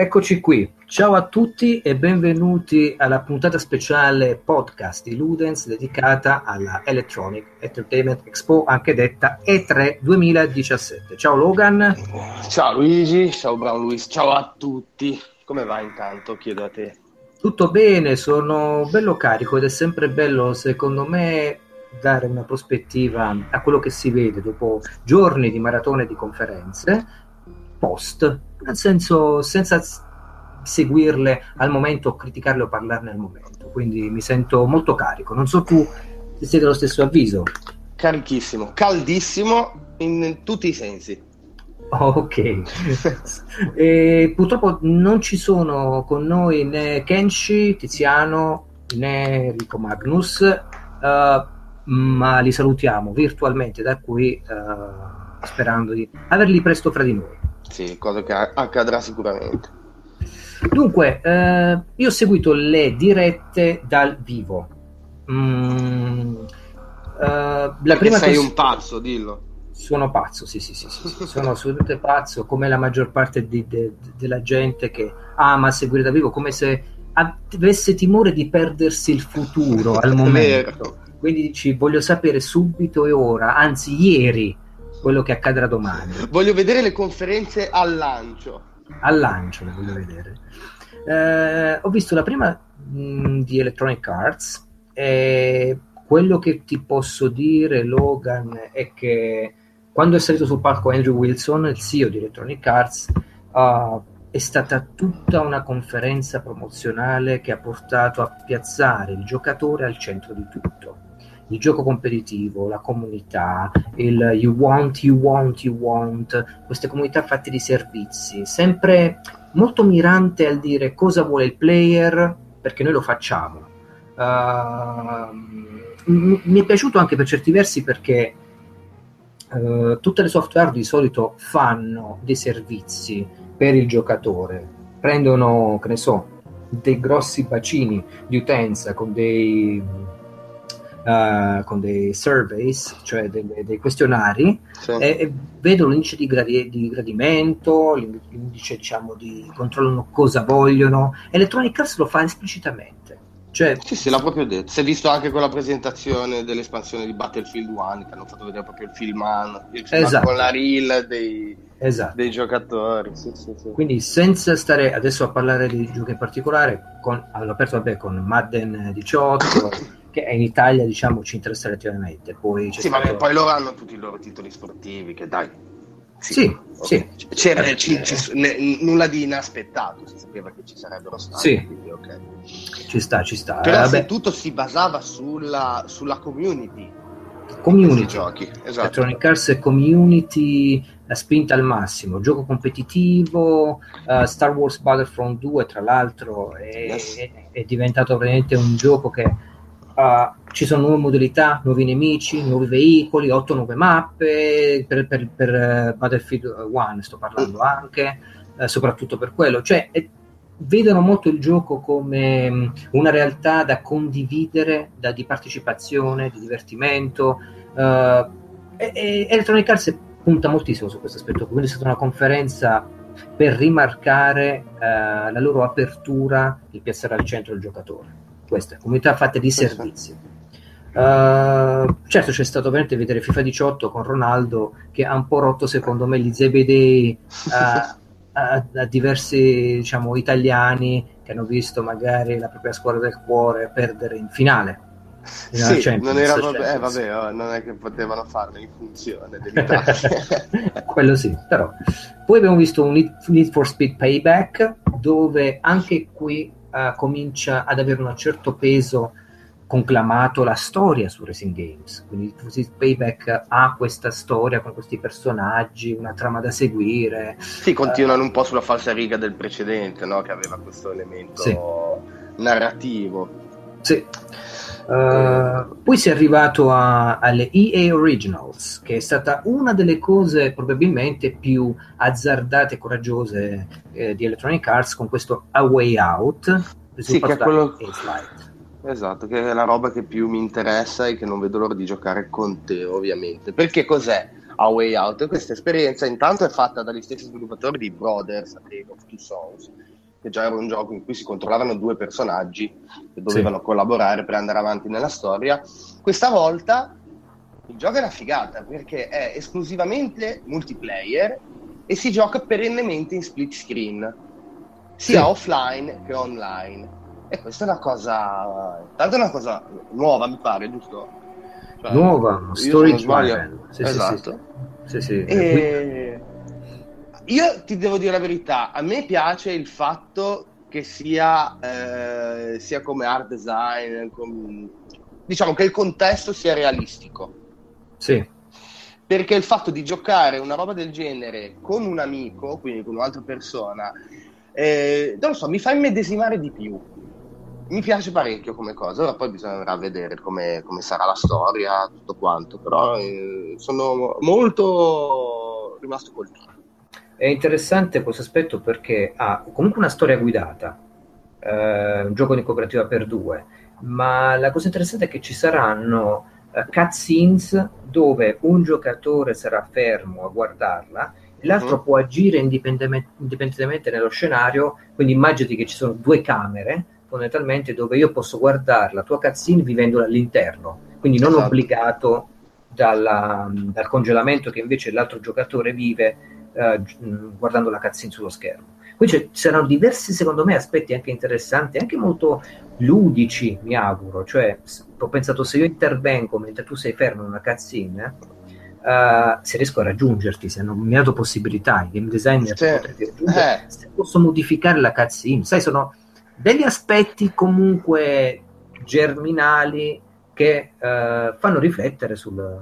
Eccoci qui, ciao a tutti e benvenuti alla puntata speciale podcast di Ludens dedicata alla Electronic Entertainment Expo, anche detta E3 2017. Ciao Logan. Ciao Luigi, ciao Brown Luis, ciao a tutti. Come va intanto? Chiedo a te. Tutto bene, sono bello carico ed è sempre bello secondo me dare una prospettiva a quello che si vede dopo giorni di maratone di conferenze post, nel senso senza seguirle al momento, criticarle o parlarne al momento. Quindi mi sento molto carico. Non so tu se siete dello stesso avviso. Carichissimo, caldissimo in tutti i sensi. Ok, e purtroppo non ci sono con noi né Kenshi, Tiziano né Enrico Magnus, uh, ma li salutiamo virtualmente da qui, uh, sperando di averli presto fra di noi. Sì, cosa che accadrà sicuramente. Dunque, eh, io ho seguito le dirette dal vivo. Mm, uh, la prima sei che... un pazzo, dillo. Sono pazzo, sì, sì, sì, sì, sì. sono assolutamente pazzo, come la maggior parte di, de, de, della gente che ama seguire da vivo, come se avesse timore di perdersi il futuro al momento. Quindi dici, voglio sapere subito e ora, anzi ieri, quello che accadrà domani. Voglio vedere le conferenze al lancio. Al lancio le voglio vedere. Eh, ho visto la prima mh, mm, di Electronic Arts e quello che ti posso dire, Logan, è che quando è salito sul palco Andrew Wilson, il CEO di Electronic Arts, uh, è stata tutta una conferenza promozionale che ha portato a piazzare il giocatore al centro di tutto il gioco competitivo, la comunità, il you want, you want, you want, queste comunità fatte di servizi, sempre molto mirante al dire cosa vuole il player perché noi lo facciamo. Uh, mi è piaciuto anche per certi versi perché uh, tutte le software di solito fanno dei servizi per il giocatore, prendono, che ne so, dei grossi bacini di utenza con dei uh, con dei surveys, cioè dei, dei questionari, sì. e, e, vedono l'indice di, gradi- di, gradimento, l'indice diciamo, di controllano cosa vogliono. Electronic Arts lo fa esplicitamente. Cioè, sì, sì, l'ha proprio detto. Si è visto anche con la presentazione dell'espansione di Battlefield 1 che hanno fatto vedere proprio il il esatto. con la reel dei, esatto. dei giocatori. Sì, sì, sì. Quindi senza stare adesso a parlare di giochi in particolare, con, hanno aperto vabbè, con Madden 18, che in Italia diciamo ci interessa relativamente. Poi, sì, stato... poi loro hanno tutti i loro titoli sportivi che dai. Sì, sì, okay. sì. C'era, eh, ci, ci, ne, nulla di inaspettato, si sapeva che ci sarebbero stati. Sì. Quindi, okay. Ci sta, ci sta. Però eh, tutto si basava sulla, sulla community. Community. Giochi. Esatto. Electronic Arts è community spinta al massimo, gioco competitivo, uh, Star Wars Battlefront 2 tra l'altro è, yes. è, è diventato veramente un gioco che Uh, ci sono nuove modalità, nuovi nemici, nuovi veicoli, 8 nuove mappe per, per, per uh, Battlefield 1 sto parlando anche, uh, soprattutto per quello. Cioè, è, vedono molto il gioco come um, una realtà da condividere, da, di partecipazione, di divertimento. e, e Electronic Arts punta moltissimo su questo aspetto, quindi è stata una conferenza per rimarcare la loro apertura di piazzare al centro il giocatore queste comunità fatte di servizi. Uh, certo c'è stato veramente vedere FIFA 18 con Ronaldo che ha un po' rotto secondo me gli zebedei a, a, a, diversi diciamo italiani che hanno visto magari la propria squadra del cuore perdere in finale sì, non era vabbè, eh, vabbè oh, non è che potevano farlo in funzione quello sì però. Poi abbiamo visto un Need for Speed Payback dove anche qui uh, comincia ad avere un certo peso conclamato la storia su Racing Games. Quindi Payback ha questa storia con questi personaggi, una trama da seguire. Sì, continuano uh, un po' sulla falsa riga del precedente, no? che aveva questo elemento sì. narrativo. Sì. Uh, poi si è arrivato a, alle EA Originals, che è stata una delle cose probabilmente più azzardate e coraggiose eh, di Electronic Arts con questo A Way Out. Sì, che è quello... Esatto, che è la roba che più mi interessa e che non vedo l'ora di giocare con te, ovviamente. Perché cos'è A Way Out. Questa esperienza intanto è fatta dagli stessi sviluppatori di Brothers, Tale of Two Souls, che già era un gioco in cui si controllavano due personaggi che dovevano sì. collaborare per andare avanti nella storia. Questa volta il gioco è una figata perché è esclusivamente multiplayer e si gioca perennemente in split screen, sia sì. offline che online. E questa è una cosa, tanto è una cosa nuova, mi pare, giusto? Cioè, nuova, story driven. Sì, esatto. Sì, sì. E... Io ti devo dire la verità, a me piace il fatto che sia, eh, sia come art design, com... diciamo che il contesto sia realistico. Sì. Perché il fatto di giocare una roba del genere con un amico, quindi con un'altra persona, eh, non lo so, mi fa immedesimare di più. Mi piace parecchio come cosa, ora poi bisognerà vedere come, come sarà la storia, tutto quanto, però eh, sono molto rimasto colpito. È interessante questo aspetto perché ha comunque una storia guidata, eh, un gioco di cooperativa per due, ma la cosa interessante è che ci saranno uh, cutscenes dove un giocatore sarà fermo a guardarla e l'altro uh-huh. può agire indipendentemente, indipendentemente nello scenario, quindi immaginati che ci sono due camere fondamentalmente dove io posso guardare la tua cutscene vivendola all'interno, quindi non esatto. obbligato dalla, dal congelamento che invece l'altro giocatore vive eh, guardando la cutscene sullo schermo. Qui ci saranno diversi, secondo me, aspetti anche interessanti, anche molto ludici, mi auguro. Cioè, ho pensato, se io intervengo mentre tu sei fermo in una cutscene, uh, se riesco a raggiungerti, se hanno mi dato possibilità, i game designer sì. eh. se posso modificare la cutscene. Sai, sono degli aspetti comunque germinali che uh, fanno riflettere sul,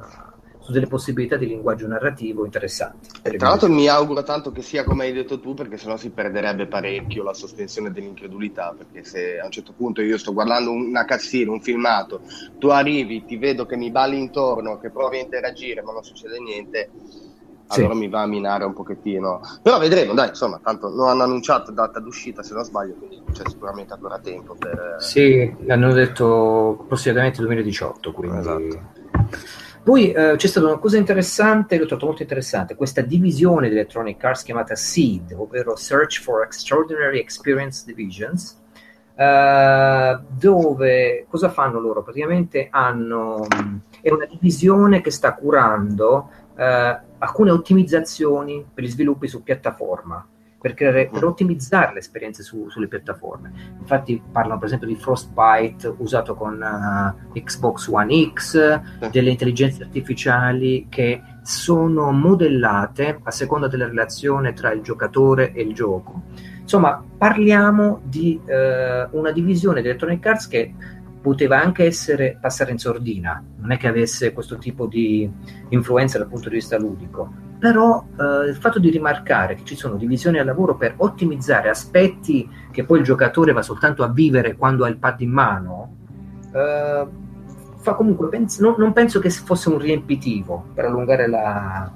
su delle possibilità di linguaggio narrativo interessanti. E tra l'altro mi auguro tanto che sia come hai detto tu, perché sennò si perderebbe parecchio la sospensione dell'incredulità, perché se a un certo punto io sto guardando una cazzina, un filmato, tu arrivi, ti vedo che mi balli intorno, che provi a interagire, ma non succede niente, sì. allora mi va a minare un pochettino. Però vedremo, dai, insomma, tanto non hanno annunciato data d'uscita, se non sbaglio, quindi c'è sicuramente ancora tempo per... Sì, hanno detto approssimatamente 2018, quindi... Esatto. Poi eh, c'è stata una cosa interessante, l'ho trovato molto interessante, questa divisione di Electronic Arts chiamata SEED, ovvero Search for Extraordinary Experience Divisions, eh, dove cosa fanno loro? Praticamente hanno, è una divisione che sta curando eh, alcune ottimizzazioni per gli sviluppi su piattaforma per, creare, per mm. ottimizzare le esperienze su, sulle piattaforme. Infatti parlano per esempio di Frostbite usato con uh, Xbox One X, delle intelligenze artificiali che sono modellate a seconda della relazione tra il giocatore e il gioco. Insomma, parliamo di uh, una divisione di Electronic Arts che poteva anche essere passare in sordina, non è che avesse questo tipo di influenza dal punto di vista ludico, però eh, il fatto di rimarcare che ci sono divisioni al lavoro per ottimizzare aspetti che poi il giocatore va soltanto a vivere quando ha il pad in mano, eh, fa comunque pens- non, non, penso che fosse un riempitivo per allungare la,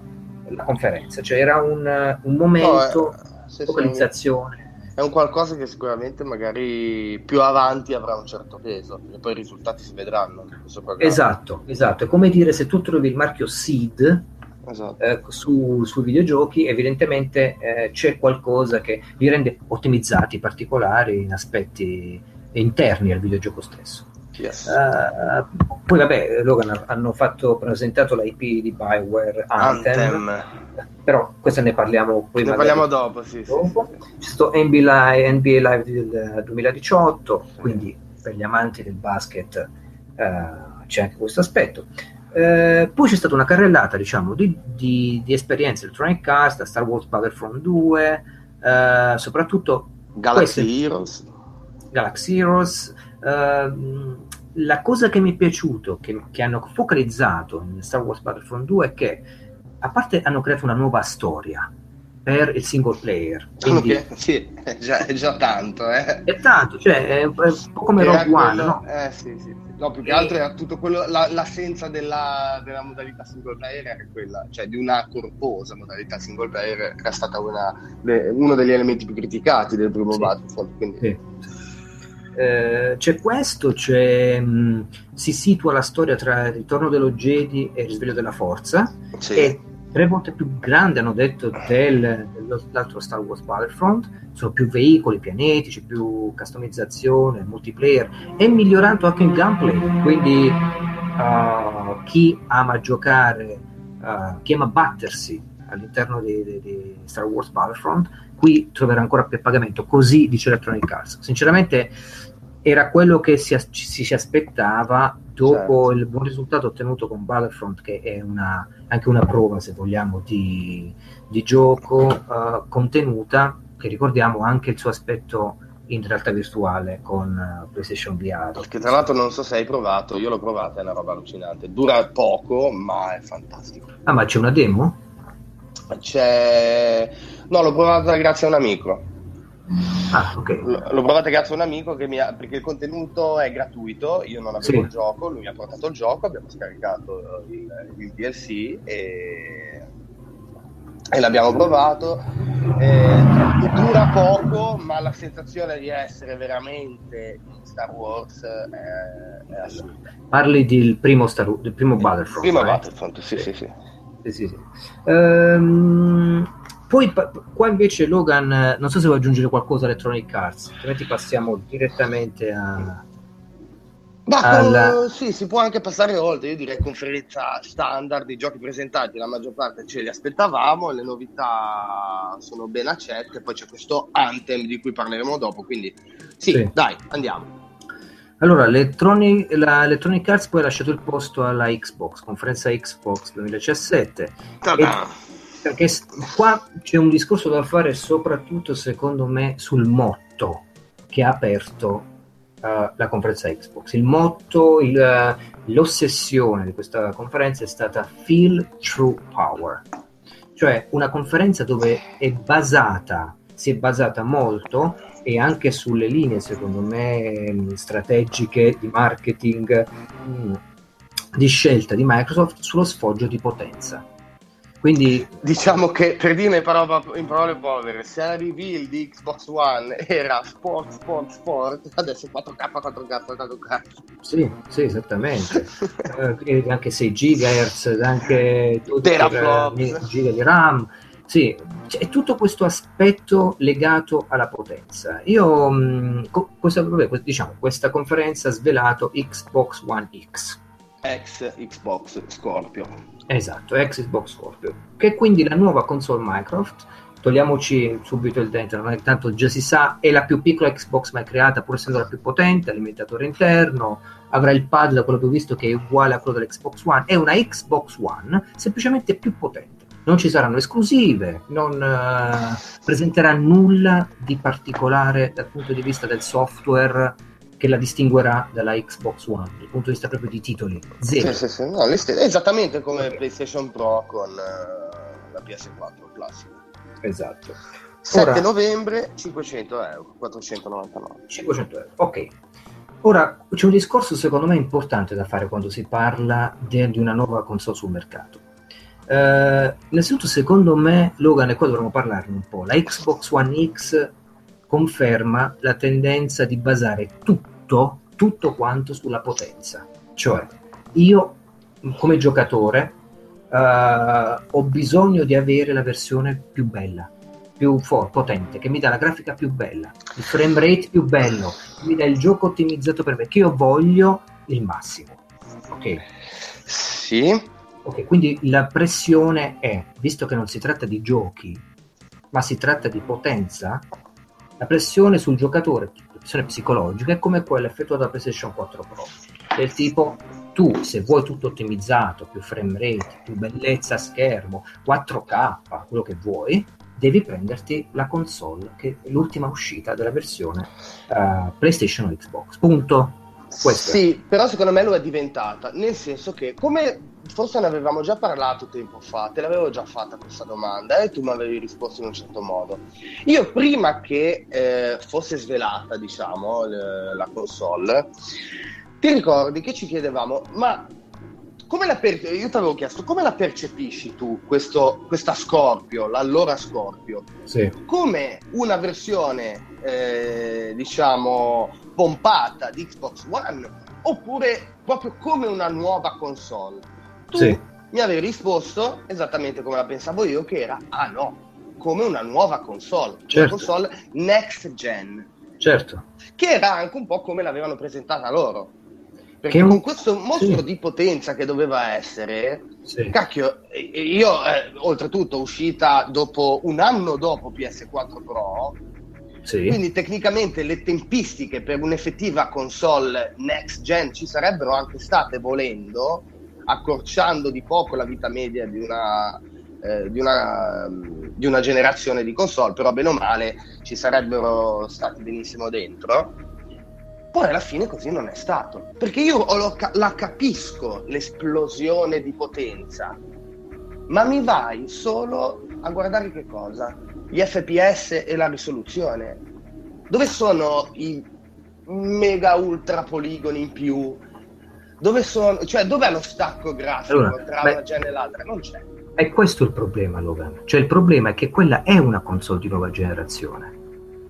la conferenza, cioè era un, un momento, no, eh, focalizzazione. È un qualcosa che sicuramente magari più avanti avrà un certo peso e poi i risultati si vedranno. Esatto, esatto. È come dire se tu trovi il marchio Seed esatto. eh, su, sui videogiochi, evidentemente eh, c'è qualcosa che li rende ottimizzati, particolari in aspetti interni al videogioco stesso. Yes. Uh, poi vabbè, Logan hanno fatto, presentato l'IP di Bioware Anthem, Anthem. però questo ne parliamo poi ne parliamo dopo, sì, dopo. Sì, sì. c'è stato NBA Live, NBA Live del 2018 quindi per gli amanti del basket uh, c'è anche questo aspetto eh, poi c'è stata una carrellata, diciamo, di, di, di esperienze Electronic Arts, da Star Wars Battlefront 2, eh, soprattutto Galaxy queste, Heroes. Galaxy Heroes. Eh, la cosa che mi è piaciuto, che, che, hanno focalizzato in Star Wars Battlefront 2 è che, a parte hanno creato una nuova storia per il single player. Quindi, okay, sì, è già, è già tanto, eh. È tanto, cioè è, un po' come Rogue One, no? Eh, sì, sì. No, più che altro era tutto quello, la, l'essenza della, della, modalità single player era quella, cioè di una corposa modalità single player era stata una, de, uno degli elementi più criticati del primo sì. Battlefront. Quindi... Sì. Eh, c'è questo, c'è, mh, si situa la storia tra il ritorno dello Jedi e il risveglio della forza sì. e tre volte più grande, hanno detto, del, dell'altro Star Wars Battlefront, sono più veicoli, pianetici, più customizzazione, multiplayer e migliorando anche il gameplay, quindi uh, chi ama giocare, uh, chi ama battersi all'interno di, di, di, Star Wars Battlefront, qui troverà ancora più pagamento, così dice Electronic Arts. Sinceramente era quello che si, ci si aspettava dopo certo. il buon risultato ottenuto con Battlefront, che è una, anche una prova, se vogliamo, di, di gioco uh, contenuta, che ricordiamo anche il suo aspetto in realtà virtuale con uh, PlayStation VR. Che tra l'altro non so se hai provato, io l'ho provata, è una roba allucinante. Dura poco, ma è fantastico. Ah, ma c'è una demo? C'è... No, l'ho provata grazie a un amico. Ah, okay. L'ho provata grazie a un amico che mi ha... perché il contenuto è gratuito, io non avevo sì. il gioco, lui mi ha portato il gioco, abbiamo scaricato il, il DLC e... e l'abbiamo provato. E... Dura poco, ma la sensazione di essere veramente in Star Wars è, è assurda. Parli del primo, Star... del primo Battlefront? Primo eh? Battlefront, sì, sì, sì. sì, sì, sì. Um poi qua invece Logan, non so se vuoi aggiungere qualcosa a Electronic Arts, altrimenti passiamo direttamente a... Ma alla... sì, si può anche passare oltre, io direi conferenza standard, i giochi presentati, la maggior parte ce li aspettavamo, le novità sono ben accette, poi c'è questo Anthem di cui parleremo dopo, quindi sì, sì. dai, andiamo. Allora, Electronic, la Electronic Arts poi ha lasciato il posto alla Xbox, conferenza Xbox 2017. E perché qua c'è un discorso da fare soprattutto secondo me sul motto che ha aperto uh, la conferenza Xbox. Il motto, il, uh, l'ossessione di questa conferenza è stata Feel True Power, cioè una conferenza dove è basata, si è basata molto e anche sulle linee secondo me strategiche di marketing, mh, mm, di scelta di Microsoft sullo sfoggio di potenza quindi diciamo che per dirne in, parole povere, se la reveal di Xbox One era sport, sport, sport, adesso è 4K, 4K, 4K. Sì, sì, esattamente. eh, anche 6 GHz, anche 12 giga di RAM. Sì, c'è tutto questo aspetto legato alla potenza. Io, mh, questo, vabbè, diciamo, questa conferenza ha svelato Xbox One X. Ex Xbox Scorpio. Esatto, Xbox Scorpio, che è quindi la nuova console Microsoft. Togliamoci subito il dentro, tanto già si sa, è la più piccola Xbox mai creata, pur essendo la più potente, alimentatore interno, avrà il pad da quello che ho visto che è uguale a quello dell'Xbox One, è una Xbox One semplicemente più potente. Non ci saranno esclusive, non uh, presenterà nulla di particolare dal punto di vista del software che la distinguerà dalla Xbox One dal punto di vista proprio di titoli. Zero. Sì, sì, sì. No, esattamente come okay. PlayStation Pro con uh, la PS4 classica. Esatto. 7 Ora, novembre 500 euro, 499. 500 euro, ok. Ora c'è un discorso secondo me importante da fare quando si parla de- di una nuova console sul mercato. Uh, innanzitutto, secondo me, Logan, e qua dovremmo parlarne un po'. La Xbox One X conferma la tendenza di basare tutto, tutto quanto sulla potenza. Cioè, io come giocatore uh, ho bisogno di avere la versione più bella, più forte, potente, che mi dà la grafica più bella, il frame rate più bello, mi dà il gioco ottimizzato per me, che io voglio il massimo. Ok? Sì. Ok, quindi la pressione è, visto che non si tratta di giochi, ma si tratta di potenza, la pressione sul giocatore, la pressione psicologica, è come quella effettuata da PlayStation 4 Pro, del tipo tu se vuoi tutto ottimizzato, più frame rate, più bellezza schermo, 4K, quello che vuoi, devi prenderti la console che è l'ultima uscita della versione uh, PlayStation o Xbox. Punto. Questo sì, però secondo me lo è diventata, nel senso che come forse ne avevamo già parlato tempo fa, te l'avevo già fatta questa domanda e tu mi avevi risposto in un certo modo. Io prima che eh, fosse svelata, diciamo, le, la console, ti ricordi che ci chiedevamo, ma come la per- io ti avevo chiesto come la percepisci tu questo, questa Scorpio, l'allora Scorpio? Sì. Come una versione, eh, diciamo, pompata di Xbox One oppure proprio come una nuova console? Tu sì. mi avevi risposto esattamente come la pensavo io, che era ah no, come una nuova console, certo. una console next gen. Certo. Che era anche un po' come l'avevano presentata loro. Perché un... con questo mostro sì. di potenza che doveva essere, sì. cacchio, io eh, oltretutto uscita dopo un anno dopo PS4 Pro, sì. quindi tecnicamente le tempistiche per un'effettiva console next gen ci sarebbero anche state volendo, accorciando di poco la vita media di una, eh, di, una, di una generazione di console, però bene o male ci sarebbero stati benissimo dentro poi alla fine così non è stato. Perché io lo, la capisco l'esplosione di potenza, ma mi vai solo a guardare che cosa? Gli FPS e la risoluzione. Dove sono i mega ultra poligoni in più? Dove sono, cioè dov'è lo stacco grafico allora, tra beh, una gen e l'altra? Non c'è. È questo il problema, Logan. Cioè il problema è che quella è una console di nuova generazione.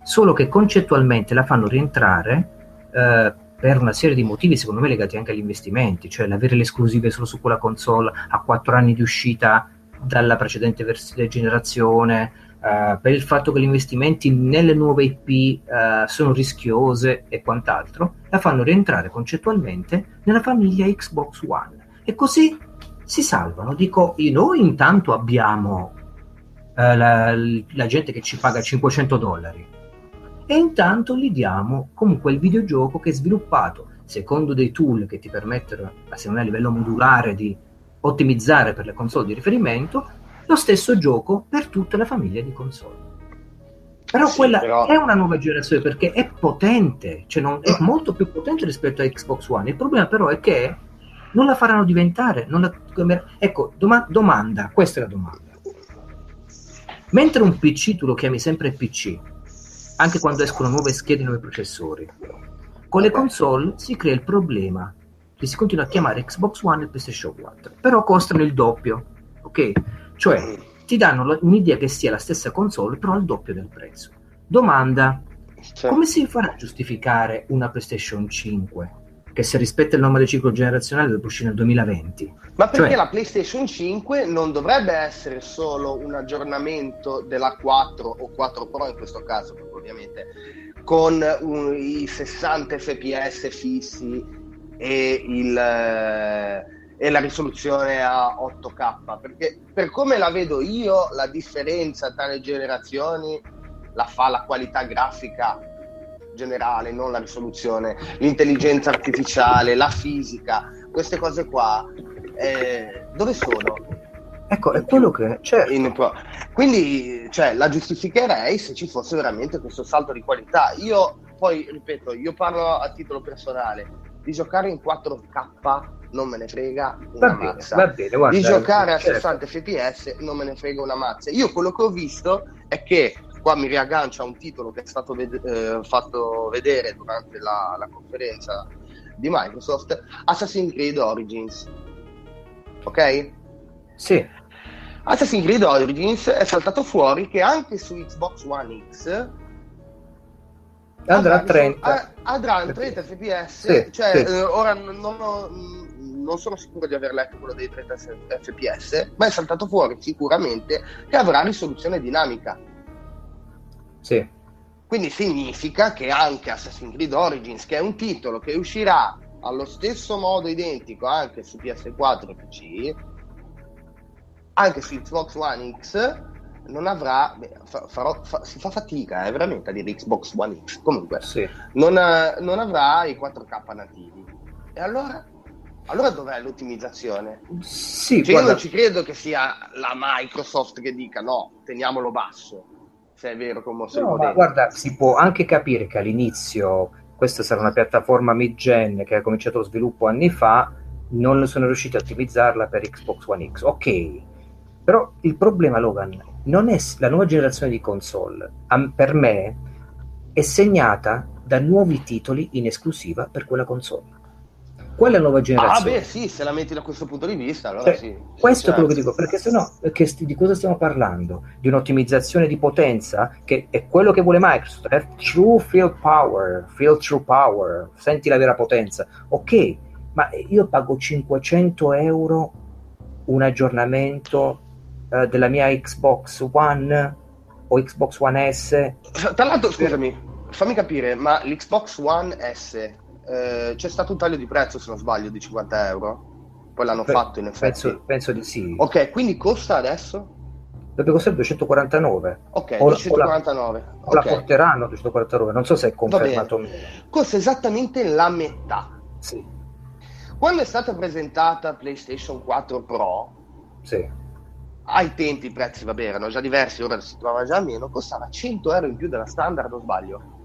Solo che concettualmente la fanno rientrare eh, per una serie di motivi secondo me legati anche agli investimenti, cioè l'avere le esclusive solo su quella console a quattro anni di uscita dalla precedente vers- generazione, eh, per il fatto che gli investimenti nelle nuove IP eh, sono rischiose e quant'altro, la fanno rientrare concettualmente nella famiglia Xbox One. E così si salvano. Dico, noi intanto abbiamo eh, la, la gente che ci paga 500 dollari e intanto gli diamo comunque il videogioco che è sviluppato secondo dei tool che ti permettono, a livello modulare, di ottimizzare per le console di riferimento, lo stesso gioco per tutta la famiglia di console. Però sì, quella però... è una nuova generazione perché è potente, cioè non, è molto più potente rispetto a Xbox One. Il problema però è che non la faranno diventare. La, ecco, doma, domanda, questa è la domanda. Mentre un PC tu lo chiami sempre PC, anche quando escono nuove schede e nuovi processori. Con le console si crea il problema che si continua a chiamare Xbox One e PlayStation 4, però costano il doppio, ok? Cioè ti danno un'idea che sia la stessa console, però al doppio del prezzo. Domanda: cioè. come si farà a giustificare una PlayStation 5? Che se rispetta il nome del ciclo generazionale dovrebbe uscire nel 2020. Ma perché cioè, la PlayStation 5 non dovrebbe essere solo un aggiornamento della 4 o 4 Pro in questo caso, ovviamente, con un, i 60 fps fissi e, il, eh, e, la risoluzione a 8K, perché per come la vedo io, la differenza tra le generazioni la fa la qualità grafica generale, non la risoluzione, l'intelligenza artificiale, la fisica, queste cose qua, eh, dove sono? Ecco, è quello che c'è. Certo. Quindi cioè, la giustificherei se ci fosse veramente questo salto di qualità. Io poi, ripeto, io parlo a titolo personale, di giocare in 4K non me ne frega una va bene, mazza. Va bene, guarda, di giocare a certo. 60 fps non me ne frega una mazza. Io quello che ho visto è che qua mi riaggancio a un titolo che è stato ved- eh, fatto vedere durante la, la conferenza di Microsoft, Assassin's Creed Origins. Ok? Sì. Assassin's Creed Origins è saltato fuori che anche su Xbox One X andrà a 30 andrà a 30 fps sì, cioè sì. Eh, ora non, ho, non, sono sicuro di aver letto quello dei 30 fps ma è saltato fuori sicuramente che avrà risoluzione dinamica sì quindi significa che anche Assassin's Creed Origins che è un titolo che uscirà allo stesso modo identico anche su PS4 e PC anche su Xbox One X non avrà, beh, farò, fa, si fa fatica eh, veramente a dire Xbox One X, comunque sì. non, non, avrà i 4K nativi. E allora? Allora dov'è l'ottimizzazione? Sì, cioè, io non ci credo che sia la Microsoft che dica no, teniamolo basso, se è vero come no, ma guarda, si può anche capire che all'inizio questa sarà una piattaforma mid-gen che ha cominciato lo sviluppo anni fa, non sono riusciti a ottimizzarla per Xbox One X. Ok, però il problema, Logan, non è la nuova generazione di console. Per me è segnata da nuovi titoli in esclusiva per quella console. Quella nuova generazione. Ah, beh, sì, se la metti da questo punto di vista, allora cioè, sì. Questo è quello che dico, perché se no, di cosa stiamo parlando? Di un'ottimizzazione di potenza che è quello che vuole Microsoft. Have true field power, feel true power, senti la vera potenza. Ok, ma io pago 500 euro un aggiornamento uh, della mia Xbox One o Xbox One S. Tra l'altro, scusami, fammi capire, ma l'Xbox One S eh, c'è stato un taglio di prezzo, se non sbaglio, di 50 euro? Poi l'hanno Beh, fatto in effetti. Penso, penso, di sì. Ok, quindi costa adesso? Dovrebbe costare 249. Ok, o 249. La, o la porteranno 249, non so se è confermato o meno. Costa esattamente la metà. Sì. Quando è stata presentata PlayStation 4 Pro, sì. ai tempi i prezzi vabbè, erano già diversi, ora si trova già meno, costava 100 euro in più della standard, o sbaglio?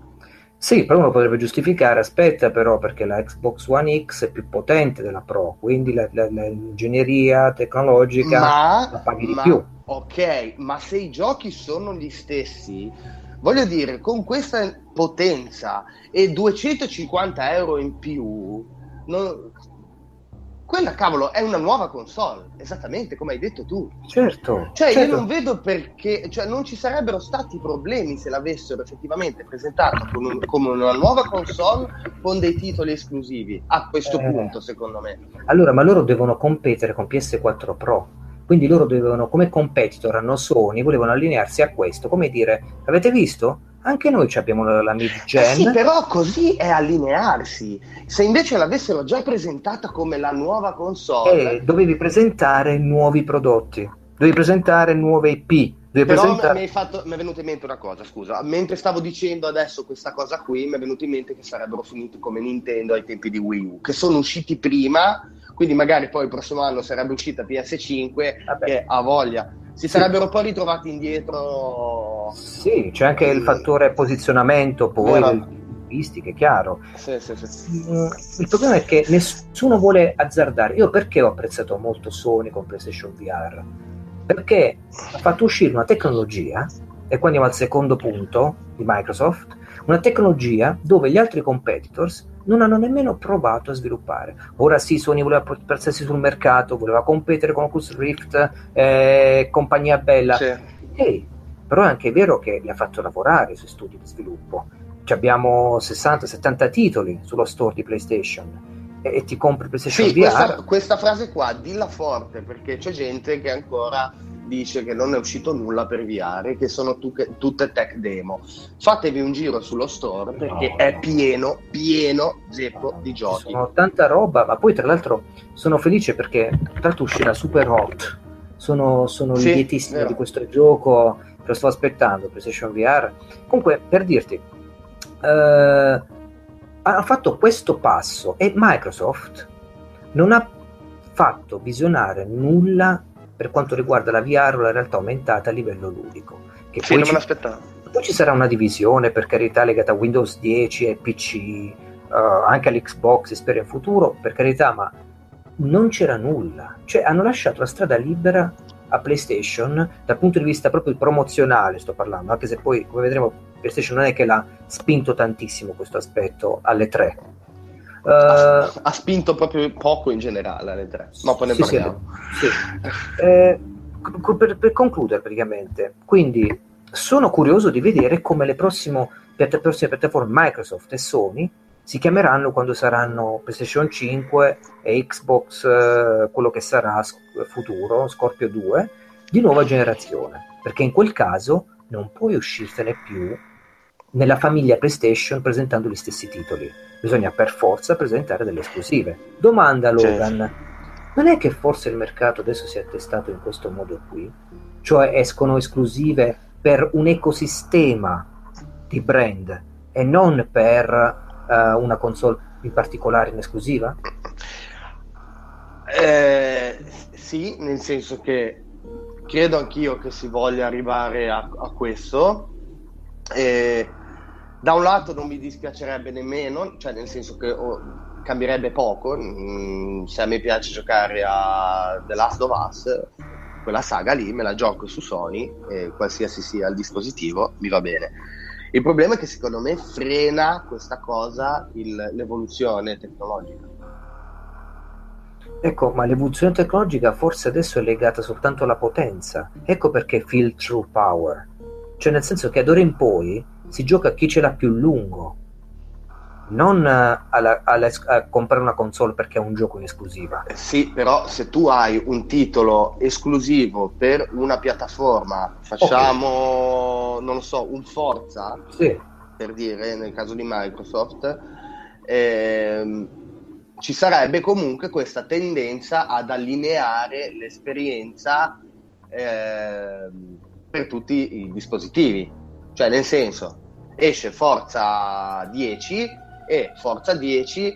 Sì, però uno potrebbe giustificare, aspetta però perché la Xbox One X è più potente della Pro, quindi l'ingegneria tecnologica ma, la paghi ma, di più. Ok, ma se i giochi sono gli stessi, voglio dire, con questa potenza e 250 euro in più, non, quella cavolo è una nuova console, esattamente come hai detto tu. Certo. Cioè, certo. io non vedo perché, cioè, non ci sarebbero stati problemi se l'avessero effettivamente presentata come, un, come una nuova console con dei titoli esclusivi. A questo eh. punto, secondo me. Allora, ma loro devono competere con PS4 Pro. Quindi loro dovevano, come competitor hanno Sony, volevano allinearsi a questo, come dire, avete visto? Anche noi abbiamo la, la mid-gen. Eh sì, però così è allinearsi. Se invece l'avessero già presentata come la nuova console... Eh, dovevi presentare nuovi prodotti, dovevi presentare nuove IP. Però presentare... mi, fatto, mi, è venuta in mente una cosa, scusa. Mentre stavo dicendo adesso questa cosa qui, mi è venuto in mente che sarebbero finiti come Nintendo ai tempi di Wii U, che sono usciti prima, quindi magari poi il prossimo anno sarebbe uscita PS5 Vabbè. che ha voglia si sarebbero poi ritrovati indietro. Sì, c'è anche il fattore posizionamento poi che è chiaro. Sì, sì, sì. Mm, il problema è che nessuno vuole azzardare. Io perché ho apprezzato molto Sony con PlayStation VR? Perché ha fatto uscire una tecnologia, e qua andiamo al secondo punto di Microsoft, una tecnologia dove gli altri competitors non hanno nemmeno provato a sviluppare. Ora sì, Sony voleva piazzarsi sul mercato, voleva competere con Oculus Rift, eh, compagnia bella. Sì. Hey, però è anche vero che li ha fatto lavorare sui studi di sviluppo. Cioè abbiamo 60-70 titoli sullo store di PlayStation e, ti compri PlayStation sì, VR. Questa, questa frase qua, dilla forte perché c'è gente che ancora dice che non è uscito nulla per VR, che sono tu- tutte tech demo. Fatevi un giro sullo store perché no, è pieno, pieno zeppo no, di giochi. Sono tanta roba, ma poi tra l'altro sono felice perché tra l'altro uscirà Super Hot. Sono, sono sì, lietissimo vero. di questo gioco, lo sto aspettando, PlayStation VR. Comunque, per dirti, eh, ha fatto questo passo e Microsoft non ha fatto visionare nulla per quanto riguarda la VR o la realtà aumentata a livello ludico. Che sì, non ci, me l'aspettavo. Poi ci sarà una divisione, per carità, legata a Windows 10 e PC, uh, anche all'Xbox, spero in futuro, per carità, ma non c'era nulla. Cioè, hanno lasciato la strada libera a PlayStation dal punto di vista proprio promozionale, sto parlando, anche se poi, come vedremo, PlayStation non è che l'ha spinto tantissimo questo aspetto alle tre Uh, ha, ha, spinto proprio poco in generale alle tre, ma poi ne sì, parliamo. Sì, sì. Eh, per, per, concludere praticamente, quindi sono curioso di vedere come le prossime, piatta, prossime piattaforme Microsoft e Sony si chiameranno quando saranno PlayStation 5 e Xbox, eh, quello che sarà futuro, Scorpio 2, di nuova generazione, perché in quel caso non puoi uscirtene più nella famiglia PlayStation presentando gli stessi titoli bisogna per forza presentare delle esclusive. Domanda Logan, certo. non è che forse il mercato adesso si è attestato in questo modo qui? Cioè escono esclusive per un ecosistema di brand e non per uh, una console in particolare in esclusiva? Eh, sì, nel senso che credo anch'io che si voglia arrivare a, a questo. Eh, da un lato non mi dispiacerebbe nemmeno, cioè nel senso che oh, cambierebbe poco, mm, se a me piace giocare a The Last of Us, quella saga lì me la gioco su Sony, e qualsiasi sia il dispositivo, mi va bene. Il problema è che secondo me frena questa cosa il, l'evoluzione tecnologica. Ecco, ma l'evoluzione tecnologica forse adesso è legata soltanto alla potenza. Ecco perché feel true power. Cioè nel senso che d'ora in poi si gioca a chi ce l'ha più lungo. Non alla, alla, a comprare una console perché è un gioco in esclusiva. Eh, sì, però se tu hai un titolo esclusivo per una piattaforma, facciamo, okay. non lo so, un Forza, sì. per dire, nel caso di Microsoft, ehm, ci sarebbe comunque questa tendenza ad allineare l'esperienza ehm, per tutti i dispositivi. Cioè, nel senso, esce Forza 10 e Forza 10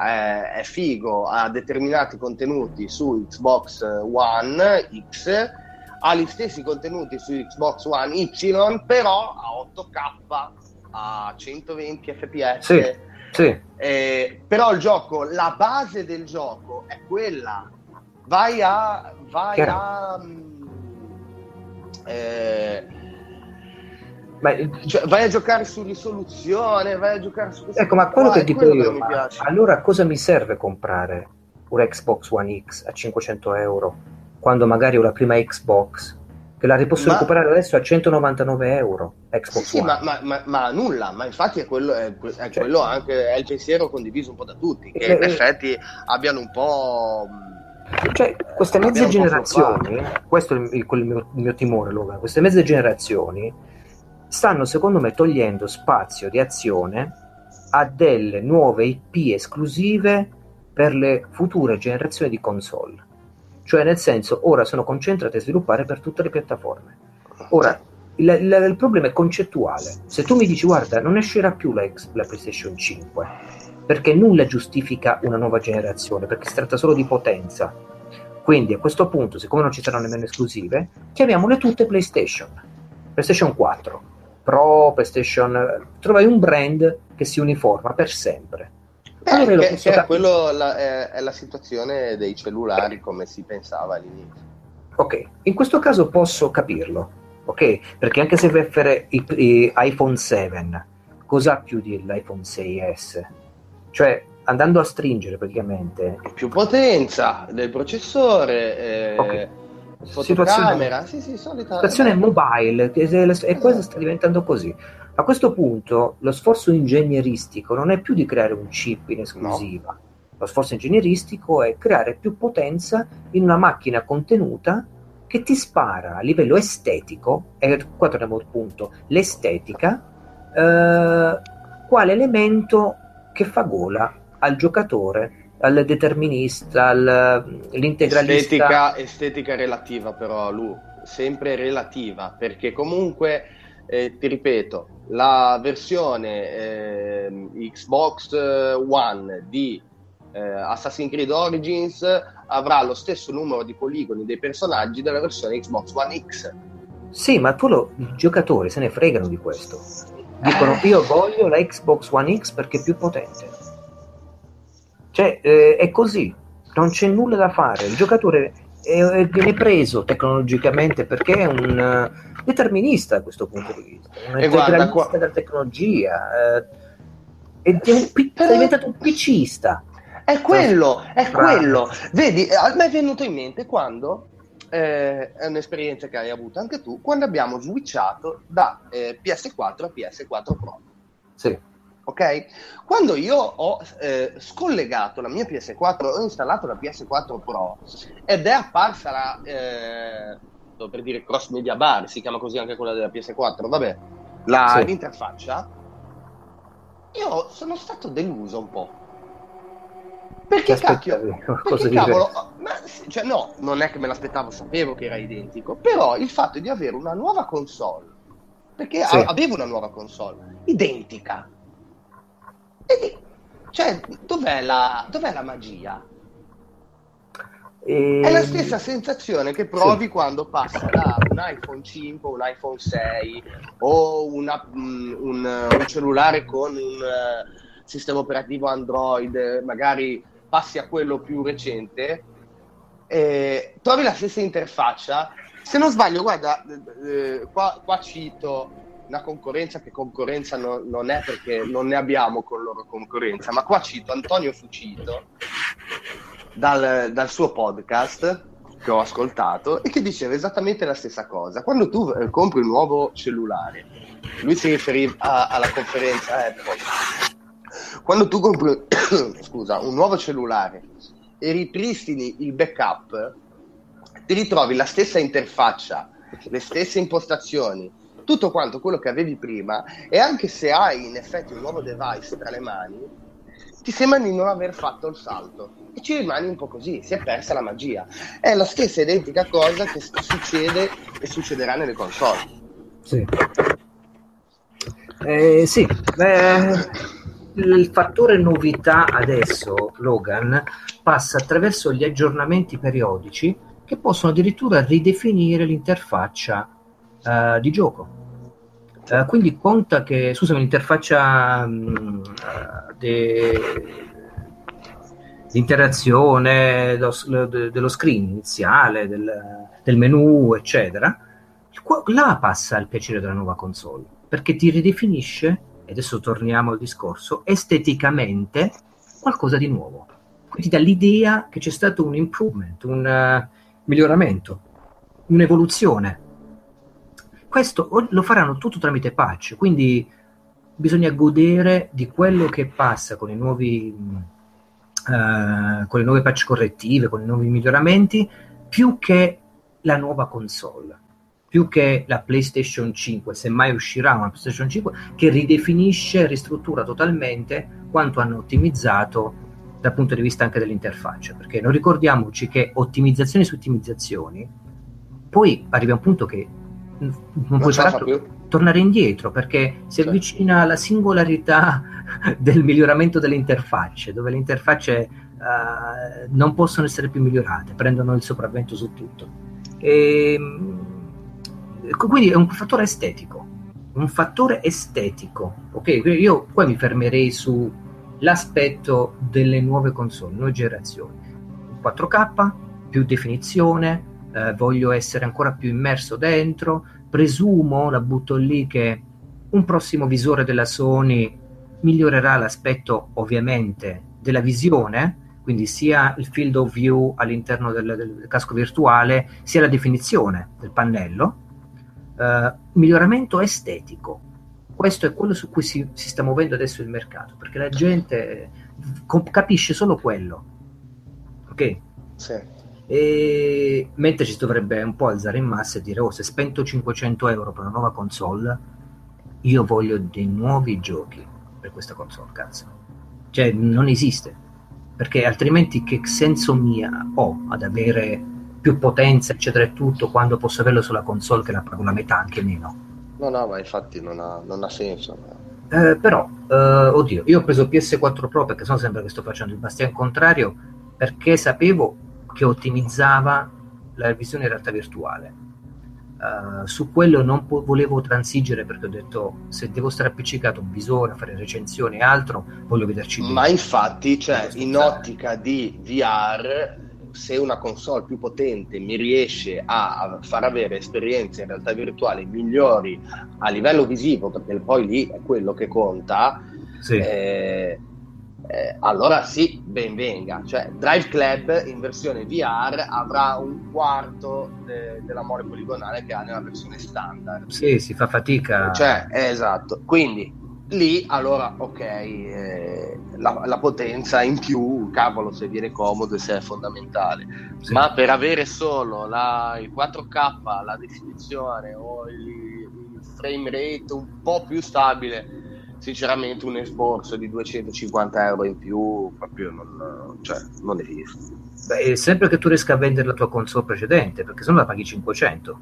eh, è figo, ha determinati contenuti su Xbox One X, ha gli stessi contenuti su Xbox One Y, però a 8K, a 120 fps. Sì, sì. Eh, però il gioco, la base del gioco è quella. Vai a... Vai a mm, eh, ma, cioè, vai a giocare su risoluzione, vai a giocare su Ecco, ma quello che dico io, che allora cosa mi serve comprare un Xbox One X a 500 euro quando magari ho la prima Xbox? Che la posso ma... recuperare adesso a 199 euro. Xbox sì, sì ma, ma, ma, nulla, ma infatti è quello, è, è cioè, quello anche, è il pensiero condiviso un po' da tutti, che eh, in effetti abbiano un po' Cioè, queste mezze generazioni, questo è il, il, il, mio, il, mio, timore, Logan, queste mezze generazioni stanno secondo me togliendo spazio di azione a delle nuove IP esclusive per le future generazioni di console. Cioè, nel senso, ora sono concentrate a sviluppare per tutte le piattaforme. Ora, il, il, il problema è concettuale. Se tu mi dici, guarda, non uscirà più la, la PlayStation 5, perché nulla giustifica una nuova generazione, perché si tratta solo di potenza. Quindi a questo punto, siccome non ci saranno nemmeno esclusive, chiamiamole tutte PlayStation. PlayStation 4, Pro, PlayStation, trovai un brand che si uniforma per sempre. Eh, che, che è, quello, la, è, è, la situazione dei cellulari come si pensava all'inizio. Ok, in questo caso posso capirlo, ok? Perché anche se per fare iPhone 7, cosa ha più dell'iPhone 6S? Cioè, andando a stringere praticamente... Più potenza del processore, eh, okay situazione, sì, sì, solita, situazione mobile e esatto. questo sta diventando così. A questo punto lo sforzo ingegneristico non è più di creare un chip in esclusiva, no. lo sforzo ingegneristico è creare più potenza in una macchina contenuta che ti spara a livello estetico, e qua torniamo al punto, l'estetica, eh, quale elemento che fa gola al giocatore al determinista, all'integralista. Estetica, estetica relativa però, Lu, sempre relativa, perché comunque, eh, ti ripeto, la versione eh, Xbox One di eh, Assassin's Creed Origins avrà lo stesso numero di poligoni dei personaggi della versione Xbox One X. Sì, ma tu lo, i giocatori se ne fregano di questo. Dicono io voglio la Xbox One X perché è più potente cioè, eh, è così, non c'è nulla da fare. Il giocatore è, è, viene preso tecnologicamente perché è un uh, determinista da questo punto di vista, un integralista qua... della tecnologia, eh, è, un, è diventato un PCista. È quello, è quello. Vedi, a me è venuto in mente quando eh, è un'esperienza che hai avuto anche tu, quando abbiamo switchato da eh, PS4 a PS4 Pro. Sì ok? Quando io ho eh, scollegato la mia PS4, ho installato la PS4 Pro ed è apparsa la, eh, per dire Cross Media Bar, si chiama così anche quella della PS4, vabbè, la, sì. l'interfaccia, io sono stato deluso un po'. Perché cacchio? Perché cavolo, ma, cioè no, non è che me l'aspettavo, sapevo che era identico, però il fatto di avere una nuova console, perché sì. avevo una nuova console, identica, e, cioè, dov'è la, dov'è la magia? E... È la stessa sensazione che provi sì. quando passa da un iPhone 5 un iPhone 6 o una, un, un, cellulare con un uh, sistema operativo Android, magari passi a quello più recente, e trovi la stessa interfaccia. Se non sbaglio, guarda, eh, qua, qua cito una concorrenza che concorrenza no, non è perché non ne abbiamo con loro concorrenza, ma qua cito Antonio Fucito dal, dal suo podcast che ho ascoltato e che diceva esattamente la stessa cosa. Quando tu eh, compri un nuovo cellulare, lui si riferiva a, alla conferenza Apple, quando tu compri scusa, un nuovo cellulare e ripristini il backup, ti ritrovi la stessa interfaccia, le stesse impostazioni, tutto quanto quello che avevi prima e anche se hai in effetti un nuovo device tra le mani, ti sembra di non aver fatto il salto e ci rimani un po' così, si è persa la magia. È la stessa identica cosa che succede e succederà nelle console. Sì. Eh, sì, Beh, il fattore novità adesso, Logan, passa attraverso gli aggiornamenti periodici che possono addirittura ridefinire l'interfaccia uh, di gioco. Uh, quindi conta che, scusami, l'interfaccia um, l'interazione dello, dello, screen iniziale, del, del menu, eccetera, là passa il piacere della nuova console, perché ti ridefinisce, e adesso torniamo al discorso, esteticamente qualcosa di nuovo. Quindi dà l'idea che c'è stato un improvement, un uh, miglioramento, un'evoluzione. Questo lo faranno tutto tramite patch, quindi bisogna godere di quello che passa con i nuovi uh, con le nuove patch correttive, con i nuovi miglioramenti, più che la nuova console, più che la PlayStation 5, se mai uscirà una PlayStation 5, che ridefinisce ristruttura totalmente quanto hanno ottimizzato dal punto di vista anche dell'interfaccia, perché non ricordiamoci che ottimizzazioni su ottimizzazioni, poi arriva un punto che non, non puoi fare altro tornare indietro perché si avvicina alla singolarità del miglioramento delle interfacce, dove le interfacce uh, non possono essere più migliorate, prendono il sopravvento su tutto. E, ehm, quindi è un fattore estetico, un fattore estetico. Ok, io poi mi fermerei sull'aspetto delle nuove console, nuove generazioni. 4K, più definizione, eh, voglio essere ancora più immerso dentro, presumo, la butto lì, che un prossimo visore della Sony migliorerà l'aspetto ovviamente della visione, quindi sia il field of view all'interno del, del casco virtuale, sia la definizione del pannello. Uh, miglioramento estetico. Questo è quello su cui si, si, sta muovendo adesso il mercato, perché la gente comp- capisce solo quello. Ok? Sì. E mentre ci dovrebbe un po' alzare in massa e dire: Oh, se spento 500 euro per una nuova console, io voglio dei nuovi giochi per questa console. Cazzo, cioè non esiste perché altrimenti che senso mia ho ad avere più potenza, eccetera, e tutto quando posso averlo sulla console che la pago la metà, anche meno. No, no, ma infatti non ha, non ha senso. Eh, però, eh, oddio, io ho preso PS4 Pro perché sono sempre che sto facendo il bastian contrario perché sapevo che ottimizzava la visione in realtà virtuale. Uh, su quello non po- volevo transigere perché ho detto se devo stare appiccicato un visore, fare recensioni e altro, voglio vederci bene. Ma infatti, cioè, in ottica di VR, se una console più potente mi riesce a far avere esperienze in realtà virtuale migliori a livello visivo, perché poi lì è quello che conta, sì. eh, eh, allora sì, ben venga. Cioè, Drive Club in versione VR avrà un quarto de- dell'amore poligonale che ha nella versione standard. Sì, si fa fatica. Cioè, esatto. Quindi lì, allora, ok, eh, la, la, potenza in più, cavolo, se viene comodo e se è fondamentale. Sì. Ma per avere solo la, il 4K, la definizione o il, il frame rate un po' più stabile sinceramente un esborso di 250 euro in più proprio non, cioè, non esiste. Beh, sempre che tu riesca a vendere la tua console precedente, perché se no la paghi 500.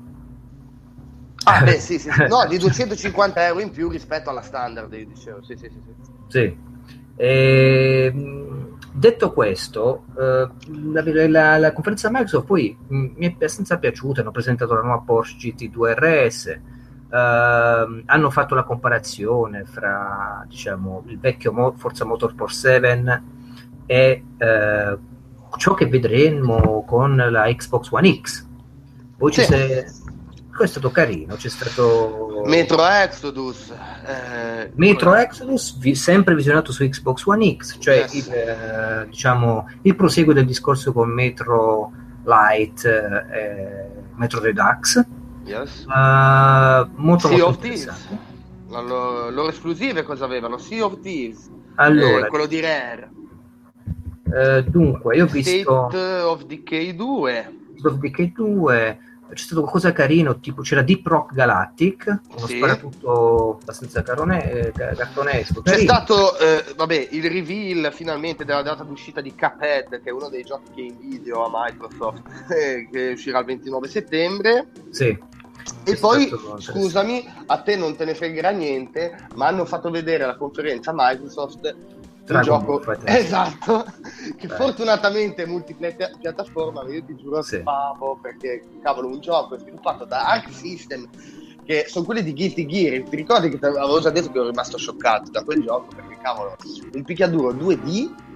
Ah, beh, sì, sì. No, di 250 euro in più rispetto alla standard, io dicevo. Sì, sì, sì. sì. sì. E, ehm, detto questo, eh, la, la, la, conferenza Microsoft poi mi è abbastanza piaciuta, hanno presentato la nuova Porsche GT2 RS, Uh, hanno fatto la comparazione fra diciamo, il vecchio Mo- Forza Motorsport 7 e uh, ciò che vedremo con la Xbox One X. Poi sì. c'è, questo è stato carino, c'è stato Metro Exodus. Eh, Metro come... Exodus vi- sempre visionato su Xbox One X, cioè yes. il, eh, diciamo, il proseguo del discorso con Metro Lite e eh, Metro Redux Yes. Uh, molto, sea molto. La loro, loro esclusive cosa avevano? Sea of Thieves, Allora, Eh, quello di Rare. eh, dunque, io ho visto State of Decay 2. State of Decay 2, c'è stato qualcosa carino, tipo c'era Deep Rock Galactic, uno Sì. sparatutto abbastanza carone, eh, cartonesco. C'è carino. stato, eh, vabbè, il reveal finalmente della data d'uscita di Cuphead, che è uno dei giochi che invidio a Microsoft, eh, che uscirà il 29 settembre. Sì. E poi, scusami, a te non te ne fregherà niente, ma hanno fatto vedere alla conferenza Microsoft un gioco Ball esatto che Beh. fortunatamente è multipiattaforma ma io ti giuro Sì. favo perché cavolo un gioco sviluppato da Arc System che sono quelli di Guilty Gear ti ricordi che avevo già detto che ero rimasto scioccato da quel gioco perché cavolo un picchiaduro 2D e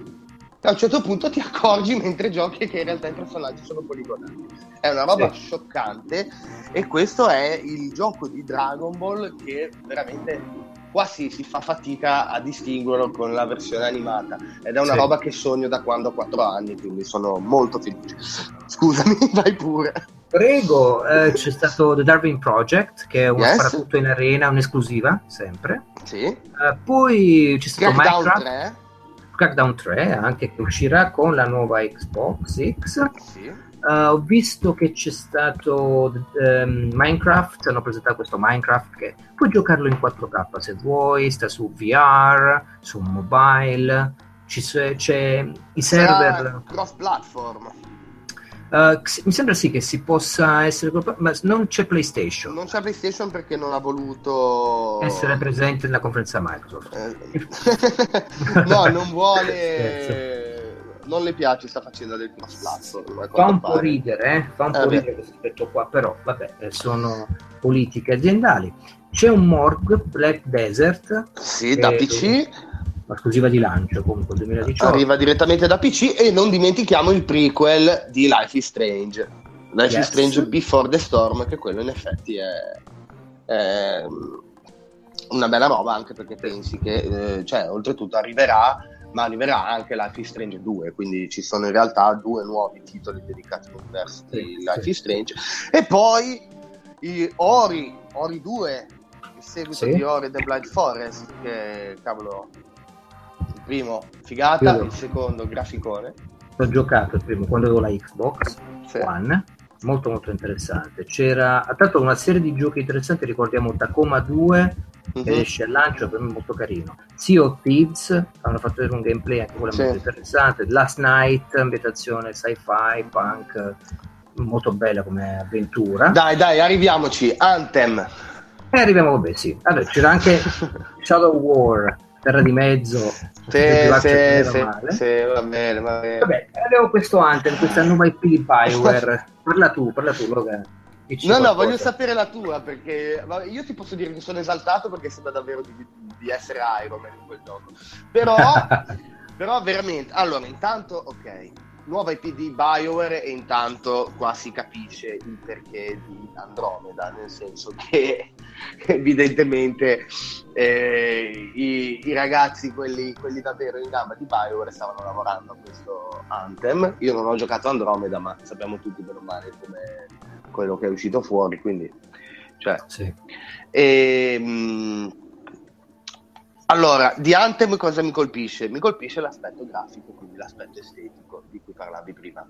a un certo punto ti accorgi mentre giochi che in realtà i personaggi sono poligonali è una roba Sì. scioccante e questo è il gioco di Dragon Ball che veramente quasi si fa fatica a distinguerlo con la versione animata ed è una Sì. roba che sogno da quando ho 4 anni quindi sono molto felice scusami vai pure Prego, eh, c'è stato The Darwin Project, che è uno Yes. sparatutto in arena, un'esclusiva, sempre. sì Eh, poi c'è stato Crackdown Minecraft, 3 Crackdown 3, anche che uscirà con la nuova Xbox X. sì. Eh, ho visto che c'è stato ehm, Minecraft, hanno presentato questo Minecraft che puoi giocarlo in 4K se vuoi, sta su VR, su mobile, ci s- c'è i server. cross platform eh, mi sembra sì che si possa essere, ma non c'è PlayStation. non c'è PlayStation perché non ha voluto essere presente nella conferenza Microsoft. Eh, no non vuole non le piace sta facendo del a Fa un po' ridere, eh? fa un Eh, po' beh. ridere questo aspetto qua, però vabbè, eh, sono politiche aziendali. C'è un Morg Black Desert, sì da Eh, PC esclusiva di lancio comunque 2018. arriva direttamente da PC e non dimentichiamo il prequel di Life is Strange Life Yes. is Strange Before the Storm che quello in effetti è, è una bella roba anche perché pensi che eh, cioè oltretutto arriverà ma arriverà anche Life is Strange 2 quindi ci sono in realtà due nuovi titoli dedicati all'universo di Life sì. is Strange e poi i Ori Ori 2 il seguito Sì. di Ori The Blind Forest che cavolo primo figata Io- il secondo graficone Ho giocato il primo quando avevo la Xbox Sì. One, molto molto interessante. C'era tanto una serie di giochi interessanti, ricordiamo Tacoma 2 che Mhm. esce al lancio, per me molto carino. Sea of Thieves, hanno fatto vedere un gameplay anche quello Sì. molto interessante. Last Night, ambientazione sci-fi, punk, molto bella come avventura. Dai, dai, arriviamoci. Anthem. E arriviamo, vabbè, sì. Allora, c'era anche Shadow War, Terra di Mezzo. Meno sì, male. sì, va bene, va bene. Vabbè, abbiamo questo Anthem, questa nuova IP di Bioware. parla tu, parla tu, Logan. No, no, voglio sapere la tua perché io ti posso dire che sono esaltato perché sembra davvero di, di essere Iron Man in quel gioco. Però, però veramente, allora, intanto, ok, nuova IP di BioWare e intanto qua si capisce il perché di Andromeda, nel senso che evidentemente eh, i, i ragazzi, quelli, quelli davvero in gamba di BioWare, stavano lavorando a questo Anthem. Io non ho giocato Andromeda, ma sappiamo tutti bene o male come quello che è uscito fuori, quindi... Cioè, Sì. e, mh, allora, di Anthem cosa mi colpisce? Mi colpisce l'aspetto grafico, quindi l'aspetto estetico di cui parlavi prima.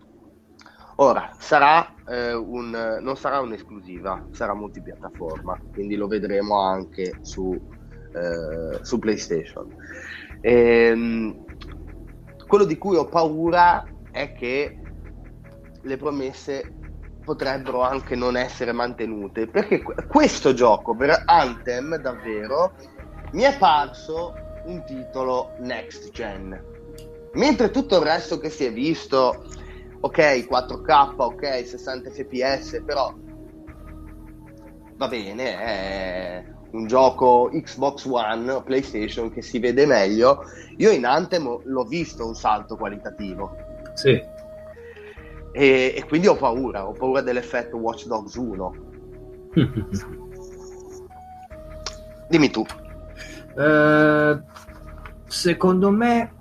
Ora, sarà eh, un, non sarà un'esclusiva, sarà multipiattaforma, quindi lo vedremo anche su, eh, su PlayStation. Ehm, quello di cui ho paura è che le promesse potrebbero anche non essere mantenute perché que- questo gioco per Anthem davvero mi è parso un titolo next gen mentre tutto il resto che si è visto ok 4k ok 60 fps però va bene è un gioco Xbox One PlayStation che si vede meglio io in Anthem l'ho visto un salto qualitativo Sì. e, e quindi ho paura, ho paura dell'effetto Watch Dogs 1. Dimmi tu. Eh, secondo me,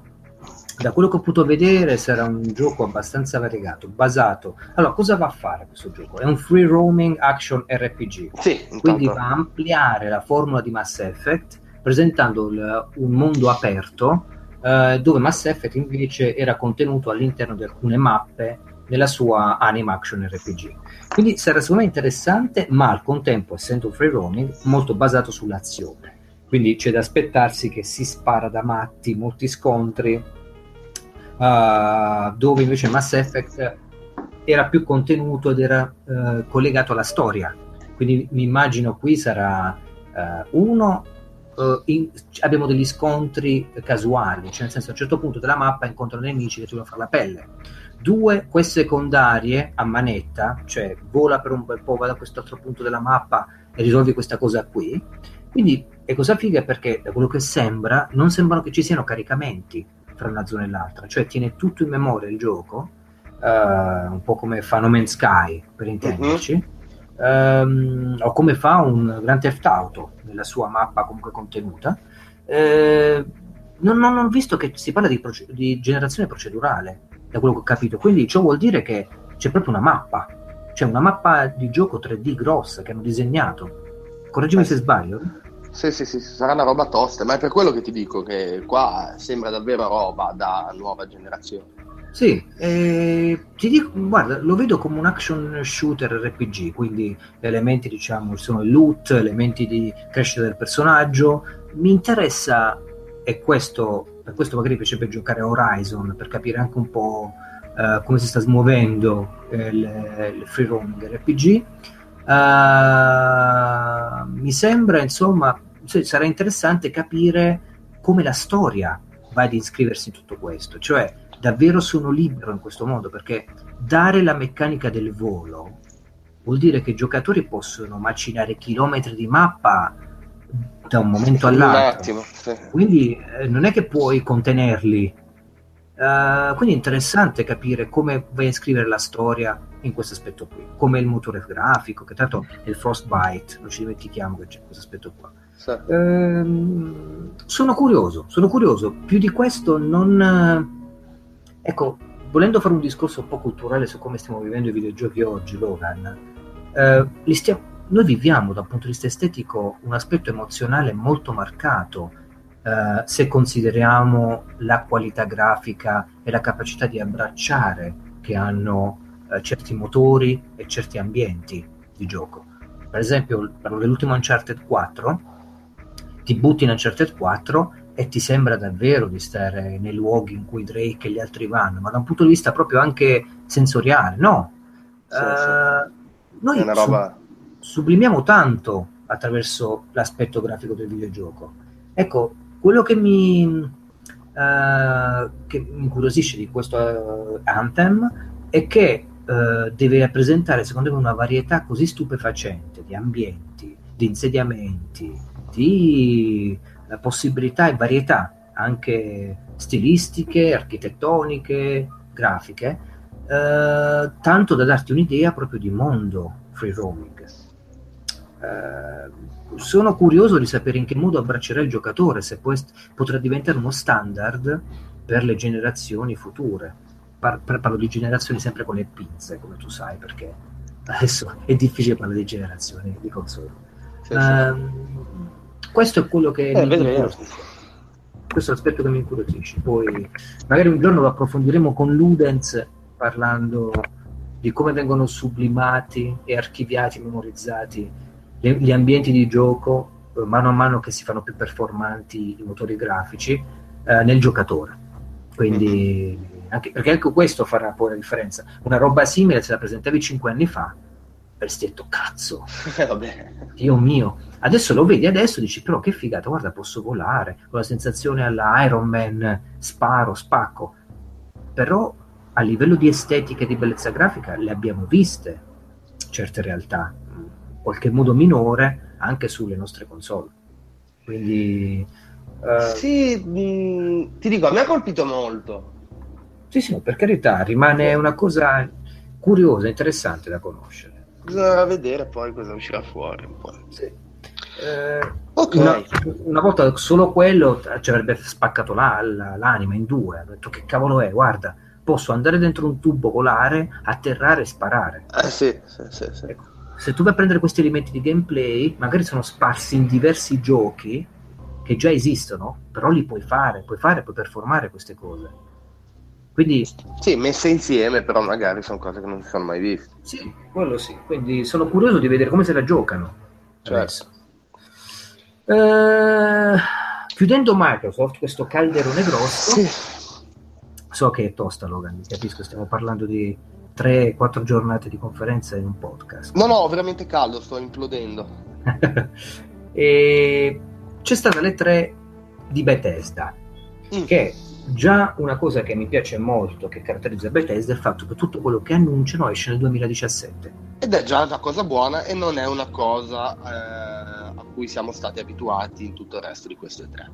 da quello che ho potuto vedere, sarà un gioco abbastanza variegato, basato. Allora, cosa va a fare questo gioco? È un free roaming action RPG. Sì, Quindi va a ampliare la formula di Mass Effect presentando il- un mondo aperto eh, dove Mass Effect invece era contenuto all'interno di alcune mappe nella sua anime action RPG. Quindi sarà me interessante, ma al contempo, essendo free roaming, molto basato sull'azione. Quindi c'è da aspettarsi che si spara da matti, molti scontri, uh, dove invece Mass Effect era più contenuto ed era uh, collegato alla storia. Quindi mi immagino qui sarà uh, uno uh, in, abbiamo degli scontri casuali, cioè nel senso a un certo punto della mappa incontro nemici che ti vogliono fare la pelle. Due, queste secondarie a manetta, cioè vola per un bel po', va da quest'altro punto della mappa e risolvi questa cosa qui. Quindi è cosa figa perché da quello che sembra, non sembrano che ci siano caricamenti tra una zona e l'altra, cioè tiene tutto in memoria il gioco, uh, un po' come fa No Man's Sky per intenderci. Uh-huh ehm, o come fa un Grand Theft Auto nella sua mappa comunque contenuta. Eh, non, non, ho visto che si parla di, proce- di, generazione procedurale, da quello che ho capito. Quindi ciò vuol dire che c'è proprio una mappa, cioè una mappa di gioco 3D grossa che hanno disegnato. Correggimi eh, se sbaglio. Sì, sì, sì, sarà una roba tosta, ma è per quello che ti dico che qua sembra davvero roba da nuova generazione. Sì, eh, ti dico, guarda, lo vedo come un action shooter RPG, quindi elementi, diciamo, sono il loot, elementi di crescita del personaggio. Mi interessa, e questo, per questo magari piacerebbe giocare a Horizon, per capire anche un po' eh, come si sta smuovendo eh, il, il free roaming RPG. Uh, eh, mi sembra, insomma, sarà interessante capire come la storia va ad iscriversi in tutto questo, cioè davvero sono libero in questo modo perché dare la meccanica del volo vuol dire che i giocatori possono macinare chilometri di mappa da un momento all'altro. Un attimo, sì. Quindi eh, non è che puoi contenerli. Uh, quindi è interessante capire come vai a scrivere la storia in questo aspetto qui, come il motore grafico, che tanto è il Frostbite, non ci dimentichiamo che c'è questo aspetto qua. Sì. Uh, sono curioso, sono curioso. Più di questo non Ecco, volendo fare un discorso un po' culturale su come stiamo vivendo i videogiochi oggi, Logan, eh, stia- noi viviamo da un punto di vista estetico un aspetto emozionale molto marcato eh, se consideriamo la qualità grafica e la capacità di abbracciare che hanno eh, certi motori e certi ambienti di gioco. Per esempio, parlo dell'ultimo Uncharted 4, ti butti in Uncharted 4 e ti sembra davvero di stare nei luoghi in cui Drake e gli altri vanno, ma da un punto di vista proprio anche sensoriale, no? Sì, uh, sì. Noi roba... sublimiamo tanto attraverso l'aspetto grafico del videogioco. Ecco, quello che mi, uh, che incuriosisce di questo uh, Anthem è che deve presentare, secondo me, una varietà così stupefacente di ambienti, di insediamenti, di possibilità e varietà anche stilistiche, architettoniche, grafiche, eh, tanto da darti un'idea proprio di mondo free roaming. Eh, sono curioso di sapere in che modo abbraccerà il giocatore, se potrà diventare uno standard per le generazioni future. Par- parlo di generazioni sempre con le pinze, come tu sai, perché adesso è difficile parlare di generazioni di console. Sì, sì. Uh, questo è quello che eh, mi incuriosisce. Questo è l'aspetto che mi incuriosisce. Poi magari un giorno lo approfondiremo con Ludens parlando di come vengono sublimati e archiviati, memorizzati gli ambienti di gioco eh, mano a mano che si fanno più performanti i motori grafici eh, nel giocatore. Quindi, mm-hmm. anche, perché anche questo farà poi la differenza. Una roba simile se la presentavi cinque anni fa, avresti detto cazzo, eh, Dio mio. Adesso lo vedi adesso dici però che figata, guarda posso volare, con la sensazione alla Iron Man, sparo, spacco. Però a livello di estetica e di bellezza grafica le abbiamo viste certe realtà, qualche modo minore anche sulle nostre console. Quindi... Uh... Sì, mh, ti dico, a me ha colpito molto. Sì, sì, per carità, rimane una cosa curiosa, interessante da conoscere. Bisognerà vedere poi cosa uscirà fuori. Sì. Eh, okay. una, una, volta solo quello ci avrebbe spaccato la, la, l'anima in due. Ha detto che cavolo è, guarda, posso andare dentro un tubo, volare, atterrare e sparare. Eh sì, sì, sì, sì. Ecco, se tu vai a prendere questi elementi di gameplay, magari sono sparsi in diversi giochi che già esistono, però li puoi fare, puoi fare, puoi performare queste cose. Quindi, sì, messe insieme, però magari sono cose che non si sono mai viste. Sì, quello sì. Quindi sono curioso di vedere come se la giocano. Certo. Eh, chiudendo Microsoft, questo calderone grosso, sì. So che è tosta Logan, capisco, stiamo parlando di 3-4 giornate di conferenza in un podcast. No, no, veramente caldo, sto implodendo. e c'è stata le tre di Bethesda, mm. che già una cosa che mi piace molto, che caratterizza Bethesda, è il fatto che tutto quello che annunciano esce nel 2017. Ed è già una cosa buona e non è una cosa eh, a cui siamo stati abituati in tutto il resto di queste tre.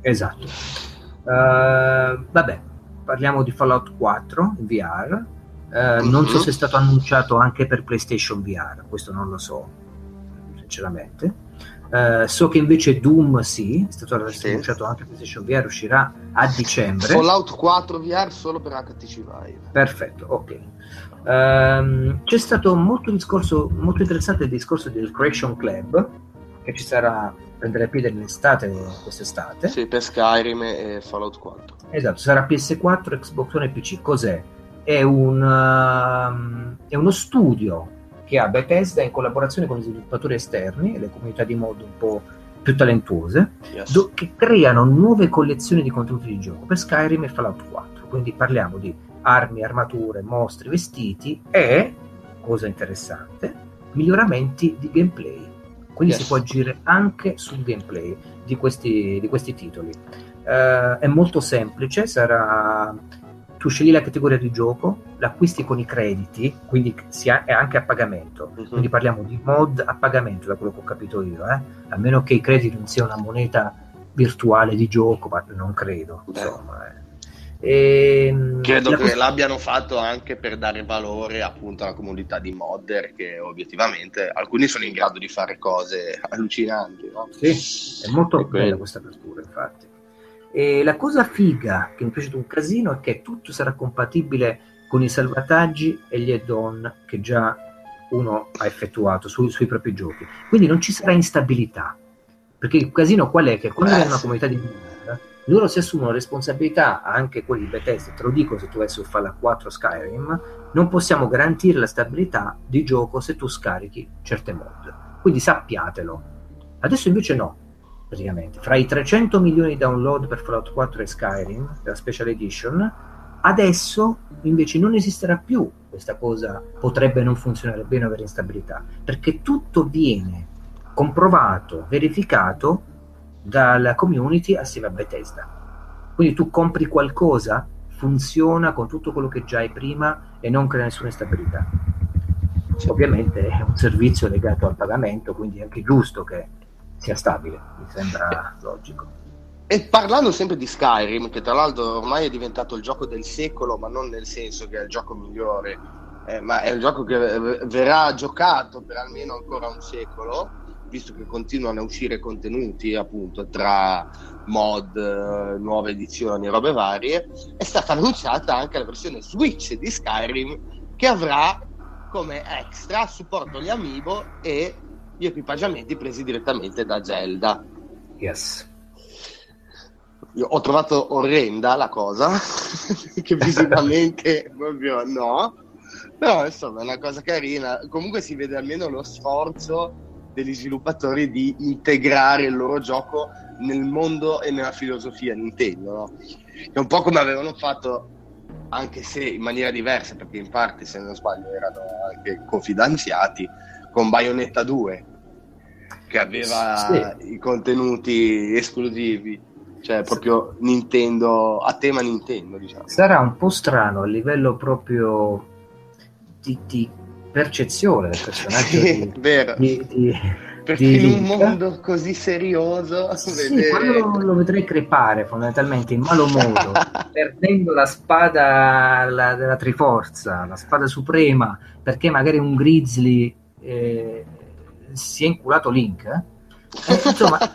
Esatto. Uh, vabbè, parliamo di Fallout 4 in VR. Mm-hmm. Non so mhm. se è stato annunciato anche per PlayStation VR, questo non lo so, sinceramente. Uh, so che invece Doom sì, è stato sì. annunciato anche PlayStation VR, uscirà a dicembre. Fallout 4 VR solo per HTC Vive. Perfetto, ok. Um, c'è stato molto discorso, molto interessante il discorso del Creation Club, che ci sarà prendere piede nell'estate, quest'estate. Sì, per Skyrim e Fallout 4. Esatto, sarà PS4, Xbox One e PC. Cos'è? È, un, um, è uno studio che ha Bethesda in collaborazione con gli sviluppatori esterni e le comunità di mod un po' più talentuose, yes. do- che creano nuove collezioni di contenuti di gioco per Skyrim e Fallout 4. Quindi parliamo di armi, armature, mostri, vestiti e, cosa interessante, miglioramenti di gameplay. Quindi yes. si può agire anche sul gameplay di questi, di questi titoli. Uh, è molto semplice, sarà tu scegli la categoria di gioco, l'acquisti con i crediti, quindi è anche a pagamento. Uh-huh. Quindi parliamo di mod a pagamento, da quello che ho capito io, eh? a meno che i crediti non sia una moneta virtuale di gioco, ma non credo. Insomma, eh. E, ehm, credo che cosa... l'abbiano fatto anche per dare valore appunto alla comunità di modder che obiettivamente alcuni sono in grado di fare cose allucinanti. No? Sì, è molto bella questa apertura infatti. E la cosa figa che mi è piaciuto un casino è che tutto sarà compatibile con i salvataggi e gli add-on che già uno ha effettuato su, sui propri giochi. Quindi non ci sarà instabilità. Perché il casino qual è? Che quando è una comunità di gamer, loro si assumono responsabilità, anche quelli di Bethesda, te lo dico se tu vai su Fallout 4 Skyrim, non possiamo garantire la stabilità di gioco se tu scarichi certe mod. Quindi sappiatelo. Adesso invece no, praticamente. Fra i 300 milioni di download per Fallout 4 e Skyrim, la Special Edition, adesso invece non esisterà più questa cosa, potrebbe non funzionare bene o avere instabilità, perché tutto viene comprovato, verificato dalla community assieme a Bethesda. Quindi tu compri qualcosa, funziona con tutto quello che già hai prima e non crea nessuna instabilità. Ovviamente è un servizio legato al pagamento, quindi è anche giusto che sia stabile, mi sembra logico. E parlando sempre di Skyrim, che tra l'altro ormai è diventato il gioco del secolo, ma non nel senso che è il gioco migliore, eh, ma è un gioco che verrà giocato per almeno ancora un secolo, visto che continuano a uscire contenuti appunto tra mod, eh, nuove edizioni robe varie, è stata annunciata anche la versione Switch di Skyrim che avrà come extra supporto agli amiibo e gli equipaggiamenti presi direttamente da Zelda. Yes. Io ho trovato orrenda la cosa, che visivamente proprio no, però insomma è una cosa carina. Comunque si vede almeno lo sforzo degli sviluppatori di integrare il loro gioco nel mondo e nella filosofia Nintendo, no? È un po' come avevano fatto, anche se in maniera diversa, perché in parte, se non sbaglio, erano anche confidenziati, con Bayonetta 2 che aveva sì. i contenuti esclusivi cioè proprio Nintendo a tema Nintendo diciamo. sarà un po' strano a livello proprio di, di percezione del personaggio sì, di, vero. Di, di, perché in un mondo così serioso sì, vedere... lo, lo vedrei crepare fondamentalmente in malo modo perdendo la spada la, della Triforza la spada suprema perché magari un Grizzly eh, si è inculato Link, eh? insomma,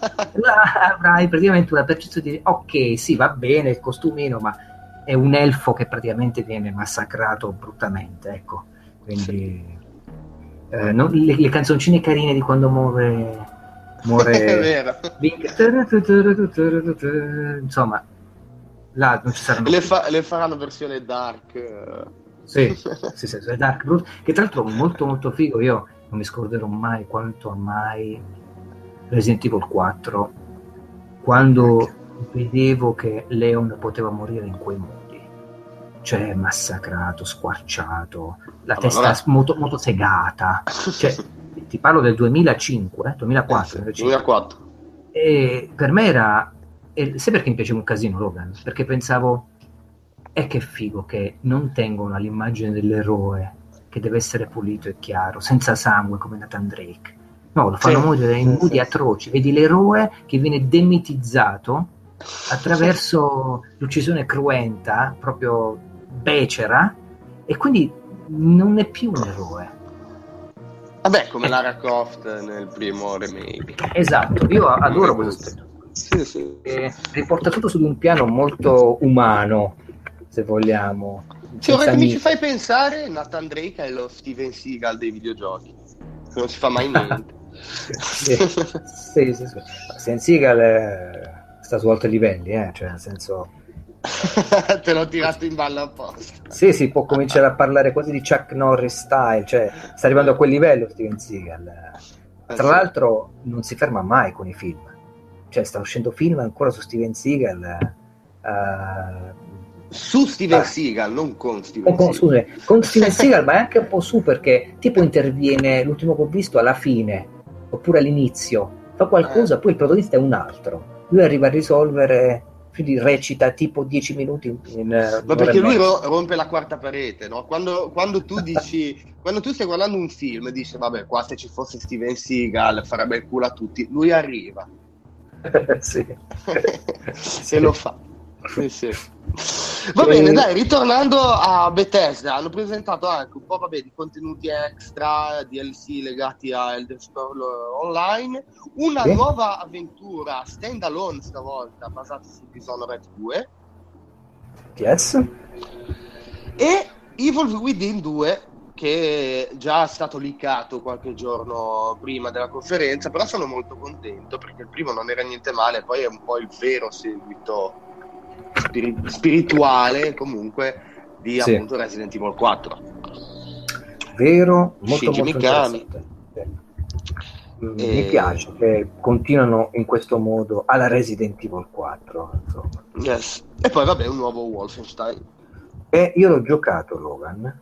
avrai praticamente una percezione di ok, sì, va bene il costumino, ma è un elfo che praticamente viene massacrato bruttamente, ecco. Quindi eh, non, le, le, canzoncine carine di quando muove muore insomma là non ci saranno le, fa- le faranno versione dark. Sì, sì, sì, dark Brut, che tra l'altro molto molto figo. Io non mi scorderò mai quanto amai Resident Evil 4 quando vedevo che Leon poteva morire in quei modi cioè massacrato, squarciato la allora, testa allora... Moto, motosegata cioè, ti parlo del 2005 eh? 2004, eh sì, 2004 e per me era e sai perché mi piaceva un casino Logan? perché pensavo e che figo che non tengono l'immagine dell'eroe che deve essere pulito e chiaro senza sangue come Nathan Drake no, lo fanno sì, morire in modi sì. atroci vedi l'eroe che viene demitizzato attraverso l'uccisione cruenta proprio becera e quindi non è più un eroe Vabbè, come Lara Croft nel primo remake. Esatto, io adoro questo aspetto. Sì, sì. Eh, riporta tutto su un piano molto umano, se vogliamo. Sì, ora che mi ci fai pensare, Nathan Drake è lo Steven Seagal dei videogiochi. Non si fa mai niente. sì, sì, sì, sì. Steven Seagal è... sta su altri livelli, eh? cioè nel senso Te l'ho tirato in ballo apposta. Sì, si può cominciare a parlare quasi di Chuck Norris style, cioè sta arrivando a quel livello Steven Seagal. Eh, Tra l'altro non si ferma mai con i film, cioè sta uscendo film ancora su Steven Seagal. Uh, su Steven ah, Seagal, non con Steven con, Seagal. Scusami, con Steven Seagal, ma è anche un po' su perché tipo interviene l'ultimo che ho visto alla fine, oppure all'inizio, fa qualcosa, eh. poi il protagonista è un altro. Lui arriva a risolvere quindi recita tipo 10 minuti in, in eh, ma perché lui ro- rompe la quarta parete no? quando, quando, tu dici quando tu stai guardando un film dici vabbè qua se ci fosse Steven Seagal farebbe il culo a tutti lui arriva sì. se lo fa sì, sì. Va bene, dai, ritornando a Bethesda, hanno presentato anche un po' vabbè, di contenuti extra, DLC legati a Elder Scrolls Online, una sì. nuova avventura stand alone stavolta basata su Dishonored 2. Yes. E Evil Within 2 che già è stato leakato qualche giorno prima della conferenza, però sono molto contento perché il primo non era niente male, poi è un po' il vero seguito spirituale comunque di sì. appunto Resident Evil 4 vero molto, Shinji molto Mikami. e... mi piace che continuano in questo modo alla Resident Evil 4 yes. e poi vabbè un nuovo Wolfenstein. E io l'ho giocato Logan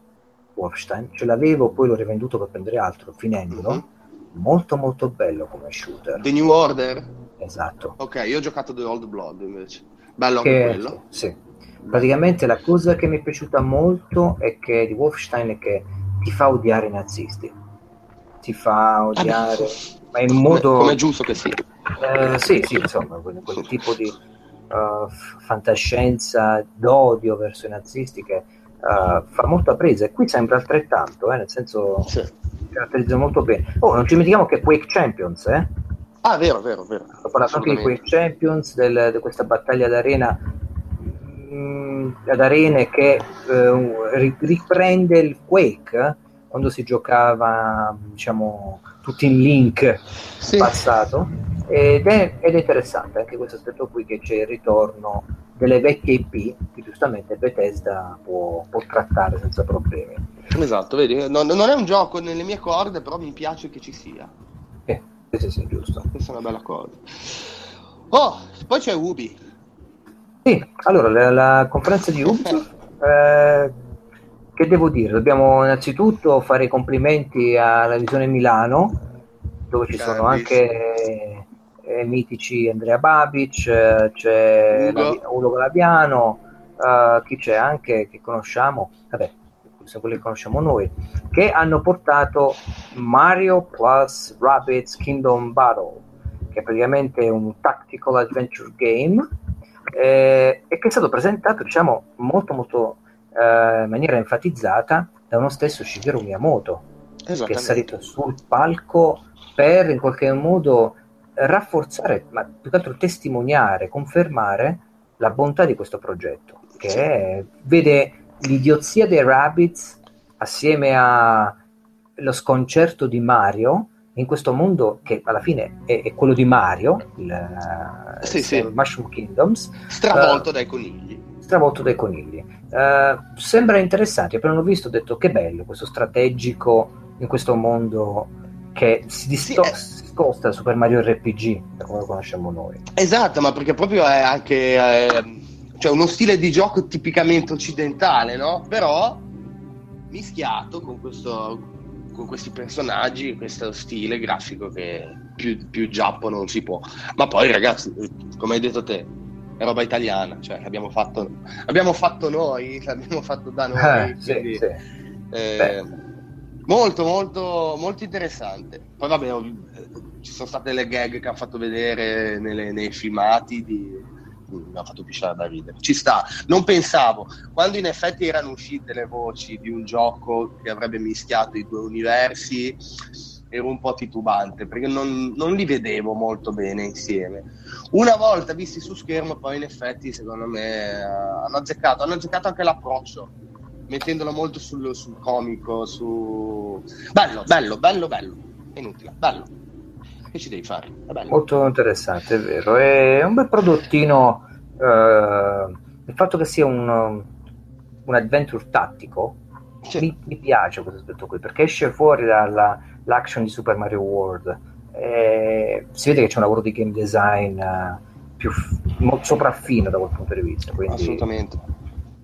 Wolfenstein ce l'avevo poi l'ho rivenduto per prendere altro finendolo. Mm-hmm. molto molto bello come shooter. The New Order? Esatto. Ok io ho giocato The Old Blood invece Bello anche quello. Sì. Praticamente la cosa che mi è piaciuta molto è che di Wolfstein è che ti fa odiare i nazisti. Ti fa odiare, ma in modo... Come, è giusto che sia. Eh, sì, sì, insomma, quel, quel tipo di uh, fantascienza d'odio verso i nazisti che uh, fa molto presa. E qui sembra altrettanto, eh, nel senso... Sì. Caratterizza molto bene. Oh, non ci dimentichiamo che Quake Champions, eh? Ah, vero, vero, vero. Ho parlato anche di quei Champions, del, di questa battaglia d'arena mh, mm, ad arene che eh, riprende il Quake eh, quando si giocava diciamo tutti in link sì. passato ed è, ed è, interessante anche questo aspetto qui che c'è il ritorno delle vecchie IP che giustamente Bethesda può, può trattare senza problemi esatto vedi non, non, è un gioco nelle mie corde però mi piace che ci sia. Sì, sì, giusto. Questa è una bella cosa. Oh, poi c'è Ubi. Sì, allora la, la conferenza di Ubi, eh, che devo dire? Dobbiamo innanzitutto fare i complimenti alla Visione Milano, dove ci sono anche eh, mitici Andrea Babic, eh, c'è Ugo, Ugo Labiano, uh, chi c'è anche che conosciamo, vabbè, quelli che conosciamo noi, che hanno portato Mario plus Rabbids Kingdom Battle, che è praticamente un tactical adventure game, eh, e che è stato presentato, diciamo, molto molto eh, in maniera enfatizzata da uno stesso Shigeru Miyamoto, che è salito sul palco per in qualche modo rafforzare, ma più che altro testimoniare, confermare la bontà di questo progetto, che vede l'idiozia dei Rabbits assieme allo sconcerto di Mario in questo mondo che alla fine è, è quello di Mario, il, sì, sì. Mushroom Kingdoms. Stravolto uh, dai conigli. Stravolto dai conigli. Uh, sembra interessante, appena l'ho visto ho detto che bello questo strategico in questo mondo che si discosta sì, da Super Mario RPG, da come lo conosciamo noi. Esatto, ma perché proprio è anche eh, cioè uno stile di gioco tipicamente occidentale, no? Però mischiato con, questo, con questi personaggi, questo stile grafico che più, più Giappo non si può. Ma poi ragazzi, come hai detto te, è roba italiana, cioè abbiamo fatto, abbiamo fatto noi, l'abbiamo fatto da noi. Eh, quindi, sì, sì. Eh, molto, molto, molto interessante. Poi vabbè, ci sono state le gag che hanno fatto vedere nelle, nei filmati di, mi ha fatto pisciare da ridere. Ci sta, non pensavo, quando in effetti erano uscite le voci di un gioco che avrebbe mischiato i due universi, ero un po' titubante perché non, non, li vedevo molto bene insieme. Una volta visti su schermo, poi in effetti, secondo me, uh, hanno azzeccato, hanno azzeccato anche l'approccio, mettendolo molto sul, sul comico, su... Bello, bello, bello, bello, inutile, bello che ci devi fare? Molto interessante, è vero. È un bel prodottino. Eh, il fatto che sia un, un adventure tattico sì. mi, mi, piace questo aspetto qui perché esce fuori dall'action di Super Mario World. Eh, si vede che c'è un lavoro di game design uh, più f- sopraffino da quel punto di vista. Quindi, Assolutamente.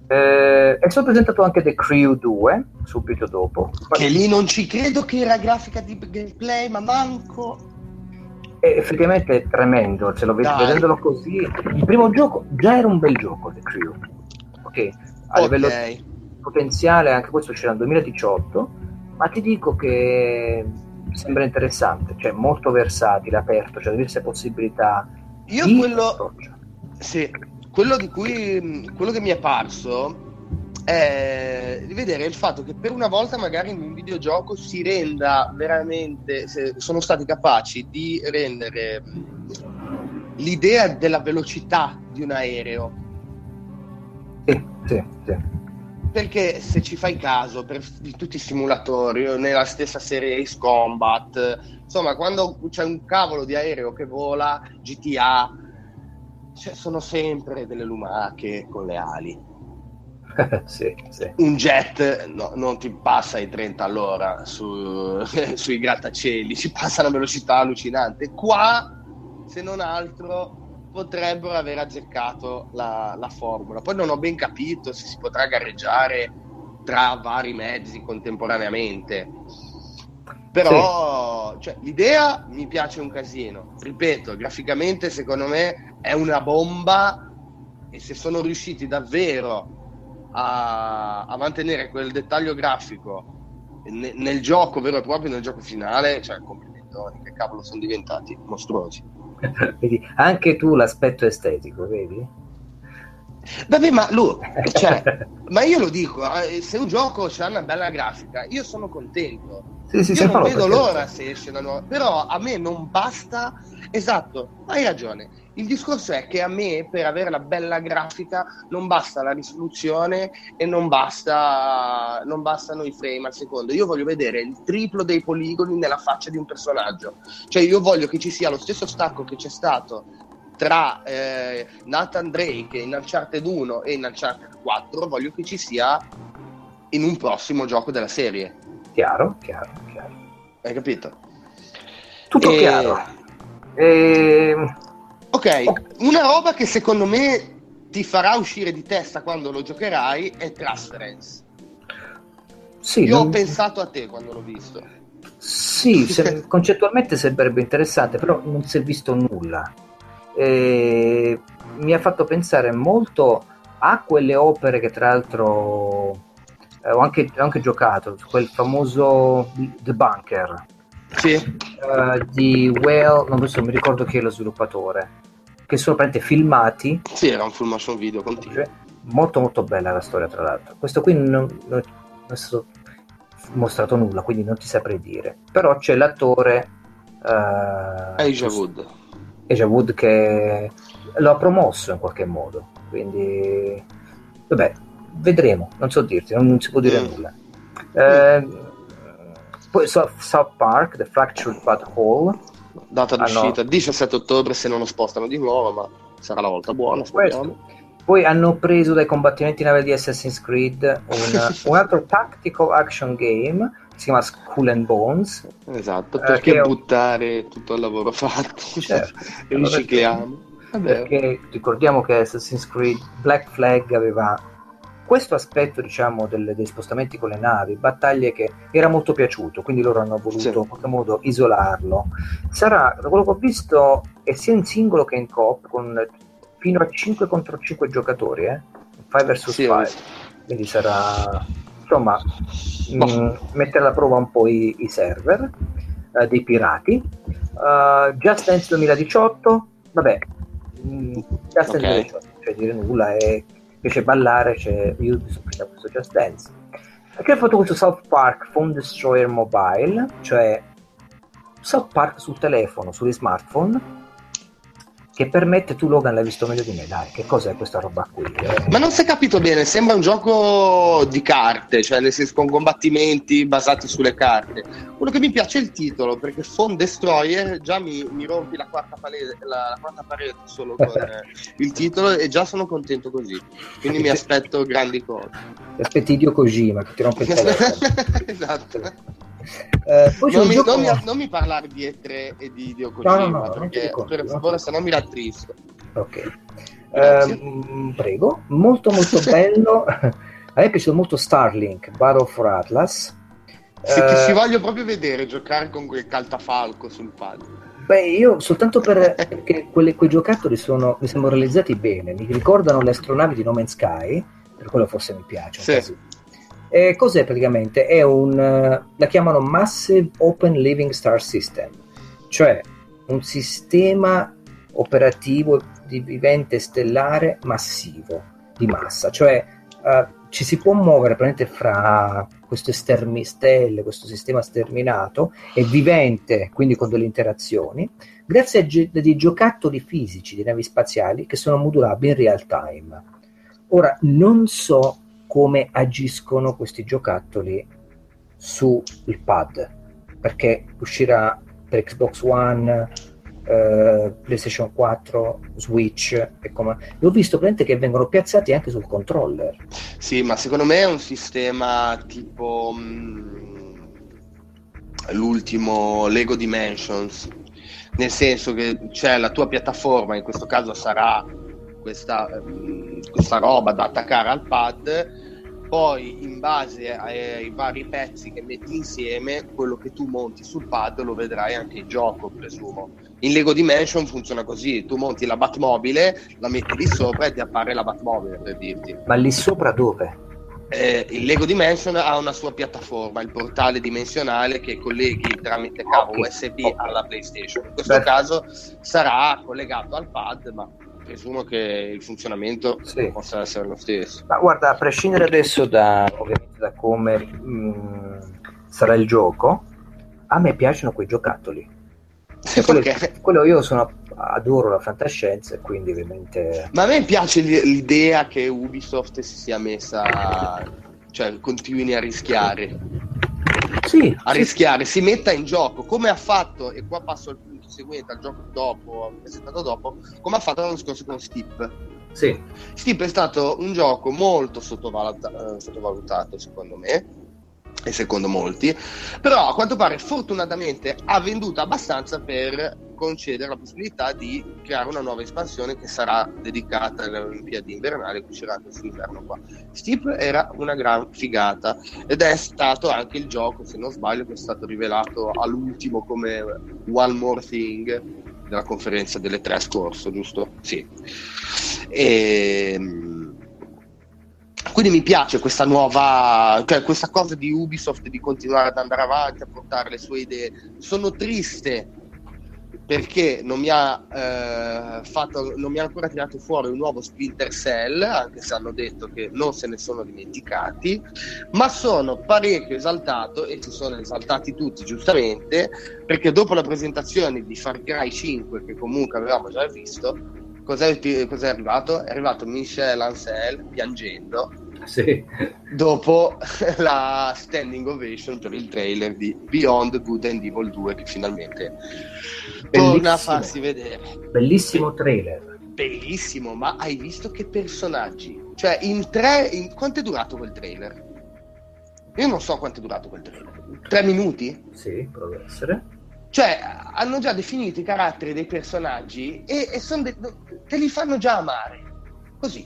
Eh, è stato presentato anche The Crew 2 subito dopo. Che lì non ci credo che era grafica di gameplay, ma manco è effettivamente tremendo, se lo vedo, vedendolo così. Il primo gioco già era un bel gioco, The Crew. Ok, a okay. livello potenziale, anche questo c'era nel 2018, ma ti dico che sembra interessante, cioè molto versatile, aperto, cioè diverse possibilità. Io quello, sì, quello di cui quello che mi è parso è di vedere il fatto che per una volta magari in un videogioco si renda veramente, sono stati capaci di rendere l'idea della velocità di un aereo. Sì, sì, sì. Perché se ci fai caso, per tutti i simulatori, nella stessa serie Ace Combat, insomma, quando c'è un cavolo di aereo che vola, GTA, cioè, sono sempre delle lumache con le ali sì, sì. Un jet no, non ti passa i 30 all'ora su, sui grattacieli, ci passa a una velocità allucinante. Qua, se non altro, potrebbero aver azzeccato la, la formula. Poi non ho ben capito se si potrà gareggiare tra vari mezzi contemporaneamente. Però sì. cioè, l'idea mi piace un casino. Ripeto, graficamente secondo me è una bomba e se sono riusciti davvero a, a mantenere quel dettaglio grafico ne, nel gioco vero e proprio, nel gioco finale, cioè complimentoni, che cavolo sono diventati mostruosi. vedi, anche tu l'aspetto estetico, vedi? Vabbè, ma lui, cioè, ma io lo dico, eh, se un gioco ha una bella grafica, io sono contento. Sì, sì, io non vedo l'ora se esce una nuova, però a me non basta, esatto, hai ragione il discorso è che a me, per avere la bella grafica, non basta la risoluzione e non, basta, non bastano i frame al secondo. Io voglio vedere il triplo dei poligoni nella faccia di un personaggio. Cioè, io voglio che ci sia lo stesso stacco che c'è stato tra eh, Nathan Drake in Uncharted 1 e in Uncharted 4. Voglio che ci sia in un prossimo gioco della serie. Chiaro, chiaro, chiaro. Hai capito? Tutto e... chiaro. E... Ok, una roba che secondo me ti farà uscire di testa quando lo giocherai è Transference. Sì, Io non... ho pensato a te quando l'ho visto. Sì, se, concettualmente sembrerebbe interessante, però non si è visto nulla. E mi ha fatto pensare molto a quelle opere che tra l'altro eh, ho, anche, ho anche giocato, quel famoso The Bunker sì. uh, di Whale, non so, mi ricordo chi è lo sviluppatore, che sono praticamente filmati. Sì, era un full motion video continuo. Molto molto bella la storia, tra l'altro. Questo qui non, non, è stato mostrato nulla, quindi non ti saprei dire. Però c'è l'attore... Uh, Asia Wood. Asia Wood che lo ha promosso in qualche modo, quindi... Vabbè, vedremo, non so dirti, non, non si può dire mm. nulla. Eh, Poi South Park, The Fractured But Whole. Data d'uscita hanno... 17 ottobre se non lo spostano di nuovo, ma sarà la volta buona. Poi hanno preso dai combattimenti navali di Assassin's Creed un, un altro tactical action game si chiama Skull and Bones. Esatto, perché eh, buttare tutto il lavoro fatto certo. e ricicliamo. Perché ricordiamo che Assassin's Creed Black Flag aveva questo aspetto diciamo del, dei spostamenti con le navi, battaglie che era molto piaciuto, quindi loro hanno voluto sì. in qualche modo isolarlo. Sarà, da quello che ho visto, è sia in singolo che in coop, con fino a 5 contro 5 giocatori, eh? 5 vs 5. Sì, quindi sarà insomma mh, mm, mettere alla prova un po' i, i server uh, dei pirati. Uh, Just Dance 2018, vabbè, mh, mm, Just Dance okay. 2018, cioè dire nulla, è, piace ballare, c'è Ubisoft ha questo Just Dance. Perché ha fatto questo South Park Phone Destroyer Mobile, cioè South Park sul telefono, sugli smartphone, che permette, tu Logan l'hai visto meglio di me, dai, che cos'è questa roba qui? Eh? Ma non si è capito bene, sembra un gioco di carte, cioè nel senso con combattimenti basati sulle carte. Quello che mi piace è il titolo, perché Phone Destroyer già mi, mi rompi la quarta, palese, la, la quarta parete solo con eh, il titolo e già sono contento così, quindi mi aspetto grandi cose. Ti aspetti Dio Kojima che ti rompe il telefono. esatto. Eh, non, mi, gioco... non, mi, non, mi, parlare di E3 e di Kojima, no, no, no, perché per favore, se no mi rattrisco. Ok. Eh, prego, molto molto bello. A me è piaciuto molto Starlink, Battle for Atlas. Se eh, ti voglio proprio vedere giocare con quel caltafalco sul pad. Beh, io soltanto perché quelle, quei giocattoli sono, mi sembrano realizzati bene, mi ricordano le astronavi di No Man's Sky, per quello forse mi piace. Sì. Eh, cos'è praticamente? È un, la chiamano Massive Open Living Star System, cioè un sistema operativo di vivente stellare massivo, di massa, cioè uh, ci si può muovere praticamente fra queste stermi stelle, questo sistema sterminato e vivente, quindi con delle interazioni, grazie a gi- dei giocattoli fisici di navi spaziali che sono modulabili in real time. Ora, non so come agiscono questi giocattoli sul pad. Perché uscirà per Xbox One eh, PlayStation 4 Switch e come... l'ho visto praticamente che vengono piazzati anche sul controller. Sì ma secondo me è un sistema tipo mh, mm, l'ultimo Lego Dimensions. Nel senso che c'è la tua piattaforma in questo caso sarà questa, questa roba da attaccare al pad poi in base ai vari pezzi che metti insieme quello che tu monti sul pad lo vedrai anche in gioco presumo in Lego Dimension funziona così tu monti la Batmobile la metti lì sopra e ti appare la Batmobile per dirti ma lì sopra dove? Eh, il Lego Dimension ha una sua piattaforma, il portale dimensionale che colleghi tramite cavo okay. USB okay. alla PlayStation. In questo Beh. caso sarà collegato al pad, ma presumo che il funzionamento sì. possa essere lo stesso. Ma guarda, a prescindere adesso da, da come mh, mm, sarà il gioco, a me piacciono quei giocattoli. Quello, quello, io sono, adoro la fantascienza e quindi ovviamente... Ma a me piace l'idea che Ubisoft si sia messa, cioè continui a rischiare. Sì, a sì. rischiare, si metta in gioco come ha fatto, e qua passo al punto seguente, al gioco dopo, presentato dopo, come ha fatto l'anno scorso con Steep. Sì. Steep è stato un gioco molto sottovaluta- eh, sottovalutato, secondo me, e secondo molti, però a quanto pare fortunatamente ha venduto abbastanza per concedere la possibilità di creare una nuova espansione che sarà dedicata alle Olimpiadi invernali che uscirà quest'inverno qua. Steep era una gran figata ed è stato anche il gioco, se non sbaglio, che è stato rivelato all'ultimo come One More Thing della conferenza delle tre scorso, giusto? Sì. E ehm, quindi mi piace questa nuova, cioè questa cosa di Ubisoft di continuare ad andare avanti a portare le sue idee. Sono triste perché non mi ha, eh, fatto, non mi ha ancora tirato fuori un nuovo Splinter Cell, anche se hanno detto che non se ne sono dimenticati, ma sono parecchio esaltato e si sono esaltati tutti giustamente perché dopo la presentazione di Far Cry 5 che comunque avevamo già visto cos'è, cos'è arrivato? È arrivato Michel Ancel piangendo sì. dopo la standing ovation per il trailer di Beyond Good and Evil 2 che finalmente Bellissimo. torna a farsi vedere. Bellissimo trailer. Bellissimo, ma hai visto che personaggi? Cioè, in tre... In... Quanto è durato quel trailer? Io non so quanto è durato quel trailer. Tre minuti? Sì, potrebbe essere. Cioè, hanno già definito i caratteri dei personaggi e, e son de- te li fanno già amare. Così.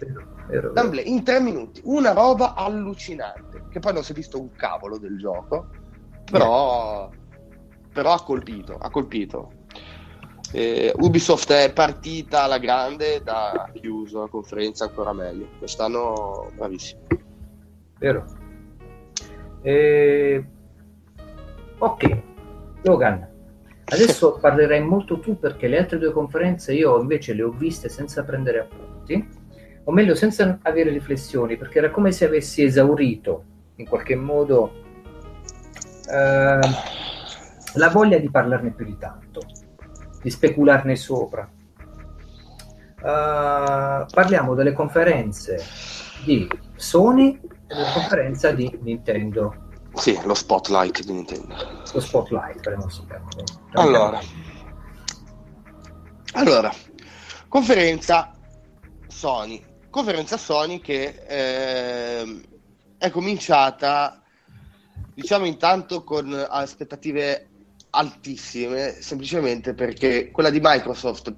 Vero, vero, in tre minuti. Una roba allucinante. Che poi non si è visto un cavolo del gioco. Però, però ha colpito. Ha colpito. Eh, Ubisoft è partita alla grande, da chiuso la conferenza ancora meglio. Quest'anno bravissimo. Vero. Eh, Ok, Logan, adesso parlerai molto tu perché le altre due conferenze io invece le ho viste senza prendere appunti, o meglio senza avere riflessioni, perché era come se avessi esaurito in qualche modo eh, la voglia di parlarne più di tanto, di specularne sopra. Uh, parliamo delle conferenze di Sony e della conferenza di Nintendo. Sì, lo spotlight di Nintendo. Lo spotlight, faremo si chiama. Allora, allora, conferenza Sony. Conferenza Sony che eh, è cominciata, diciamo intanto con aspettative altissime, semplicemente perché quella di Microsoft,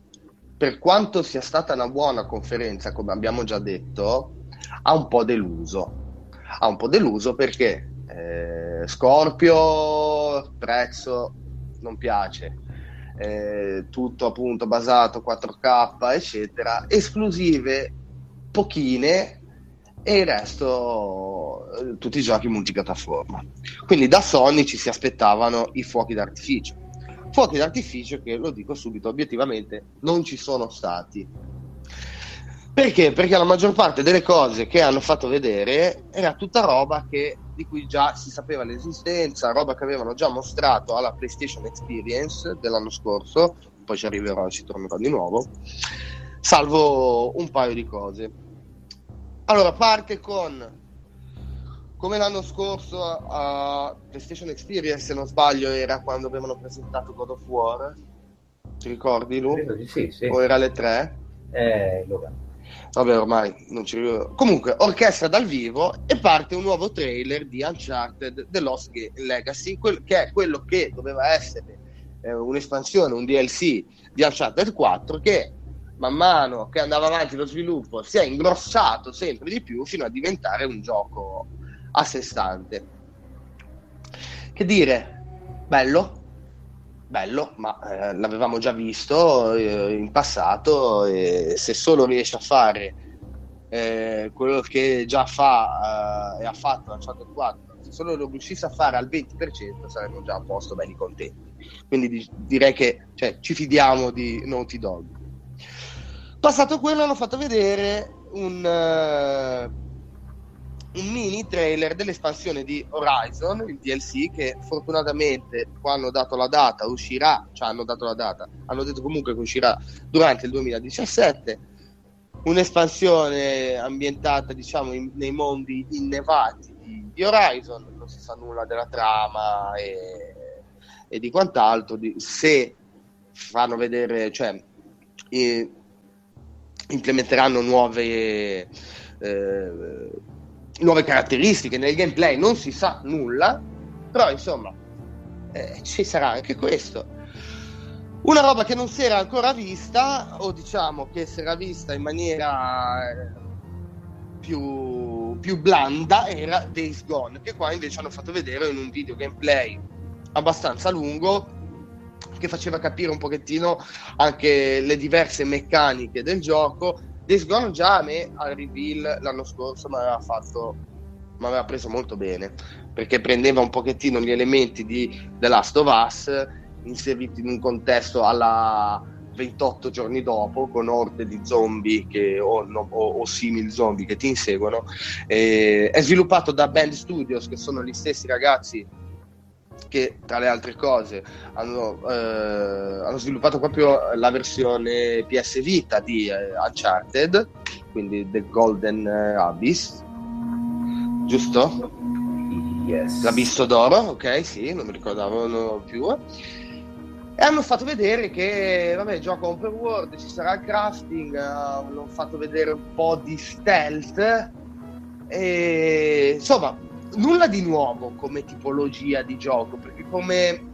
per quanto sia stata una buona conferenza, come abbiamo già detto, ha un po' deluso. Ha un po' deluso perché eh, Scorpio, prezzo non piace, eh, tutto appunto basato 4K, eccetera, esclusive pochine e il resto eh, tutti i giochi multipiattaforma. Quindi da Sony ci si aspettavano i fuochi d'artificio. Fuochi d'artificio che, lo dico subito, obiettivamente non ci sono stati. Perché? Perché la maggior parte delle cose che hanno fatto vedere era tutta roba che, di cui già si sapeva l'esistenza, roba che avevano già mostrato alla PlayStation Experience dell'anno scorso, poi ci arriverò, ci tornerò di nuovo, salvo un paio di cose. Allora, parte con come l'anno scorso a PlayStation Experience, se non sbaglio, era quando avevano presentato God of War. Ti ricordi, Lu? Sì, sì. O era alle 3? Eh, Logan. Vabbè, ormai non ci ricordo. Comunque, orchestra dal vivo e parte un nuovo trailer di Uncharted The Lost Legacy, quel- che è quello che doveva essere eh, un'espansione, un DLC di Uncharted 4 che man mano che andava avanti lo sviluppo si è ingrossato sempre di più fino a diventare un gioco a sé stante. Che dire, bello, bello, ma eh, l'avevamo già visto eh, in passato e se solo riesce a fare eh, quello che già fa e ha fatto Uncharted 4, se solo lo riuscisse a fare al 20% saremmo già a posto belli contenti. Quindi di- direi che cioè, ci fidiamo di Naughty Dog. Passato quello hanno fatto vedere un, eh, un mini trailer dell'espansione di Horizon, il DLC, che fortunatamente qua hanno dato la data, uscirà, cioè hanno dato la data, hanno detto comunque che uscirà durante il 2017. Un'espansione ambientata, diciamo, in- nei mondi innevati di, di Horizon, non si sa nulla della trama e, e di quant'altro, di- se fanno vedere, cioè, eh, implementeranno nuove, eh, nuove caratteristiche nel gameplay, non si sa nulla, però insomma eh, ci sarà anche questo. Una roba che non si era ancora vista, o diciamo che si era vista in maniera eh, più, più blanda, era Days Gone, che qua invece hanno fatto vedere in un video gameplay abbastanza lungo che faceva capire un pochettino anche le diverse meccaniche del gioco. Days Gone già a me al reveal l'anno scorso mi aveva fatto mi aveva preso molto bene perché prendeva un pochettino gli elementi di The Last of Us inseriti in un contesto alla 28 giorni dopo con orde di zombie che, o, no, o, o simili zombie che ti inseguono Eh, è sviluppato da Band Studios che sono gli stessi ragazzi che tra le altre cose hanno, eh, hanno sviluppato proprio la versione PS Vita di eh, Uncharted, quindi The Golden eh, Abyss. giusto? Yes. L'ha visto d'oro, ok, sì, non mi ricordavo più. E hanno fatto vedere che, vabbè, gioco open world, ci sarà il crafting, uh, hanno fatto vedere un po' di stealth. E, insomma, nulla di nuovo come tipologia di gioco, perché come...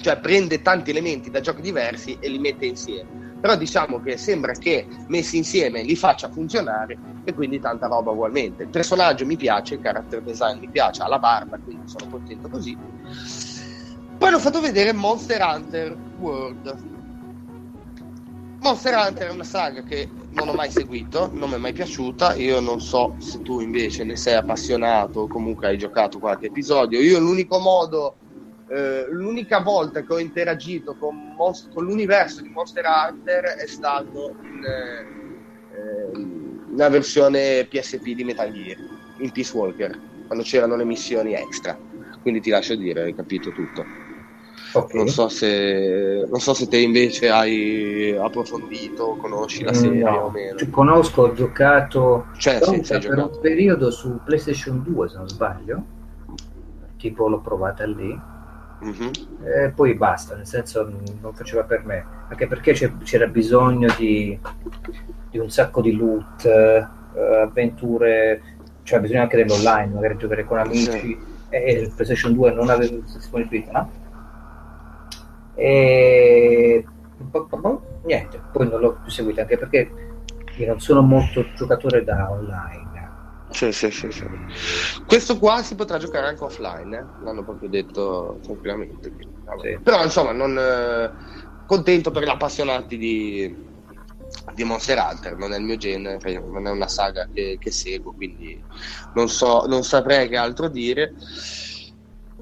Cioè, prende tanti elementi da giochi diversi e li mette insieme però diciamo che sembra che messi insieme li faccia funzionare e quindi tanta roba ugualmente. Il personaggio mi piace, il character design mi piace, ha la barba, quindi sono contento così. Poi hanno fatto vedere Monster Hunter World. Monster Hunter è una saga che non ho mai seguito, non mi è mai piaciuta. Io non so se tu invece ne sei appassionato o comunque hai giocato qualche episodio. Io l'unico modo eh, l'unica volta che ho interagito con, most- con, l'universo di Monster Hunter è stato in, eh, una versione PSP di Metal Gear, in Peace Walker, quando c'erano le missioni extra. Quindi ti lascio dire, hai capito tutto. Okay. Non, so se, non, so se, te invece hai approfondito, conosci la serie no, o meno. Conosco, ho giocato cioè, sì, per giocato. un periodo su PlayStation 2, se non sbaglio. Tipo l'ho provata lì Mm-hmm. E poi basta, nel senso non faceva per me, anche perché c'era bisogno di, di, un sacco di loot, eh, avventure, cioè bisogna anche dell'online, magari giocare con amici sì. e il PlayStation 2 non aveva disponibilità. E niente, poi non l'ho più seguito anche perché io non sono molto giocatore da online sì, sì, sì, sì. Questo qua si potrà giocare anche offline, eh? l'hanno proprio detto tranquillamente. Sì. Però insomma, non, eh, contento per gli appassionati di, di Monster Hunter, non è il mio genere, non è una saga che, che seguo, quindi non, so, non saprei che altro dire.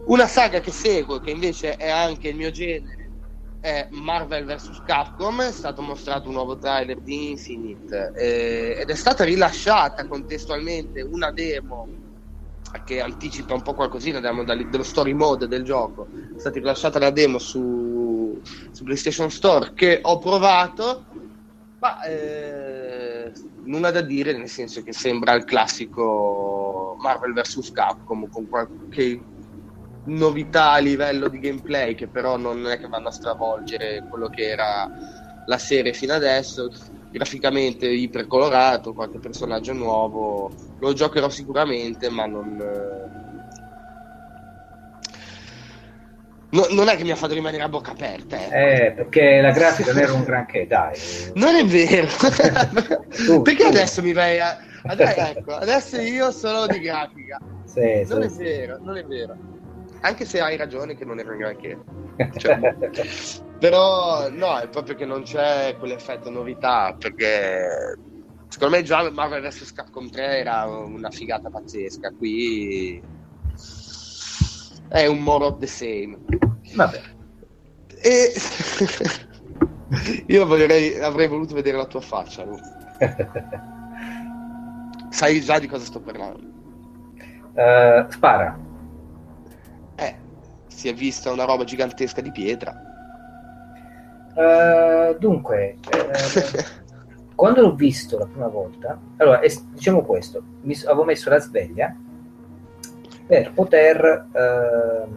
Una saga che seguo, che invece è anche il mio genere, è Marvel vs Capcom, è stato mostrato un nuovo trailer di Infinite eh, ed è stata rilasciata contestualmente una demo che anticipa un po' qualcosina dello story mode del gioco. È stata rilasciata la demo su, su PlayStation Store che ho provato, ma eh, nulla da dire, nel senso che sembra il classico Marvel vs Capcom con qualche novità a livello di gameplay che però non è che vanno a stravolgere quello che era la serie fino adesso. Graficamente ipercolorato qualche personaggio nuovo. Lo giocherò sicuramente ma non no, non è che mi ha fatto rimanere a bocca aperta eh, eh perché la grafica non era un granché dai. Non è vero. Perché adesso mi vai a adesso, ecco, adesso io sono di grafica. Sì, non sì. è vero non è vero anche se hai ragione che non era granché. Cioè, però no, è proprio che non c'è quell'effetto novità, perché secondo me già Marvel vs Capcom 3 era una figata pazzesca, qui è un more of the same. Vabbè. E io vorrei, avrei voluto vedere la tua faccia. Sai già di cosa sto parlando. Uh, spara si è vista una roba gigantesca di pietra. Uh, dunque, eh, quando l'ho visto la prima volta, allora es- diciamo questo: mi avevo messo la sveglia per poter, uh,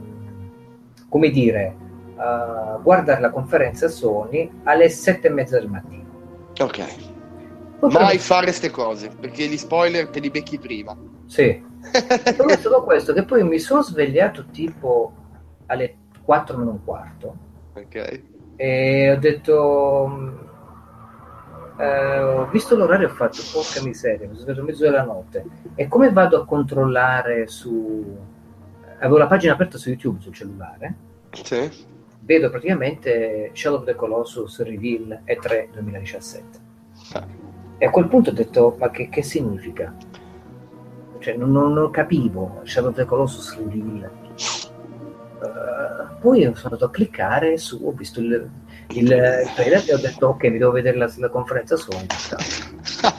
come dire, uh, guardare la conferenza Sony alle sette e mezza del mattino. Ok. Poi Mai però... fare queste cose perché gli spoiler te li becchi prima. Sì. È solo questo che poi mi sono svegliato tipo alle 4 meno un quarto. Ok. E ho detto... Mm, eh, ho visto l'orario ho fatto porca miseria, mi sono svegliato mezzo della notte. E come vado a controllare su... Avevo la pagina aperta su YouTube sul cellulare. Sì. Vedo praticamente Shadow of the Colossus Reveal E3 2017. Ah. E a quel punto ho detto, ma che, che significa? Cioè, non, non, non capivo Shadow of the Colossus Reveal Uh, poi sono andato a cliccare su, ho visto il, il, il trailer e ho detto ok, mi devo vedere la, la conferenza Sony.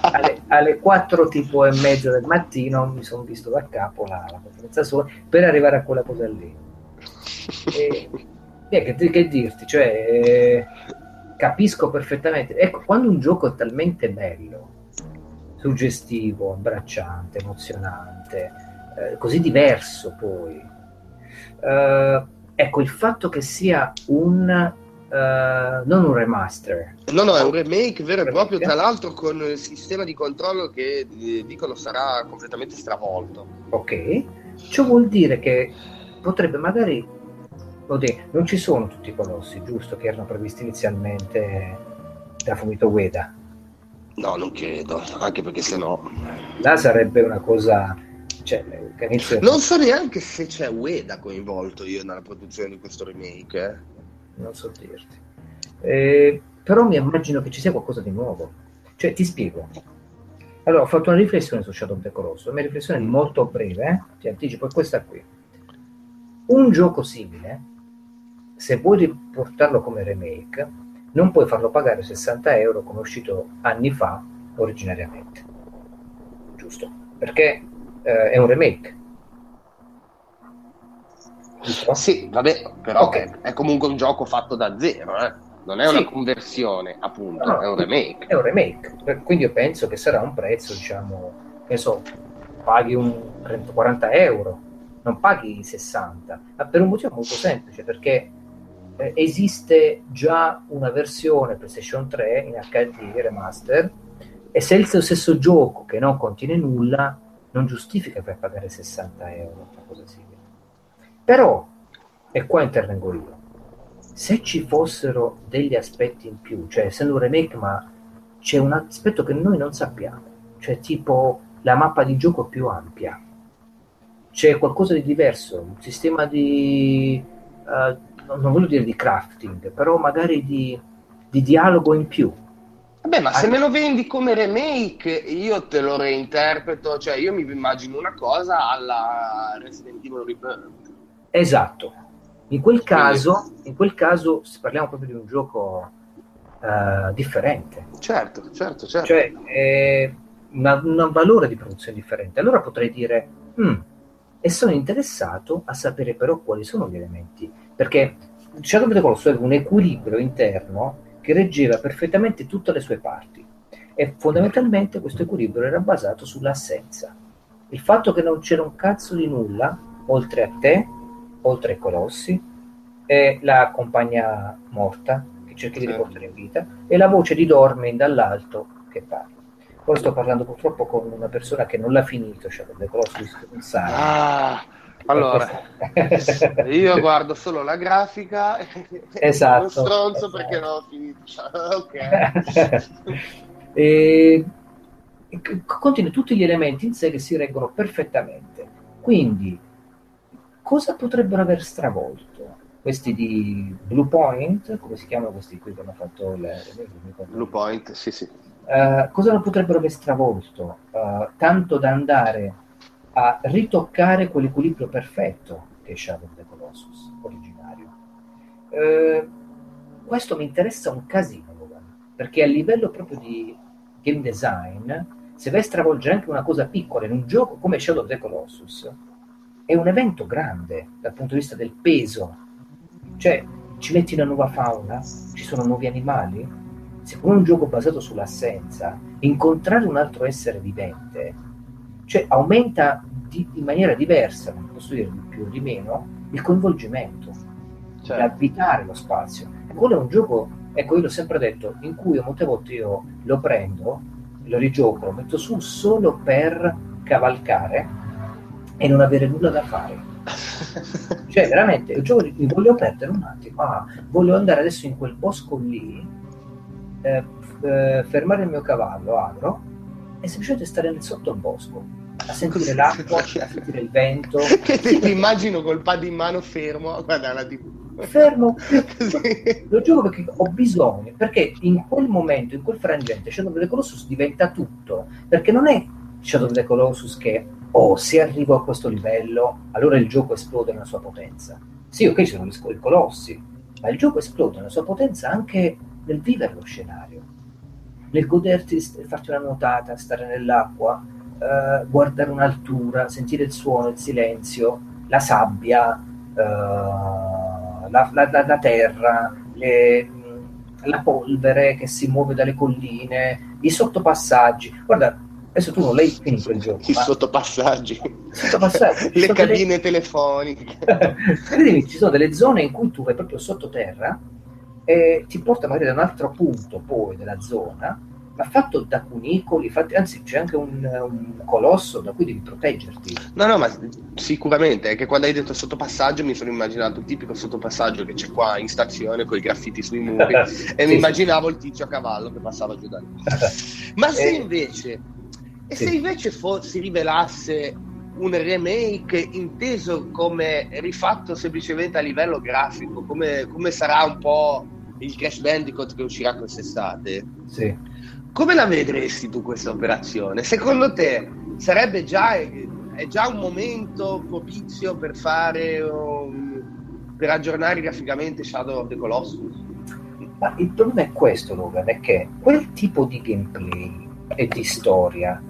alle, alle 4 tipo e mezza del mattino mi sono visto da capo la, la conferenza Sony per arrivare a quella cosa lì. E, e che, che, dirti, cioè eh, capisco perfettamente. Ecco, quando un gioco è talmente bello, suggestivo, abbracciante, emozionante, eh, così diverso poi. Uh, ecco, il fatto che sia un Uh, non un remaster. No, no, è un remake vero e proprio, tra l'altro con il sistema di controllo che eh, dicono sarà completamente stravolto. Ok, ciò vuol dire che potrebbe magari... Oddio, non ci sono tutti i colossi, giusto, che erano previsti inizialmente da Fumito Ueda. No, non credo, anche perché se no... Là sarebbe una cosa... Cioè, non so neanche se c'è Ueda coinvolto io nella produzione di questo remake. Eh non so dirti. Eh, però mi immagino che ci sia qualcosa di nuovo. Cioè, ti spiego. Allora, ho fatto una riflessione su Shadow of the Colossus. La mia riflessione è molto breve, eh? ti anticipo, è questa qui. Un gioco simile, se vuoi riportarlo come remake, non puoi farlo pagare 60 euro come è uscito anni fa originariamente. Giusto? Perché eh, è un remake sì, vabbè, però okay. è comunque un gioco fatto da zero, eh? non è sì. una conversione, appunto, no, è un remake. È un remake, quindi io penso che sarà un prezzo, diciamo, che so, paghi un 30, 40 euro, non paghi 60, ma per un motivo molto semplice, perché eh, esiste già una versione PlayStation 3 in HD remaster e se è il stesso gioco che non contiene nulla, non giustifica per pagare 60 euro, una cosa simile. Però, e qua intervengo io, se ci fossero degli aspetti in più, cioè essendo un remake ma c'è un aspetto che noi non sappiamo, cioè tipo la mappa di gioco più ampia, c'è qualcosa di diverso, un sistema di, uh, non voglio dire di crafting, però magari di, di dialogo in più. Vabbè, ma se me lo vendi come remake, io te lo reinterpreto, cioè io mi immagino una cosa alla Resident Evil Rebirth Esatto. In quel caso, in quel caso parliamo proprio di un gioco uh, differente. Certo, certo, certo. Cioè, è un valore di produzione differente. Allora potrei dire, mm, e sono interessato a sapere però quali sono gli elementi. Perché Shadow of the Colossus aveva un equilibrio interno che reggeva perfettamente tutte le sue parti. E fondamentalmente questo equilibrio era basato sull'assenza. Il fatto che non c'era un cazzo di nulla oltre a te oltre ai colossi, e la compagna morta che cerca di riportare in vita e la voce di Dormin dall'alto che parla. Poi sto parlando purtroppo con una persona che non l'ha finito, cioè The Colossus non sa. Ah, allora, io guardo solo la grafica esatto, lo stronzo esatto. perché non ho finito. ok. e, contiene tutti gli elementi in sé che si reggono perfettamente. Quindi cosa potrebbero aver stravolto? Questi di Blue Point, come si chiamano questi qui che hanno fatto le... Blue Point, sì, sì. Uh, cosa lo potrebbero aver stravolto? Uh, tanto da andare a ritoccare quell'equilibrio perfetto che è Shadow of the Colossus originario. Uh, questo mi interessa un casino, Logan, perché a livello proprio di game design, se vai a stravolgere anche una cosa piccola in un gioco come Shadow of the Colossus, è un evento grande dal punto di vista del peso. Cioè, ci metti una nuova fauna, ci sono nuovi animali. Siccome è un gioco basato sull'assenza, incontrare un altro essere vivente, cioè aumenta di, in maniera diversa, non posso dire di più o di meno, il coinvolgimento, certo. l'abitare lo spazio. E quello è un gioco, ecco, io l'ho sempre detto, in cui molte volte io lo prendo, lo rigioco, lo metto su solo per cavalcare e non avere nulla da fare. cioè, veramente, il gioco mi voglio perdere un attimo. Ah, voglio andare adesso in quel bosco lì, eh, eh, fermare il mio cavallo, agro, e semplicemente stare nel sottobosco a sentire l'acqua, a sentire il vento. Che ti immagino col pad in mano fermo a guardare la TV. Fermo, lo gioco perché ho bisogno, perché in quel momento, in quel frangente, Shadow of the Colossus diventa tutto, perché non è Shadow of the Colossus che o se arrivo a questo livello, allora il gioco esplode nella sua potenza. Sì, ok, ci sono i colossi, ma il gioco esplode nella sua potenza anche nel vivere lo scenario, nel goderti, farti una nuotata, stare nell'acqua, eh, guardare un'altura, sentire il suono, il silenzio, la sabbia, eh, la, la, la, la, terra, le, la polvere che si muove dalle colline, i sottopassaggi. Guarda, adesso tu non l'hai finito il gioco. I ma... sottopassaggi. sottopassaggi. Le cabine delle... telefoniche. Credimi, ci sono delle zone in cui tu vai proprio sottoterra e ti porta magari da un altro punto poi della zona ma fatto da cunicoli, fatti, anzi c'è anche un, un, colosso da cui devi proteggerti. No, no, ma sicuramente, è che quando hai detto sottopassaggio mi sono immaginato il tipico sottopassaggio che c'è qua in stazione con i graffiti sui muri e sì, mi immaginavo sì. il tizio a cavallo che passava giù da lì. ma se eh, invece, e se invece for- si rivelasse un remake inteso come rifatto semplicemente a livello grafico, come, come sarà un po' il Crash Bandicoot che uscirà quest'estate? Sì come la vedresti tu questa operazione? Secondo te sarebbe già, è già un momento propizio per fare um, per aggiornare graficamente Shadow of the Colossus? Ma il problema è questo, Logan, è che quel tipo di gameplay e di storia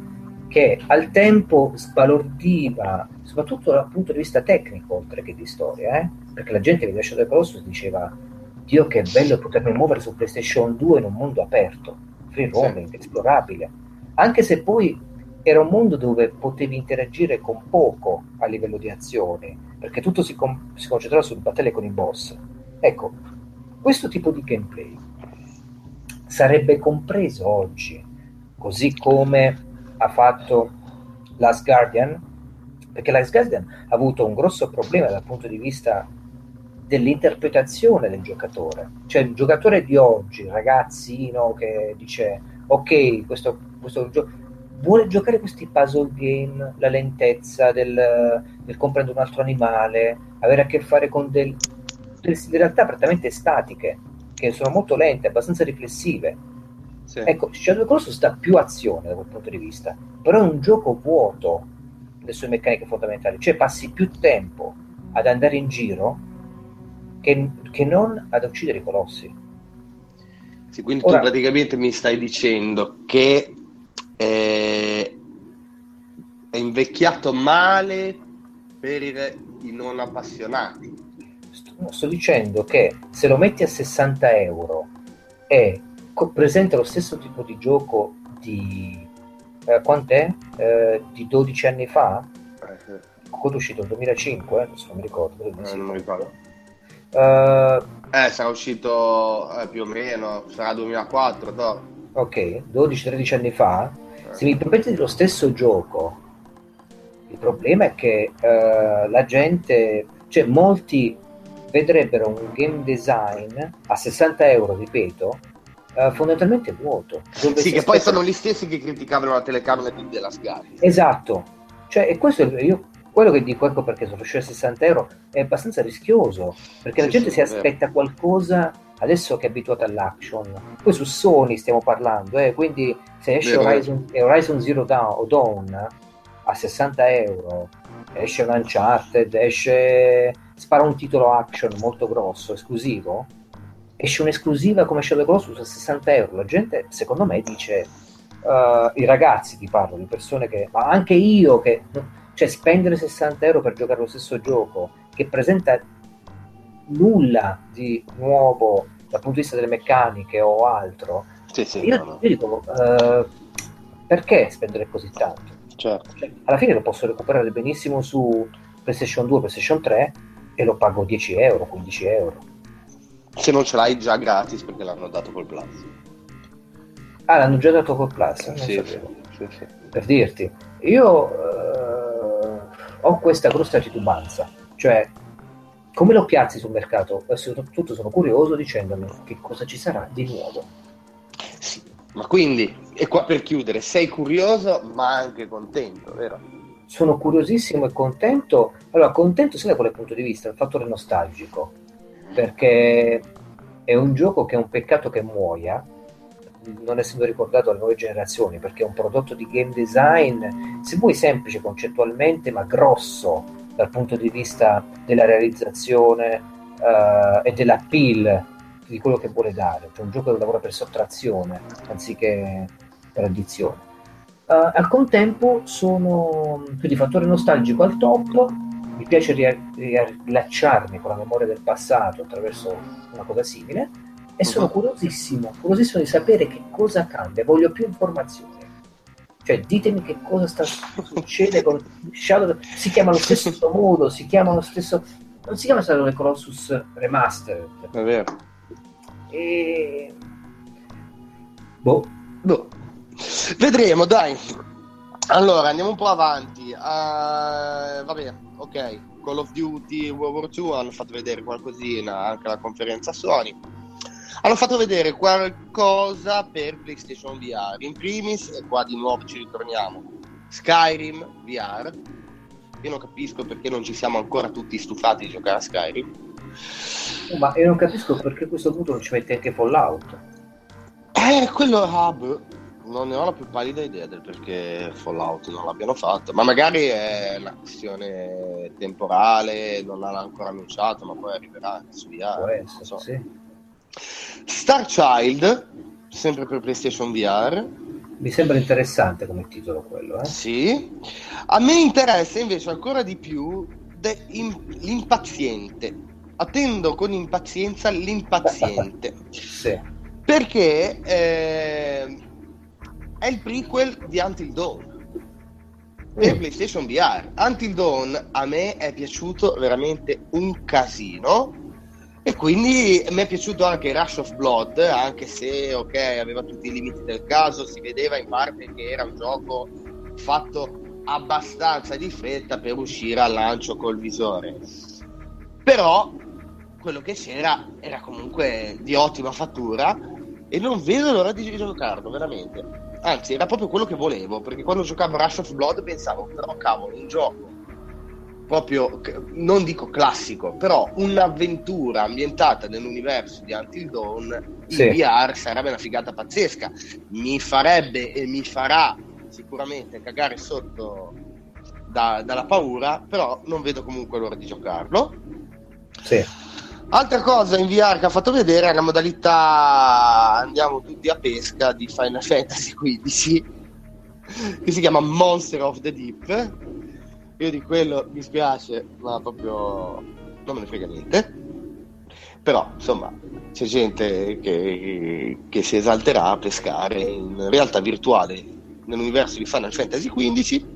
che al tempo sbalordiva, soprattutto dal punto di vista tecnico, oltre che di storia, eh? perché la gente che vedeva Shadow of the Colossus diceva Dio che bello potermi muovere su PlayStation 2 in un mondo aperto free roaming, esplorabile, anche se poi era un mondo dove potevi interagire con poco a livello di azioni, perché tutto si, com- si concentrava sulle battaglie con i boss. Ecco, questo tipo di gameplay sarebbe compreso oggi, così come ha fatto Last Guardian, perché Last Guardian ha avuto un grosso problema dal punto di vista dell'interpretazione del giocatore. Cioè il giocatore di oggi, il ragazzino che dice ok, questo, questo gioco vuole giocare questi puzzle game, la lentezza del, del comprendere un altro animale, avere a che fare con del, delle realtà prettamente statiche, che sono molto lente, abbastanza riflessive. Sì. Ecco, Shadow Colossus sta più azione da quel punto di vista, però è un gioco vuoto le sue meccaniche fondamentali, cioè passi più tempo ad andare in giro che, che non ad uccidere i colossi. Sì, quindi Ora, tu praticamente mi stai dicendo che è, è invecchiato male per i non appassionati. Sto, sto dicendo che se lo metti a 60 euro e presenta lo stesso tipo di gioco di eh, quant'è? Eh, di 12 anni fa? Eh. Quando è uscito? Il 2005? Adesso non mi ricordo. Eh, non mi ricordo. Uh, eh, sarà uscito eh, più o meno, sarà 2004, no? Ok, 12-13 anni fa. Eh. Se mi permettete lo stesso gioco, il problema è che uh, la gente, cioè molti vedrebbero un game design a 60 euro, ripeto, uh, fondamentalmente vuoto. Sì, che aspetta... poi sono gli stessi che criticavano la telecamera della Sky. Esatto, cioè, e questo io quello che dico, ecco perché sono riuscito a 60 euro, è abbastanza rischioso, perché sì, la gente sì, si aspetta qualcosa adesso che è abituata all'action. Poi su Sony stiamo parlando, eh, quindi se esce Horizon, Horizon, Zero Dawn, o Dawn a 60 euro, esce un Uncharted, esce spara un titolo action molto grosso, esclusivo, esce un'esclusiva come Shadow Colossus a 60 euro, la gente secondo me dice, uh, i ragazzi ti parlo, di persone che, ma anche io che cioè spendere 60 euro per giocare lo stesso gioco che presenta nulla di nuovo dal punto di vista delle meccaniche o altro, sì, sì, io, no, no. io, dico uh, perché spendere così tanto? Certo. Cioè, alla fine lo posso recuperare benissimo su PlayStation 2, PlayStation 3 e lo pago 10 euro, 15 euro. Se non ce l'hai già gratis perché l'hanno dato col Plus. Ah, l'hanno già dato col Plus? Sì, sì, sì, Per dirti, io uh, ho questa grossa titubanza, cioè come lo piazzi sul mercato? E soprattutto sono curioso dicendomi che cosa ci sarà di nuovo. Sì, ma quindi, e qua per chiudere, sei curioso ma anche contento, vero? Sono curiosissimo e contento. Allora, contento sia da quale punto di vista, il fattore nostalgico, perché è un gioco che è un peccato che muoia, non essendo ricordato alle nuove generazioni, perché è un prodotto di game design, se vuoi semplice concettualmente, ma grosso dal punto di vista della realizzazione uh, e dell'appeal di quello che vuole dare, cioè un gioco che lavora per sottrazione anziché per addizione. Uh, al contempo sono quindi fattore nostalgico al top, mi piace riallacciarmi con la memoria del passato attraverso una cosa simile, e sono curiosissimo, curiosissimo di sapere che cosa cambia, voglio più informazioni. Cioè ditemi che cosa sta succede con Shadow. Si chiama lo stesso modo, si chiama lo stesso. Non si chiama Shadow of the Colossus Remastered. È vero. E. Boh. Boh. Vedremo, dai. Allora, andiamo un po' avanti. Uh, vabbè, ok. Call of Duty World War II hanno fatto vedere qualcosina anche alla conferenza Sony. Hanno fatto vedere qualcosa per PlayStation VR. In primis, e qua di nuovo ci ritorniamo, Skyrim VR. Io non capisco perché non ci siamo ancora tutti stufati di giocare a Skyrim. Ma io non capisco perché a questo punto non ci mette anche Fallout. Eh, quello hub. Ah, non ne ho la più pallida idea del perché Fallout non l'abbiano fatto, ma magari è una questione temporale, non l'hanno ancora annunciato, ma poi arriverà su VR. Può essere, so. sì. Star Child, sempre per PlayStation VR. Mi sembra interessante come titolo quello, eh? Sì. A me interessa invece ancora di più de- in- l'impaziente. Attendo con impazienza l'impaziente. sì. Perché... Eh è il prequel di Until Dawn per mm. PlayStation VR. Until Dawn a me è piaciuto veramente un casino e quindi mi è piaciuto anche Rush of Blood, anche se ok, aveva tutti i limiti del caso, si vedeva in parte che era un gioco fatto abbastanza di fretta per uscire al lancio col visore. Però quello che c'era era comunque di ottima fattura e non vedo l'ora di giocarlo, veramente. Anzi, era proprio quello che volevo, perché quando giocavo Rush of Blood pensavo, però cavolo, un gioco proprio, non dico classico, però un'avventura ambientata nell'universo di Until Dawn sì. in VR sarebbe una figata pazzesca. Mi farebbe e mi farà sicuramente cagare sotto da, dalla paura, però non vedo comunque l'ora di giocarlo. Sì. Altra cosa in VR che ha fatto vedere è la modalità andiamo tutti a pesca di Final Fantasy XV che si chiama Monster of the Deep. Io di quello mi spiace, ma proprio non me ne frega niente. Però, insomma, c'è gente che, che si esalterà a pescare in realtà virtuale nell'universo di Final Fantasy XV.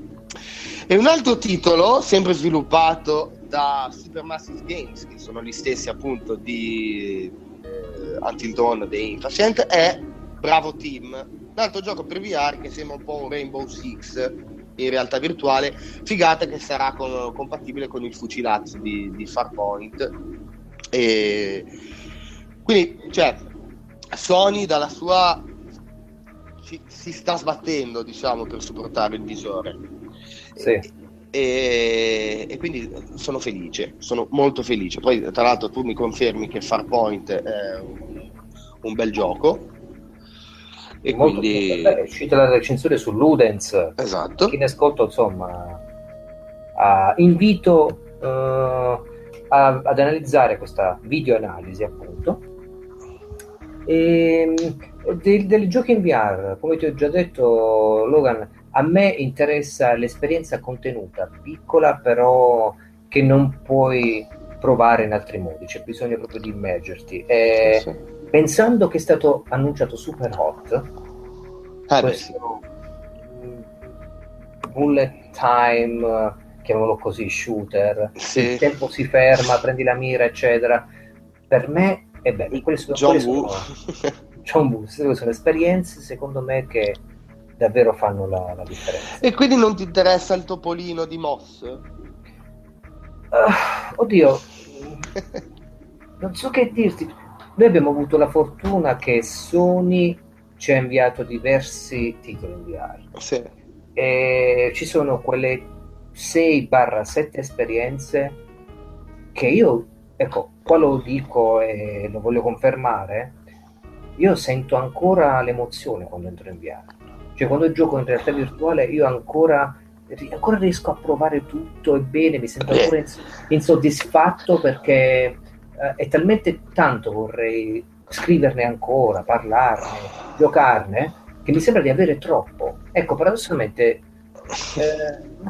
E un altro titolo, sempre sviluppato da Supermassive Games, che sono gli stessi appunto di eh, Until Dawn dei Infacient, è Bravo Team, un altro gioco per VR che sembra un po' un Rainbow Six in realtà virtuale, figata che sarà con, compatibile con il fucilazzo di, di Farpoint. E quindi, cioè, Sony dalla sua si, si, sta sbattendo, diciamo, per supportare il visore. Sì e, e, quindi sono felice, sono molto felice. Poi, tra l'altro, tu mi confermi che Farpoint è un, un bel gioco. E molto quindi è uscita la recensione su Ludens. Esatto. Chi ne ascolta, insomma, uh, invito uh, a, ad analizzare questa video analisi, appunto. E, del, del gioco in VR, come ti ho già detto, Logan a me interessa l'esperienza contenuta, piccola però che non puoi provare in altri modi, c'è bisogno proprio di immergerti. E sì. Pensando che è stato annunciato Super Hot, ah, questo sì. bullet time, chiamiamolo così, shooter, sì. il tempo si ferma, prendi la mira, eccetera. Per me è bello. Quelle sono, John Woo. Sono, John Woo, sono esperienze secondo me che davvero fanno la, la, differenza. E quindi non ti interessa il topolino di Moss? Uh, oddio, non so che dirti. Noi abbiamo avuto la fortuna che Sony ci ha inviato diversi titoli in VR. Sì. E ci sono quelle 6-7 esperienze che io, ecco, qua lo dico e lo voglio confermare, io sento ancora l'emozione quando entro in VR cioè, quando gioco in realtà virtuale, io ancora, ancora riesco a provare tutto e bene, mi sento ancora insoddisfatto perché eh, è talmente tanto vorrei scriverne ancora, parlarne, giocarne, che mi sembra di avere troppo. Ecco, paradossalmente, eh,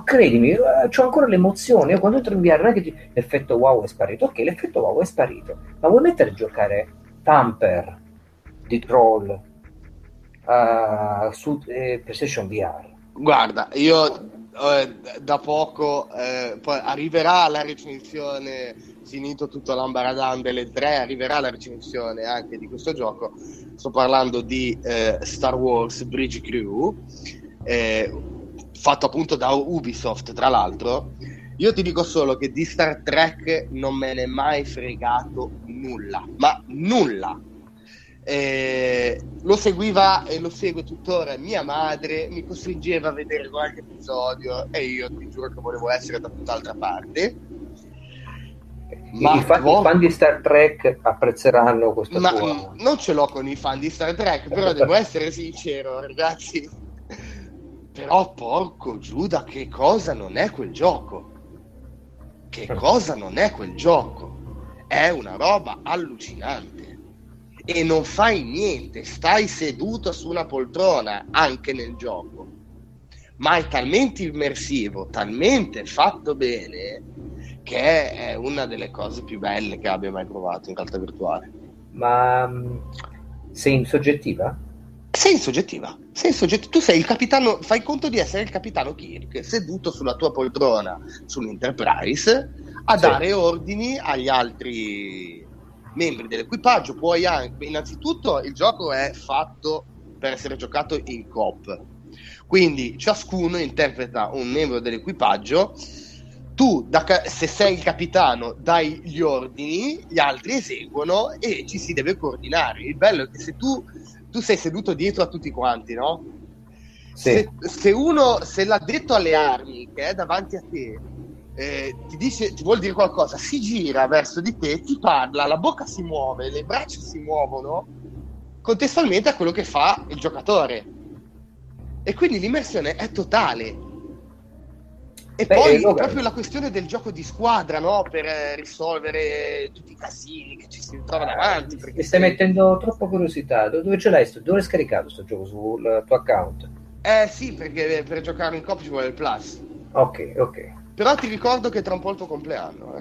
credimi, eh, ho ancora l'emozione. Io quando entro in VR non è che l'effetto wow è sparito. Ok, l'effetto wow è sparito, ma vuoi mettere a giocare Tamper di Troll uh, su eh, PlayStation VR. Guarda, io eh, da poco eh, poi arriverà la recensione finito tutto l'ambaradan delle tre arriverà la recensione anche di questo gioco. Sto parlando di eh, Star Wars Bridge Crew eh, fatto appunto da Ubisoft tra l'altro. Io ti dico solo che di Star Trek non me ne è mai fregato nulla ma nulla. Eh, lo seguiva e lo segue tuttora mia madre, mi costringeva a vedere qualche episodio e io ti giuro che volevo essere da tutt'altra parte. Ma I, fan, vo- i fan di Star Trek apprezzeranno questo ma tua... non ce l'ho con i fan di Star Trek, però devo essere sincero, ragazzi. Però porco Giuda, che cosa non è quel gioco? Che cosa non è quel gioco? È una roba allucinante e non fai niente, stai seduto su una poltrona anche nel gioco, ma è talmente immersivo, talmente fatto bene che è una delle cose più belle che abbia mai provato in realtà virtuale. Ma mm, sei in soggettiva? Sei in soggettiva, sei in soggettiva. tu sei il capitano, fai conto di essere il capitano Kirk seduto sulla tua poltrona sull'Enterprise a sì. dare ordini agli altri membri dell'equipaggio, puoi anche, innanzitutto il gioco è fatto per essere giocato in coop, quindi ciascuno interpreta un membro dell'equipaggio, tu da, se sei il capitano dai gli ordini, gli altri eseguono e ci si deve coordinare. Il bello è che se tu, tu sei seduto dietro a tutti quanti, no? Sì. Se, se uno, se l'addetto alle armi che è davanti a te eh, ti, dice, ti vuol dire qualcosa, si gira verso di te, ti parla, la bocca si muove, le braccia si muovono contestualmente a quello che fa il giocatore. E quindi l'immersione è totale. E Beh, poi allora... proprio la questione del gioco di squadra, no? Per eh, risolvere tutti i casini che ci si trova davanti. Mi stai mettendo troppa curiosità. Dove ce l'hai? Dove hai scaricato questo gioco sul tuo account? Eh sì, perché per giocare in coppia ci vuole il plus. Ok, ok. Però ti ricordo che tra un po' il tuo compleanno.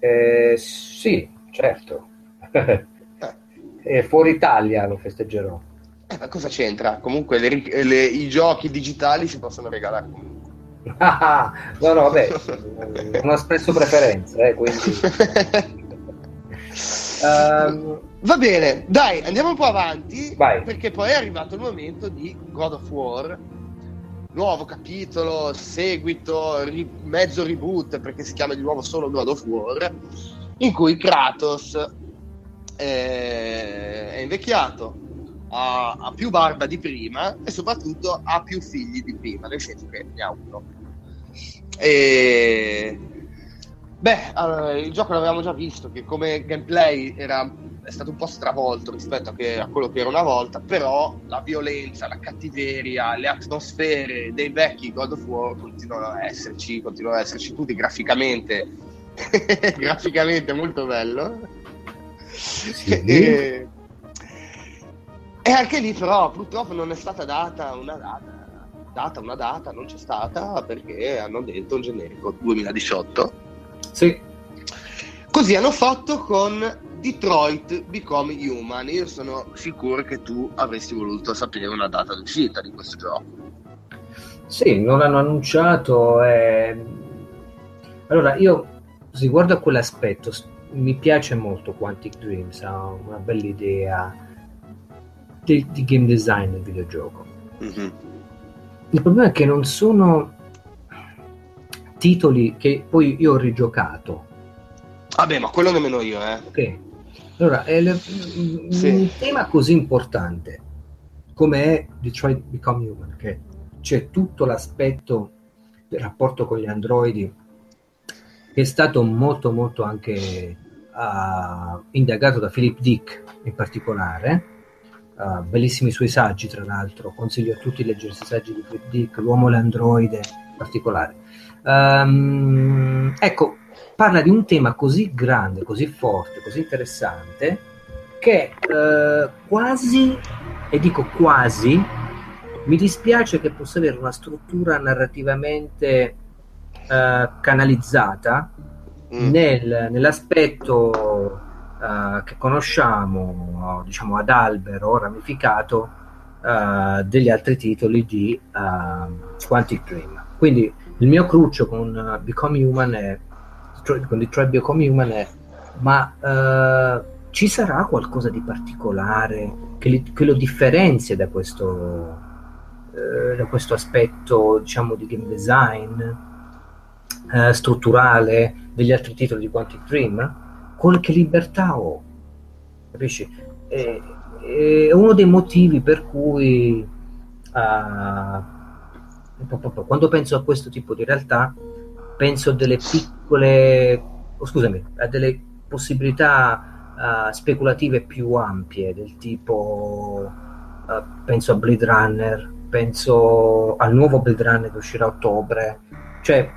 Eh. Eh, sì, certo. eh. fuori Italia lo festeggerò. Eh, ma cosa c'entra? Comunque le, le, i giochi digitali si possono regalare comunque. No, no, vabbè, non ho espresso preferenza, eh, quindi... um, Va bene, dai, andiamo un po' avanti, Vai. perché poi è arrivato il momento di God of War, nuovo capitolo, seguito, ri- mezzo reboot perché si chiama di nuovo solo God of War, in cui Kratos è, è invecchiato, ha, ha, più barba di prima e soprattutto ha più figli di prima, nel senso che ne ha uno. E... Beh, allora, il gioco l'avevamo già visto, che come gameplay era è stato un po' stravolto rispetto a, che, a, quello che era una volta, però la violenza, la cattiveria, le atmosfere dei vecchi God of War continuano a esserci, continuano a esserci tutti graficamente, graficamente molto bello. Sì. E, e, anche lì però purtroppo non è stata data una data, data una data, non c'è stata perché hanno detto un generico 2018. Sì. Così hanno fatto con Detroit Become Human. Io sono sicuro che tu avresti voluto sapere una data d'uscita di questo gioco. Sì, non l'hanno annunciato. Eh... Allora, io se guardo a quell'aspetto, mi piace molto Quantic Dreams, ha una bella idea di, di game design del videogioco. Mm-hmm. Il problema è che non sono titoli che poi io ho rigiocato. Vabbè, ma quello nemmeno io, eh. Ok. Allora, le, sì. un tema così importante come è Detroit Become Human, che c'è tutto l'aspetto del rapporto con gli androidi, che è stato molto molto anche uh, indagato da Philip Dick in particolare, uh, bellissimi suoi saggi tra l'altro, consiglio a tutti di leggere i saggi di Philip Dick, L'uomo e l'androide in particolare. Um, ecco, parla di un tema così grande, così forte, così interessante, che eh, quasi, e dico quasi, mi dispiace che possa avere una struttura narrativamente eh, canalizzata mm. nel, nell'aspetto eh, che conosciamo, diciamo ad albero ramificato uh, degli altri titoli di uh, Quantic Dream. Quindi il mio cruccio con uh, Become Human è con Detroit Become Human è ma uh, ci sarà qualcosa di particolare che, li, che lo differenzia da questo, da questo aspetto diciamo di game design uh, strutturale degli altri titoli di Quantic Dream? Con che libertà ho? Capisci? È, è uno dei motivi per cui quando penso a questo tipo di realtà penso a delle piccole oh, scusami, a delle possibilità uh, speculative più ampie del tipo uh, penso a Blade Runner penso al nuovo Blade Runner che uscirà a ottobre cioè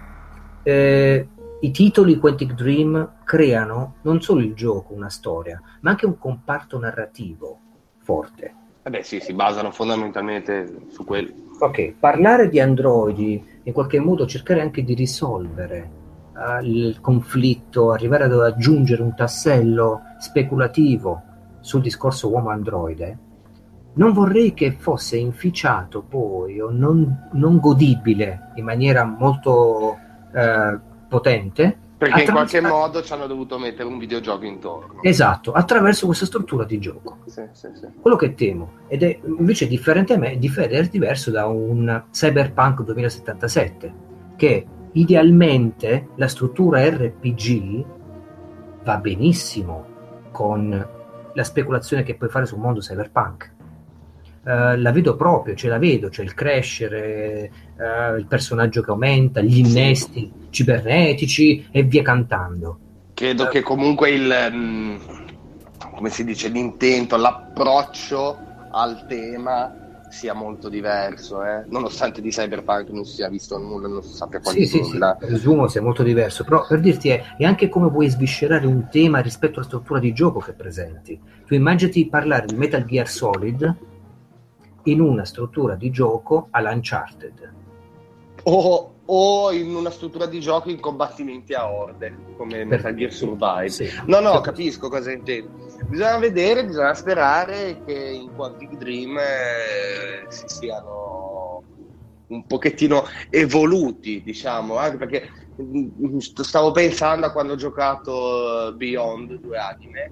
eh, i titoli Quantic Dream creano non solo il gioco, una storia, ma anche un comparto narrativo forte. Eh beh, sì, si basano fondamentalmente su quello. Ok, parlare di androidi, in qualche modo cercare anche di risolvere uh, il conflitto, arrivare ad aggiungere un tassello speculativo sul discorso uomo-androide, non vorrei che fosse inficiato poi o non, non godibile in maniera molto uh, potente perché in qualche modo ci hanno dovuto mettere un videogioco intorno. Esatto, attraverso questa struttura di gioco. Sì, sì, sì. Quello che temo, ed è invece differente a me, è diverso da un Cyberpunk 2077, che idealmente la struttura RPG va benissimo con la speculazione che puoi fare sul mondo cyberpunk. Uh, la vedo proprio, ce la vedo, c'è il crescere, uh, il personaggio che aumenta, gli innesti cibernetici e via cantando. Credo che comunque il, um, come si dice, l'intento, l'approccio al tema sia molto diverso, eh? nonostante di Cyberpunk non si sia visto nulla, non si sappia quanto sì, nulla. Sì, sì, presumo sia molto diverso, però per dirti è, è, anche come vuoi sviscerare un tema rispetto alla struttura di gioco che presenti. Tu immaginati parlare di Metal Gear Solid in una struttura di gioco all'Uncharted. O, o in una struttura di gioco in combattimenti a orde, come Metal Gear Survive. Sì. No, no, capisco cosa intendi. Bisogna vedere, bisogna sperare che in Quantic Dream eh, si siano un pochettino evoluti, diciamo, anche perché mm, stavo pensando a quando ho giocato Beyond, due anime,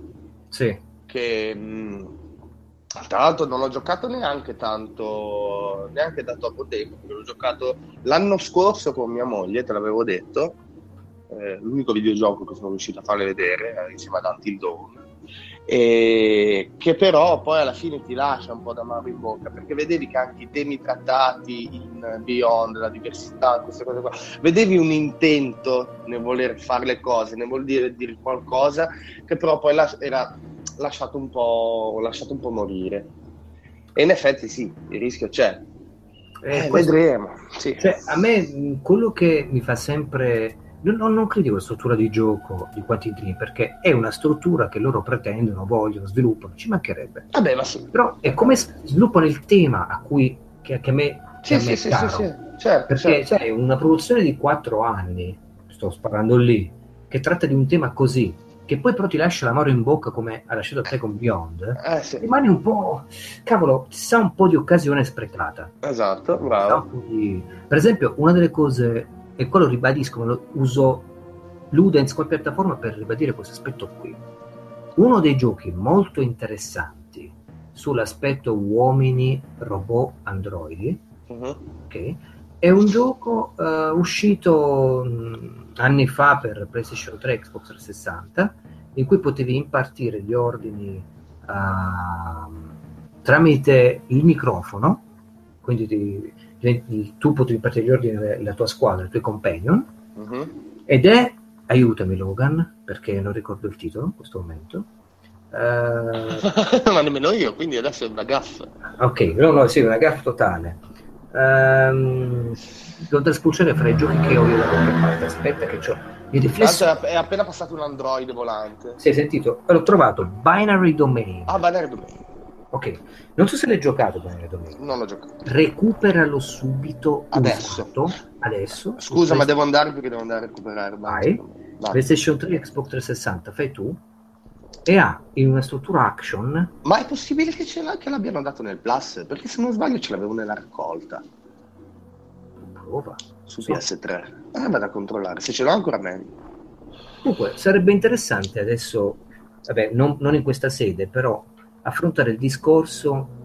sì. che... Mh, mm, tra l'altro non ho giocato neanche tanto, neanche da troppo tempo, l'ho giocato l'anno scorso con mia moglie, te l'avevo detto, eh, l'unico videogioco che sono riuscito a farle vedere eh, insieme ad Until Dawn, e che però poi alla fine ti lascia un po' da mano in bocca, perché vedevi che anche i temi trattati in Beyond, la diversità, queste cose qua, vedevi un intento nel voler fare le cose, nel voler dire, dire qualcosa, che però poi era lasciato un po', lasciato un po morire. E in effetti sì, il rischio c'è. Eh, eh, vedremo. Sì. Cioè, a me quello che mi fa sempre... Non, non credivo alla struttura di gioco di Quantic Dream perché è una struttura che loro pretendono, vogliono, sviluppano, ci mancherebbe. Vabbè, ma sì. Però è come sviluppano il tema a cui che, che a me, sì, che a me sì, caro. Sì, certo, perché certo. Sai, una produzione di quattro anni, sto sparando lì, che tratta di un tema così, che poi però ti lascia l'amaro in bocca come ha lasciato a te con Beyond, eh, sì. rimani un po'... cavolo, sa un po' di occasione sprecata. Esatto, bravo. Di... Per esempio, una delle cose, e quello ribadisco, lo uso Ludens come piattaforma per ribadire questo aspetto qui. Uno dei giochi molto interessanti sull'aspetto uomini, robot, androidi, uh-huh. okay, è un gioco uh, uscito mh, anni fa per PlayStation 3 e Xbox 360 in cui potevi impartire gli ordini uh, tramite il microfono, quindi ti, ti, tu potevi impartire gli ordini alla tua squadra, ai tuoi companion, uh-huh. ed è, aiutami Logan, perché non ricordo il titolo in questo momento, Uh, ma nemmeno io, quindi adesso è una gaffa. Ok, no, no, sì, una gaffa totale. Um, devo traspucciare fra i giochi che ho io da qualche parte. Aspetta, che ho il riflesso. È appena passato un Android volante. Si è sentito? L'ho trovato Binary Domain. Ah, Binary Domain. Ok, non so se l'hai giocato Binary Domain. Non l'ho giocato. Recuperalo subito. Adesso. Usato. Adesso. Scusa, ma devo andare perché devo andare a recuperare. Vai. Vai. PlayStation 3 Xbox 360, fai tu? E ha in una struttura action. Ma è possibile che, ce che l'abbiano dato nel Plus? Perché se non sbaglio ce l'avevo nella raccolta. Prova. Su so. PS3. Eh, vado a controllare. Se ce l'ho ancora meglio. Comunque, sarebbe interessante adesso, vabbè, non, non in questa sede, però affrontare il discorso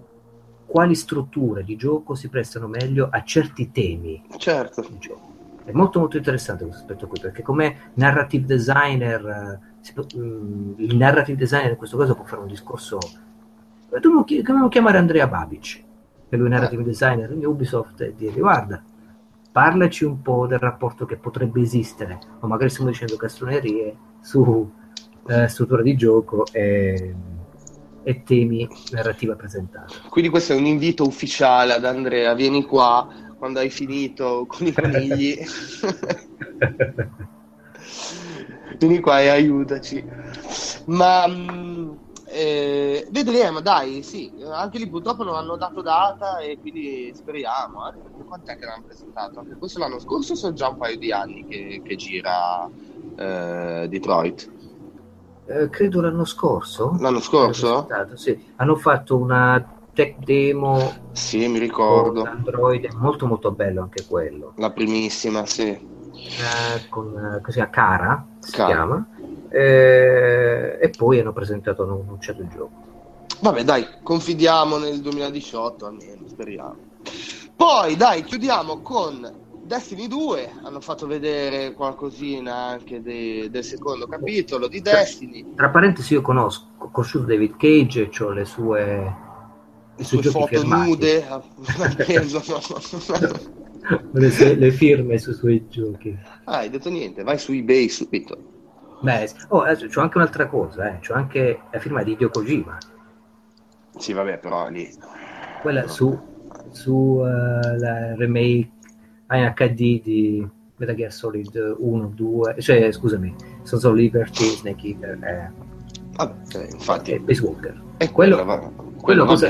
quali strutture di gioco si prestano meglio a certi temi. Certo. È molto molto interessante questo aspetto qui, perché come narrative designer, eh, il narrative designer in questo caso può fare un discorso... Dobbiamo chiamare Andrea Babic, che lui è narrative eh. designer in Ubisoft, e dire guarda, parlaci un po' del rapporto che potrebbe esistere, o magari stiamo dicendo castronerie, su eh, struttura di gioco e, e temi narrativa presentata. Quindi questo è un invito ufficiale ad Andrea, vieni qua quando hai finito con i conigli. Vieni qua e aiutaci. Ma mh, eh, vedremo, dai, sì, anche lì purtroppo non hanno dato data e quindi speriamo. Eh. Quant'è che l'hanno presentato? Anche questo l'anno scorso sono già un paio di anni che, che gira eh, Detroit. Eh, credo l'anno scorso. L'anno scorso? Sì. Hanno fatto una tech demo. Sì, mi ricordo. Android, molto molto bello anche quello. La primissima, sì. Eh, con eh, così a Cara si Cara. chiama. Eh, e poi hanno presentato, hanno annunciato il gioco. Vabbè, dai, confidiamo nel 2018 almeno, speriamo. Poi, dai, chiudiamo con Destiny 2 hanno fatto vedere qualcosina anche de, del secondo capitolo di Destiny. Tra parentesi, io conosco, ho conosciuto David Cage, ho le sue le sue foto firmati. nude le, sue, le, firme sui suoi giochi. Ah, hai detto niente, vai su eBay subito. Beh, oh, adesso c'ho anche un'altra cosa, eh. c'ho anche la firma di Hideo Kojima. Sì, vabbè, però lì... Quella no. su, su uh, la remake in HD di Metal Gear Solid 1, 2, cioè scusami, Sons of Liberty, Snake Eater, eh. Vabbè, infatti... E Space Walker. E quello, quello, quello cosa,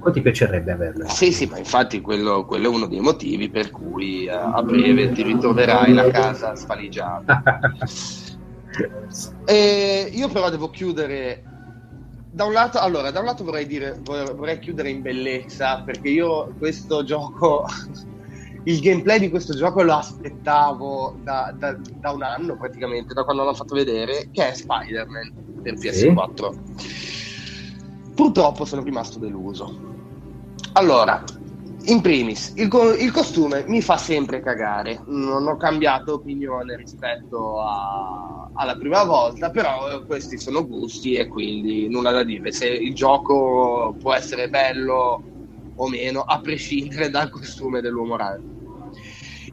o ti piacerebbe averlo? Sì, sì, ma infatti quello, quello, è uno dei motivi per cui uh, a breve ti ritroverai la casa sfaligiata. e io però devo chiudere da un lato, allora, da un lato vorrei dire, vorrei, vorrei chiudere in bellezza perché io questo gioco, il gameplay di questo gioco lo aspettavo da, da, da, un anno praticamente, da quando l'hanno fatto vedere, che è Spider-Man per PS4. Sì. Purtroppo sono rimasto deluso. Allora, in primis, il, co- il, costume mi fa sempre cagare. Non ho cambiato opinione rispetto a- alla prima volta, però questi sono gusti e quindi nulla da dire. Se il gioco può essere bello o meno, a prescindere dal costume dell'uomo ragno.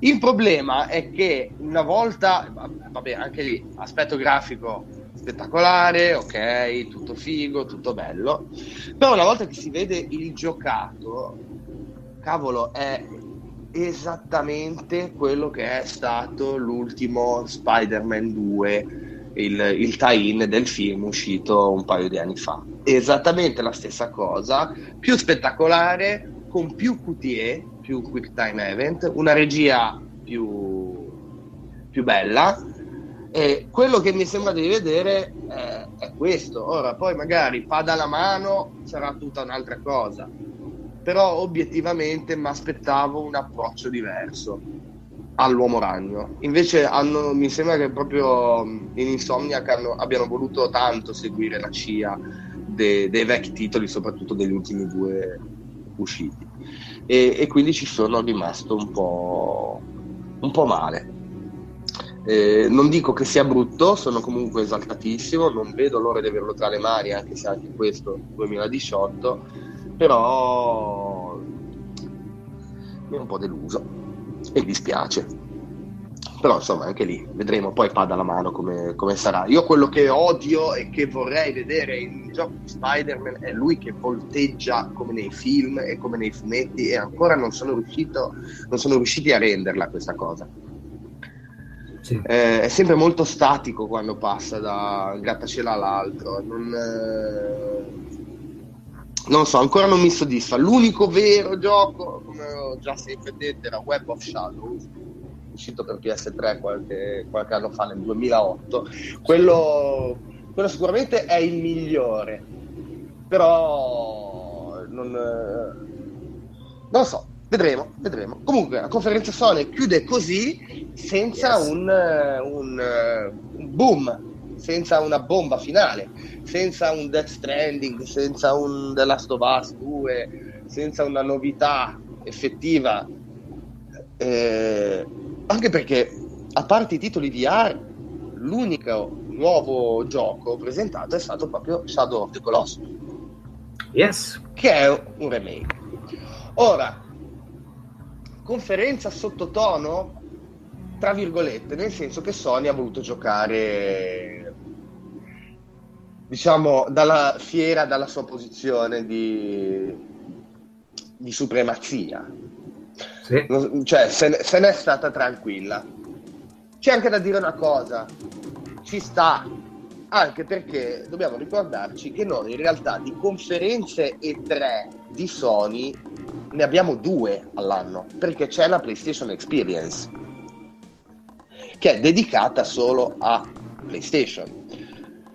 Il problema è che una volta, vabbè, anche lì, aspetto grafico spettacolare, ok, tutto figo, tutto bello. Però una volta che si vede il giocato, cavolo, è esattamente quello che è stato l'ultimo Spider-Man 2, il, il tie-in del film uscito un paio di anni fa. Esattamente la stessa cosa, più spettacolare, con più QTE, più Quick Time Event, una regia più, più bella e quello che mi sembra di vedere è, è questo. Ora, poi magari pada la mano sarà tutta un'altra cosa, però obiettivamente mi aspettavo un approccio diverso all'uomo ragno. Invece hanno, mi sembra che proprio in Insomniac hanno, abbiano voluto tanto seguire la scia de, dei vecchi titoli, soprattutto degli ultimi due usciti. E, e quindi ci sono rimasto un po', un po' male. Eh, non dico che sia brutto, sono comunque esaltatissimo, non vedo l'ora di averlo tra le mani, anche se anche questo 2018, però mi è un po' deluso e dispiace. Però insomma anche lì vedremo poi pada la mano come, come, sarà. Io quello che odio e che vorrei vedere in gioco di Spider-Man è lui che volteggia come nei film e come nei fumetti e ancora non sono, riuscito, non sono riusciti a renderla questa cosa sì. eh, è sempre molto statico quando passa da un grattacielo all'altro. Non, eh, non so, ancora non mi soddisfa. L'unico vero gioco, come ho già sempre detto, era Web of Shadows, uscito per PS3 qualche, qualche anno fa, nel 2008. Quello quello sicuramente è il migliore, però non, non lo so, vedremo, vedremo. Comunque la conferenza Sony chiude così senza yes. un, un, un boom, senza una bomba finale, senza un Death Stranding, senza un The Last of Us 2, senza una novità effettiva. Eh, anche perché, a parte i titoli VR, l'unico nuovo gioco presentato è stato proprio Shadow of the Colossus. Yes. Che è un remake. Ora, conferenza sottotono, tra virgolette, nel senso che Sony ha voluto giocare, diciamo, dalla fiera, dalla sua posizione di, di supremazia. Sì. Cioè, se, se n'è stata tranquilla. C'è anche da dire una cosa, ci sta, anche perché dobbiamo ricordarci che noi in realtà di conferenze e tre di Sony ne abbiamo due all'anno, perché c'è la PlayStation Experience, che è dedicata solo a PlayStation.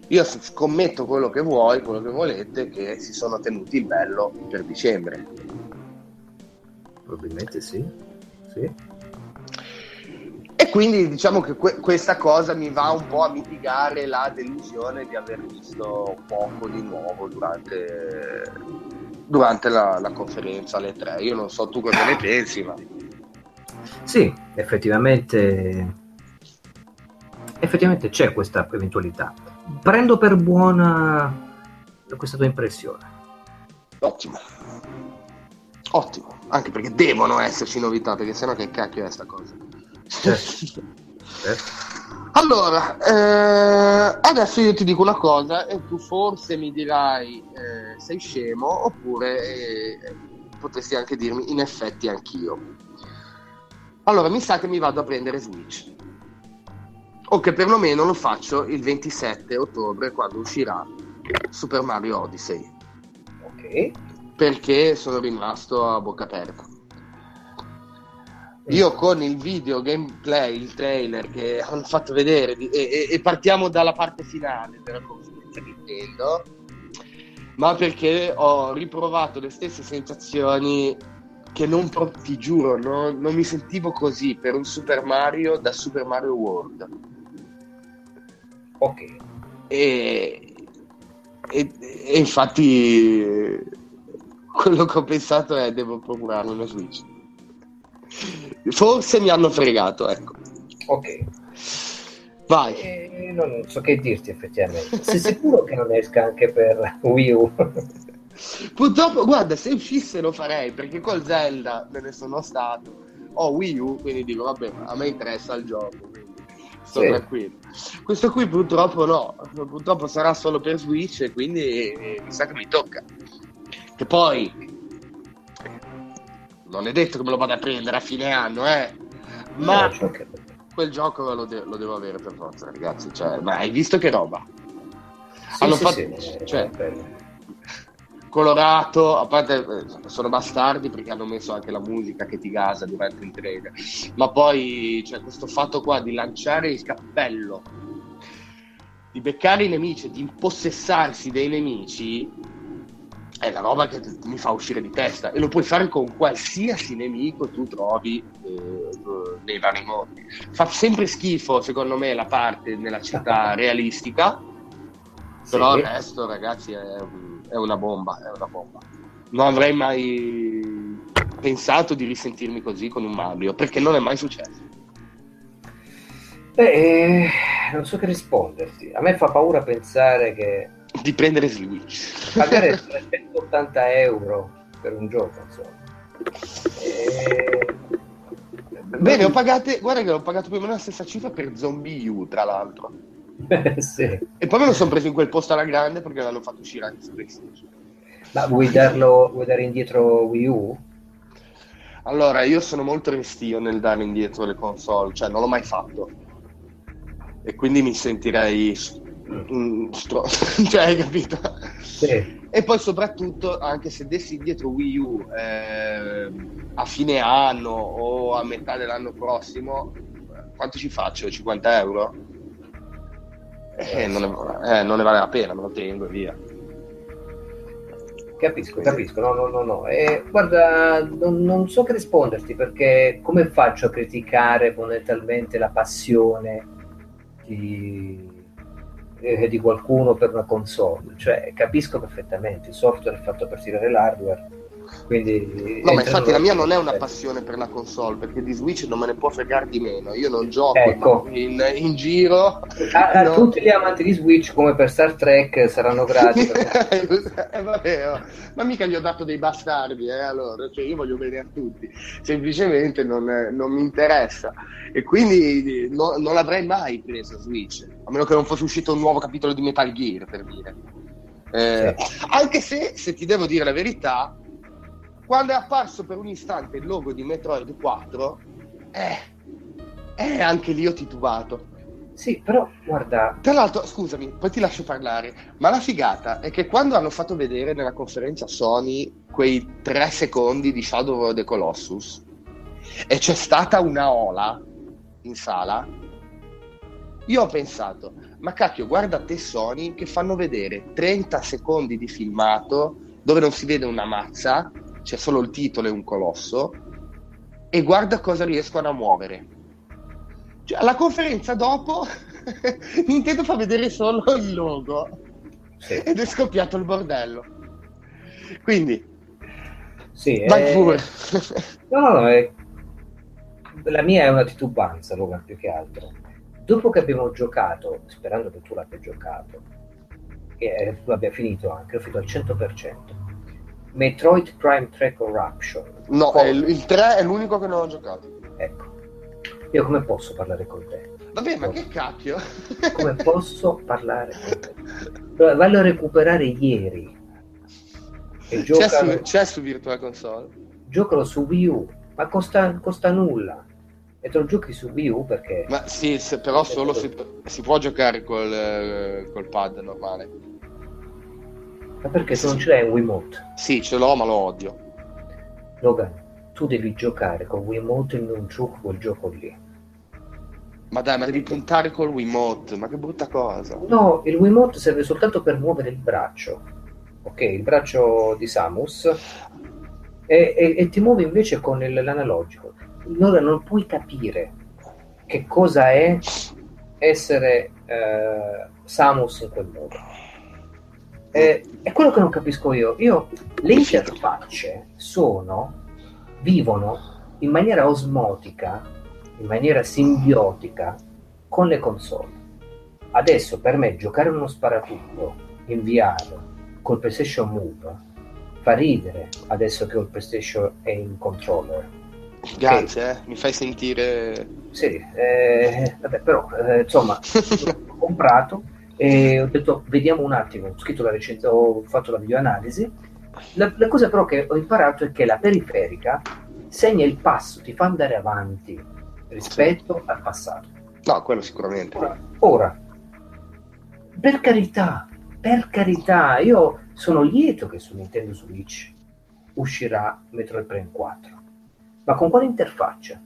Io scommetto quello che vuoi, quello che volete, che si sono tenuti il bello per dicembre. Probabilmente sì. sì. E quindi diciamo che que- questa cosa mi va un po' a mitigare la delusione di aver visto poco di nuovo durante, durante la, la, conferenza alle tre. Io non so tu cosa ne pensi, ma... Sì, effettivamente, effettivamente c'è questa eventualità. Prendo per buona questa tua impressione. Ottimo. Ottimo, anche perché devono esserci novità, perché sennò che cacchio è sta cosa? Certo. Allora, eh, adesso io ti dico una cosa e tu forse mi dirai eh, sei scemo oppure eh, potresti anche dirmi in effetti anch'io. Allora, mi sa che mi vado a prendere Switch. O che perlomeno lo faccio il 27 ottobre quando uscirà Super Mario Odyssey. Ok. Perché sono rimasto a bocca aperta. Io con il video gameplay, il trailer che hanno fatto vedere, e, e, e partiamo dalla parte finale della conferenza Nintendo, ma perché ho riprovato le stesse sensazioni che non ti giuro, no, non mi sentivo così per un Super Mario da Super Mario World. Ok. E, e, e infatti quello che ho pensato è devo procurarmi una Switch. Forse mi hanno fregato, ecco. Ok. Vai. Eh, non so che dirti effettivamente. Sei sicuro che non esca anche per Wii U? Purtroppo, guarda, se uscisse lo farei, perché col Zelda me ne sono stato. Ho Wii U, quindi dico, vabbè, a me interessa il gioco, quindi sto sì. tranquillo. Questo qui purtroppo no, purtroppo sarà solo per Switch e quindi eh, mi sa che mi tocca. Che poi non è detto che me lo vada a prendere a fine anno, eh. Ma no, quel gioco lo, de- lo, devo avere per forza, ragazzi. Cioè, ma hai visto che roba? Sì, Hanno sì, fatto, sì, cioè, colorato, a parte eh, sono bastardi perché hanno messo anche la musica che ti gasa durante il trailer. Ma poi c'è cioè, questo fatto qua di lanciare il cappello, di beccare i nemici, di impossessarsi dei nemici è la roba che mi fa uscire di testa e lo puoi fare con qualsiasi nemico tu trovi eh, nei vari mondi. Fa sempre schifo, secondo me, la parte nella città realistica, però sì. il resto, ragazzi, è, è, una bomba, è una bomba. Non avrei mai pensato di risentirmi così con un Mario, perché non è mai successo. Beh, eh, non so che risponderti. A me fa paura pensare che di prendere Switch. Pagare 380 euro per un gioco, insomma. E... Bene, ho pagato, guarda che ho pagato più o meno la stessa cifra per Zombie U, tra l'altro. sì. E poi me lo sono preso in quel posto alla grande perché l'hanno fatto uscire anche su PlayStation. Ma vuoi, darlo, vuoi dare indietro Wii U? Allora, io sono molto restio nel dare indietro le console, cioè non l'ho mai fatto. E quindi mi sentirei un stro... cioè, hai capito? Sì. E poi soprattutto, anche se dessi dietro Wii U eh, a fine anno o a metà dell'anno prossimo, quanto ci faccio? 50 euro? Eh, non, ne, eh, non ne vale la pena, me lo tengo e via. Capisco, capisco, no, no, no, no. Eh, guarda, non, non, so che risponderti perché come faccio a criticare fondamentalmente la passione di, eh, di qualcuno per una console? Cioè, capisco perfettamente, il software è fatto per tirare l'hardware, quindi, no, ma infatti la mia non è una passione per la console, perché di Switch non me ne può fregare di meno. Io non gioco ecco. in, in, giro. A, a no. tutti gli amanti di Switch, come per Star Trek, saranno grati. eh, vabbè, oh. Ma mica gli ho dato dei bastardi, eh, allora. Cioè, io voglio bene a tutti. Semplicemente non, non mi interessa. E quindi no, non l'avrei mai preso Switch, a meno che non fosse uscito un nuovo capitolo di Metal Gear, per dire. Eh, sì. Anche se, se ti devo dire la verità, quando è apparso per un istante il logo di Metroid 4, eh, eh anche lì ho titubato. Sì, però guarda. Tra l'altro, scusami, poi ti lascio parlare. Ma la figata è che quando hanno fatto vedere nella conferenza Sony quei tre secondi di Shadow of the Colossus e c'è stata una ola in sala, io ho pensato, ma cacchio, guarda te Sony che fanno vedere 30 secondi di filmato dove non si vede una mazza c'è solo il titolo e un colosso, e guarda cosa riescono a muovere. Cioè, alla conferenza dopo Nintendo fa vedere solo il logo sì. ed è scoppiato il bordello. Quindi, sì, vai è... pure. no, no, no, è... la mia è una titubanza, Logan, più che altro. Dopo che abbiamo giocato, sperando che tu l'abbia giocato, e tu abbia finito anche, ho finito al 100%, Metroid Prime 3 Corruption. No, il, il 3 è l'unico che non ho giocato. Ecco. Io come posso parlare con te? Vabbè, ma che cacchio? come posso parlare con te? Vallo a recuperare ieri. E c'è, su, c'è su Virtual Console? Giocano su Wii U, ma costa, costa nulla. E te lo giochi su Wii U perché... Ma sì, se, però solo si, si, può giocare col, eh, col pad normale. Ma perché se non ce l'hai un Wiimote? Sì, ce l'ho, ma lo odio. Logan, tu devi giocare con Wiimote e non gioco quel gioco lì. Ma dai, ma devi puntare col Wiimote, ma che brutta cosa. No, il Wiimote serve soltanto per muovere il braccio. Ok, il braccio di Samus. E, e, e ti muovi invece con l'analogico. Allora non puoi capire che cosa è essere eh, Samus in quel modo eh, è quello che non capisco io. Io le interfacce sono, vivono in maniera osmotica, in maniera simbiotica con le console. Adesso per me giocare uno sparatutto in VR col PlayStation Move fa ridere adesso che il PlayStation è in controller. Grazie, eh, mi fai sentire. Sì, eh, vabbè, però eh, insomma, ho comprato e ho detto vediamo un attimo, ho scritto la recensione, ho fatto la videoanalisi. La, la cosa però che ho imparato è che la periferica segna il passo, ti fa andare avanti rispetto al passato. No, quello sicuramente. Ora, ora, per carità, per carità, io sono lieto che su Nintendo Switch uscirà Metroid Prime 4. Ma con quale interfaccia?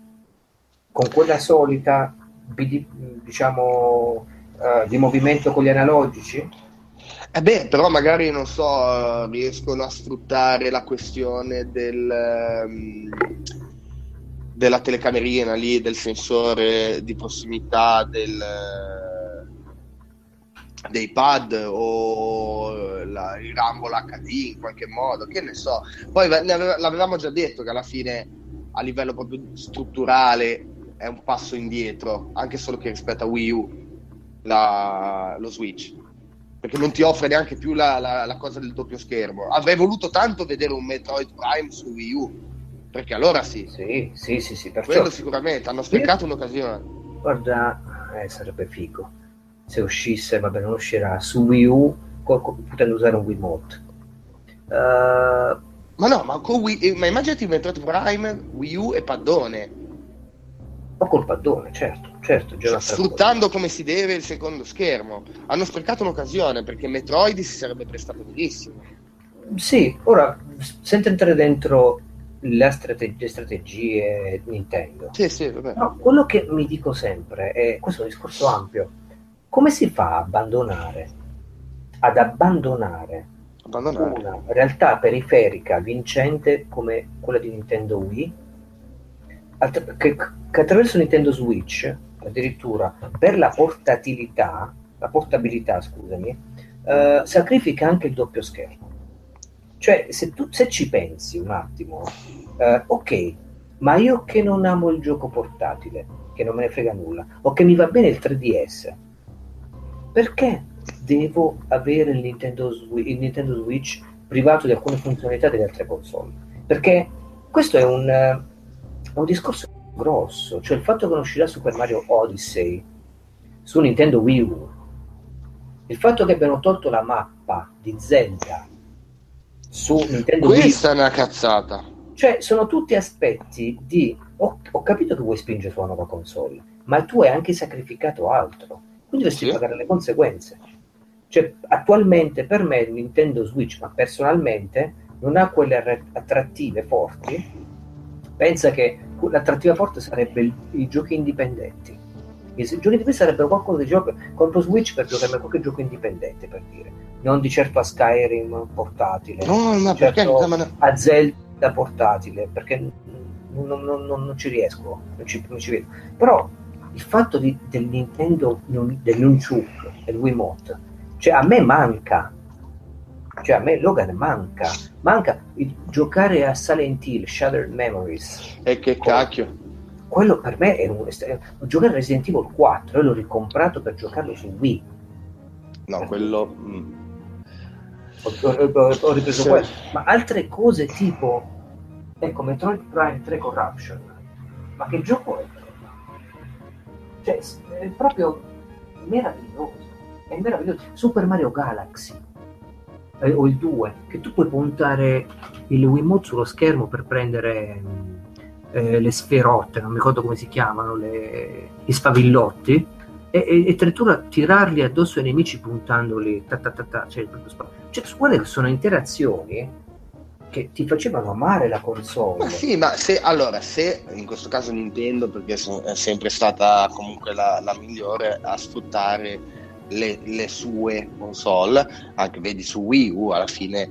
Con quella solita, diciamo, uh, di movimento con gli analogici? Eh beh, però magari non so, riescono a sfruttare la questione del, um, della telecamerina lì, del sensore di prossimità del, dei pad o la, il Rumble HD in qualche modo, che ne so. Poi l'avevamo già detto che alla fine a livello proprio strutturale è un passo indietro, anche solo che rispetto a Wii U la, lo Switch perché non ti offre neanche più la, la, la, cosa del doppio schermo. Avrei voluto tanto vedere un Metroid Prime su Wii U, perché allora sì. Sì, sì, sì, sì perciò... Quello sicuramente, hanno sprecato Io... un'occasione. Guarda, eh, sarebbe figo. Se uscisse, vabbè, non uscirà su Wii U potendo usare un Wiimote. Uh... Ma no, ma, con Wii, ma immaginati Metroid Prime, Wii U e paddone o col paddone, certo, certo. Cioè, sfruttando come si deve il secondo schermo. Hanno sprecato un'occasione perché Metroid si sarebbe prestato benissimo. Sì, ora, senza entrare dentro le strategie, strategie Nintendo. Sì, sì, vabbè. No, quello che mi dico sempre, è, questo è un discorso ampio, come si fa a abbandonare, ad abbandonare, abbandonare una realtà periferica vincente come quella di Nintendo Wii, che, che attraverso Nintendo Switch, addirittura per la portatilità, la portabilità, scusami, eh, sacrifica anche il doppio schermo. Cioè, se, tu, se ci pensi un attimo, eh, ok, ma io che non amo il gioco portatile, che non me ne frega nulla, o che mi va bene il 3DS, perché devo avere il Nintendo, Switch, il Nintendo Switch privato di alcune funzionalità delle altre console? Perché questo è un, è un discorso grosso, cioè il fatto che non uscirà Super Mario Odyssey su Nintendo Wii U, il fatto che abbiano tolto la mappa di Zelda su Nintendo Wii Questa è una cazzata. Cioè, sono tutti aspetti di... Ho, ho capito che vuoi spingere sulla nuova console, ma tu hai anche sacrificato altro, quindi dovresti sì. pagare le conseguenze. Cioè, attualmente per me il Nintendo Switch, ma personalmente, non ha quelle attrattive forti. Pensa che l'attrattiva forte sarebbe il, i giochi indipendenti. I giochi indipendenti sarebbero qualcosa di gioco. Compro Switch per giocare a qualche gioco indipendente, per dire. Non di certo a Skyrim portatile. No, ma certo perché? A Zelda portatile, perché non, non, non, non ci riesco, non ci, ci, vedo. Però il fatto di, del Nintendo, del Nunchuk, del Wiimote, cioè a me manca cioè a me Logan manca. Manca il, giocare a Silent Hill Shattered Memories. E che cacchio. quello per me è un, giocare a Resident Evil 4 e l'ho ricomprato per giocarlo su Wii. No quello mm. ho, ho, ho, ripreso sì. quello ma altre cose tipo ecco Metroid Prime 3 Corruption. Ma che gioco è? cioè è proprio meraviglioso. È meraviglioso. Super Mario Galaxy eh, o il 2, che tu puoi puntare il Wiimote sullo schermo per prendere eh, le sferotte, non mi ricordo come si chiamano, le, gli sfavillotti, e, e, e addirittura tirarli addosso ai nemici puntandoli, ta ta ta ta, cioè, cioè, quelle sono interazioni che ti facevano amare la console. Ma sì, ma se allora, se in questo caso Nintendo, perché è sempre stata comunque la, la migliore a sfruttare le, le, sue console, anche vedi su Wii U alla fine,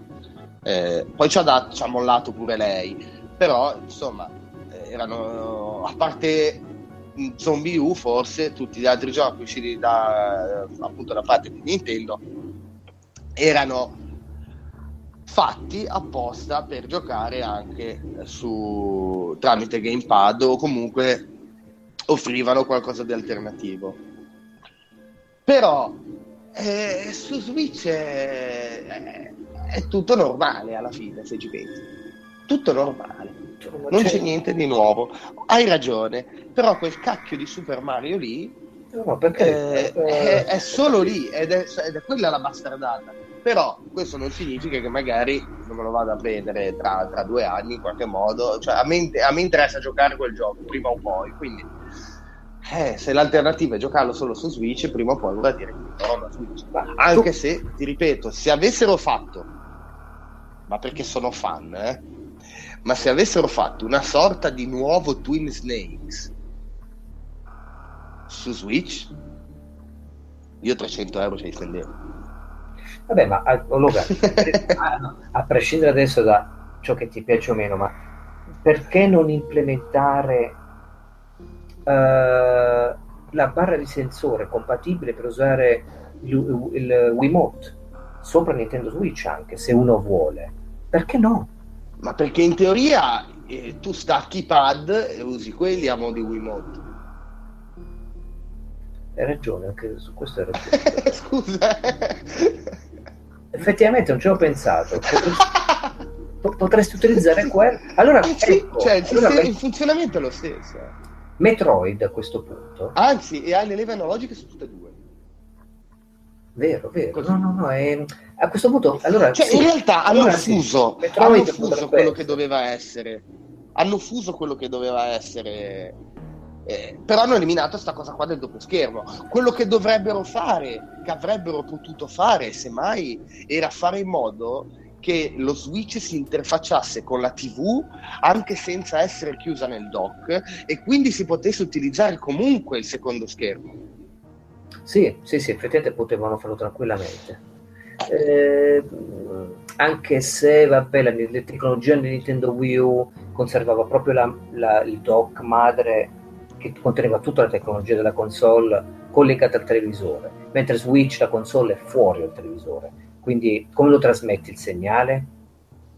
eh, poi ci ha, dato, ci ha mollato pure lei, però insomma eh, erano, a parte Zombie U forse, tutti gli altri giochi usciti da, appunto da parte di Nintendo erano fatti apposta per giocare anche su tramite gamepad o comunque offrivano qualcosa di alternativo però eh, su Switch è, è, tutto normale alla fine, se ci pensi. Tutto normale. Non c'è niente di nuovo. Hai ragione, però quel cacchio di Super Mario lì no, perché, eh, è, è, solo lì ed è, ed è quella la bastardata. Però questo non significa che magari non me lo vado a prendere tra, tra due anni in qualche modo. Cioè, a me, a me interessa giocare quel gioco prima o poi. Quindi eh, se l'alternativa è giocarlo solo su Switch, prima o poi vorrà dire che lo Switch. Anche se, ti ripeto, se avessero fatto, ma perché sono fan, eh? ma se avessero fatto una sorta di nuovo Twin Snakes su Switch, io 300 euro ce li spendevo. Vabbè, ma allora, a, a prescindere adesso da ciò che ti piace o meno, ma perché non implementare la barra di sensore compatibile per usare il, il Wiimote sopra Nintendo Switch anche se uno vuole. Perché no? ma perché in teoria eh, tu stacchi i pad e usi quelli a mo' di Wiimote. Hai ragione anche su questo hai ragione. Scusa. Effettivamente non ci ho pensato. Potresti utilizzare quello allora, sì, ecco, cioè, allora, il funzionamento è lo stesso Metroid a questo punto. Anzi, e ha le leve analogiche su tutte e due. Vero, vero. Così. No, no, no. È... A questo punto, allora. Cioè, sì, in realtà hanno allora, fuso, sì. hanno fuso quello che doveva essere. Hanno fuso quello che doveva essere. Eh, però hanno eliminato questa cosa qua del doppio schermo. Quello che dovrebbero fare, che avrebbero potuto fare, semmai, era fare in modo che lo switch si interfacciasse con la TV anche senza essere chiusa nel dock e quindi si potesse utilizzare comunque il secondo schermo. Sì, sì, sì, effettivamente potevano farlo tranquillamente. Eh, anche se vabbè, la, la, tecnologia di Nintendo Wii U conservava proprio la, la, il dock madre che conteneva tutta la tecnologia della console collegata al televisore, mentre Switch la console è fuori dal televisore. Quindi come lo trasmetti il segnale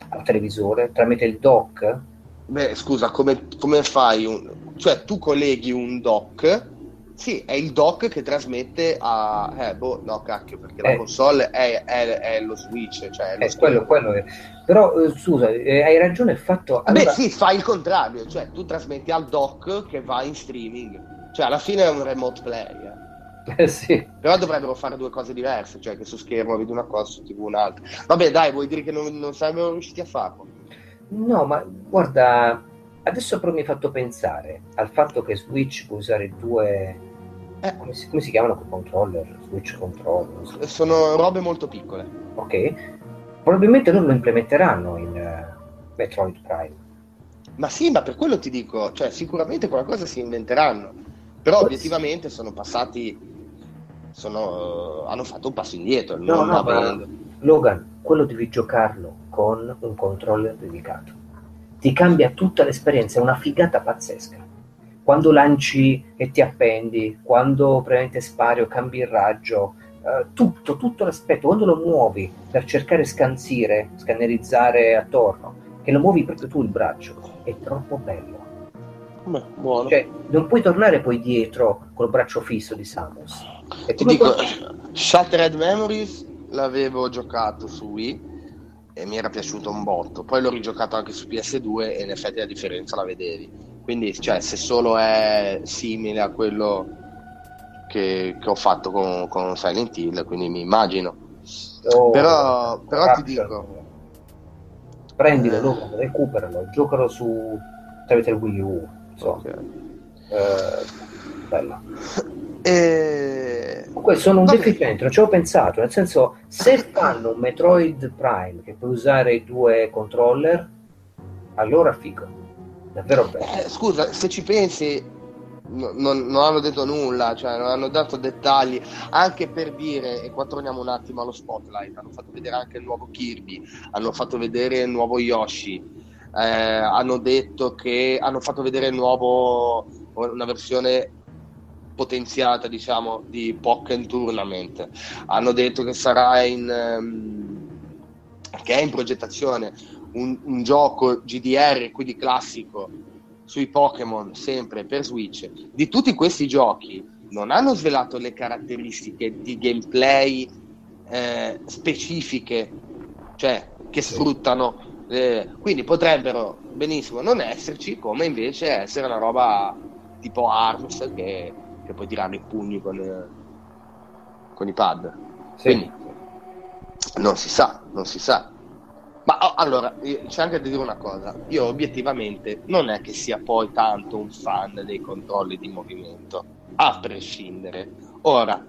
al televisore? Tramite il dock? Beh, scusa, come, come fai? Un... Cioè, tu colleghi un dock sì, è il dock che trasmette a... Eh, boh, no, cacchio, perché eh. la console è, è, è, lo Switch, cioè... È lo eh, quello, quello è. Però, eh, scusa, eh, hai ragione il fatto... Allora... Beh, sì, fai il contrario, cioè tu trasmetti al dock che va in streaming. Cioè, alla fine è un remote play, eh. Sì. Però dovrebbero fare due cose diverse, cioè che su schermo vedi una cosa, su TV un'altra. Vabbè, dai, vuoi dire che non, non sarebbero riusciti a farlo? No, ma guarda, adesso però mi hai fatto pensare al fatto che Switch può usare due eh, come, si, come, si, chiamano quei controller? Switch controller? Sono robe molto piccole. Ok. Probabilmente loro lo implementeranno in uh, Metroid Prime. Ma sì, ma per quello ti dico, cioè sicuramente qualcosa si inventeranno. Però obiettivamente sono passati, sono, uh, hanno fatto un passo indietro. No, no, ma, Logan, quello devi giocarlo con un controller dedicato. Ti cambia tutta l'esperienza, è una figata pazzesca quando lanci e ti appendi, quando praticamente spari o cambi il raggio, eh, tutto, tutto l'aspetto, quando lo muovi per cercare scansire, scannerizzare attorno, che lo muovi proprio tu il braccio, è troppo bello. Beh, buono. Cioè, non puoi tornare poi dietro col braccio fisso di Samus. Ti dico. Shattered Memories l'avevo giocato su Wii e mi era piaciuto un botto. Poi l'ho rigiocato anche su PS2 e in effetti la differenza la vedevi quindi, cioè, se solo è simile a quello che, che ho fatto con, con, Silent Hill, quindi mi immagino. Oh, però, però ti dico... Prendilo, eh. recuperalo, giocalo su tramite il Wii U. So. Okay. Eh, bella. E... Comunque sono un deficiente, non ci ho pensato, nel senso se fanno un Metroid Prime che puoi usare i due controller, allora figo davvero bello. Eh, scusa, se ci pensi, no, non, non, hanno detto nulla, cioè non hanno dato dettagli, anche per dire, e qua torniamo un attimo allo spotlight, hanno fatto vedere anche il nuovo Kirby, hanno fatto vedere il nuovo Yoshi, eh, hanno detto che hanno fatto vedere il nuovo, una versione potenziata diciamo di Pokémon Tournament hanno detto che sarà in um, che è in progettazione un, un gioco GDR, quindi classico, sui Pokémon, sempre per Switch, di tutti questi giochi non hanno svelato le caratteristiche di gameplay eh, specifiche, cioè che sfruttano. Eh, quindi potrebbero benissimo non esserci, come invece essere una roba tipo ARMS che, che puoi tirare i pugni con, eh, con i pad. Sì. Quindi non si sa, non si sa. Ma oh, allora, c'è anche da dire una cosa, io obiettivamente non è che sia poi tanto un fan dei controlli di movimento, a prescindere. Ora,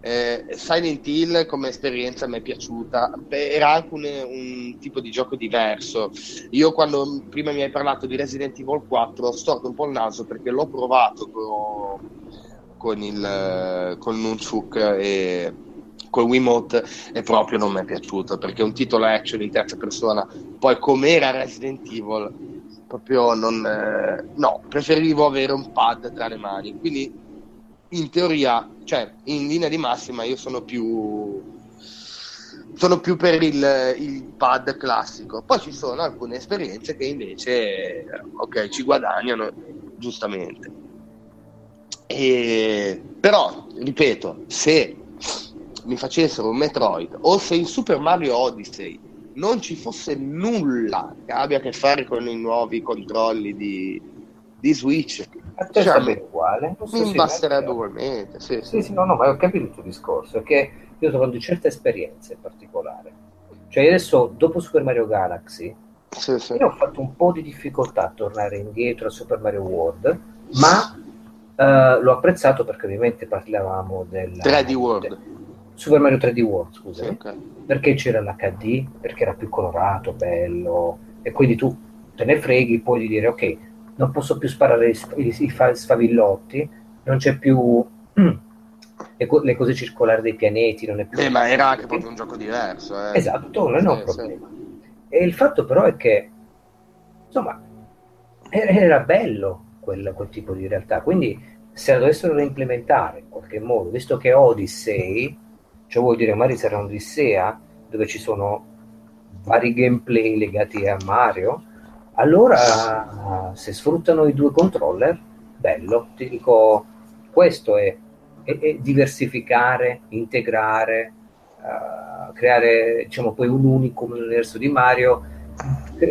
eh, Silent Hill come esperienza mi è piaciuta, Beh, era anche un, un, tipo di gioco diverso. Io quando prima mi hai parlato di Resident Evil 4 ho storto un po' il naso perché l'ho provato con, con il con Nunchuk e col Wiimote e proprio non mi è piaciuto perché un titolo action in terza persona poi com'era Resident Evil proprio non eh, no preferivo avere un pad tra le mani. Quindi in teoria cioè in linea di massima io sono più sono più per il, il pad classico. Poi ci sono alcune esperienze che invece ok ci guadagnano giustamente e, però ripeto se mi facessero un Metroid o se in Super Mario Odyssey non ci fosse nulla che abbia a che fare con i nuovi controlli di, di Switch, cioè, mi, uguale. Mi basterebbe ugualmente. Sì, sì, sì, no, no, ma ho capito il tuo discorso. Che io parlando di certe esperienze in particolare. Cioè, adesso, dopo Super Mario Galaxy, sì, sì. io ho fatto un po' di difficoltà a tornare indietro a Super Mario World, ma uh, l'ho apprezzato perché ovviamente parlavamo del 3D World. Super Mario 3D World, scusa, sì, okay. perché c'era l'HD, perché era più colorato, bello, e quindi tu te ne freghi poi di dire ok, non posso più sparare i, i, i sfavillotti, non c'è più le, co- le, cose circolari dei pianeti non è più... Beh, ma era anche proprio un gioco diverso. Eh. Esatto, non è un problema. E il fatto però è che, insomma, era bello quel, quel tipo di realtà, quindi se la dovessero reimplementare in qualche modo, visto che Odyssey, cioè vuol dire magari sarà un'Odissea dove ci sono vari gameplay legati a Mario, allora se sfruttano i due controller, bello, ti dico, questo è, è, è diversificare, integrare, uh, creare diciamo poi un unico universo di Mario,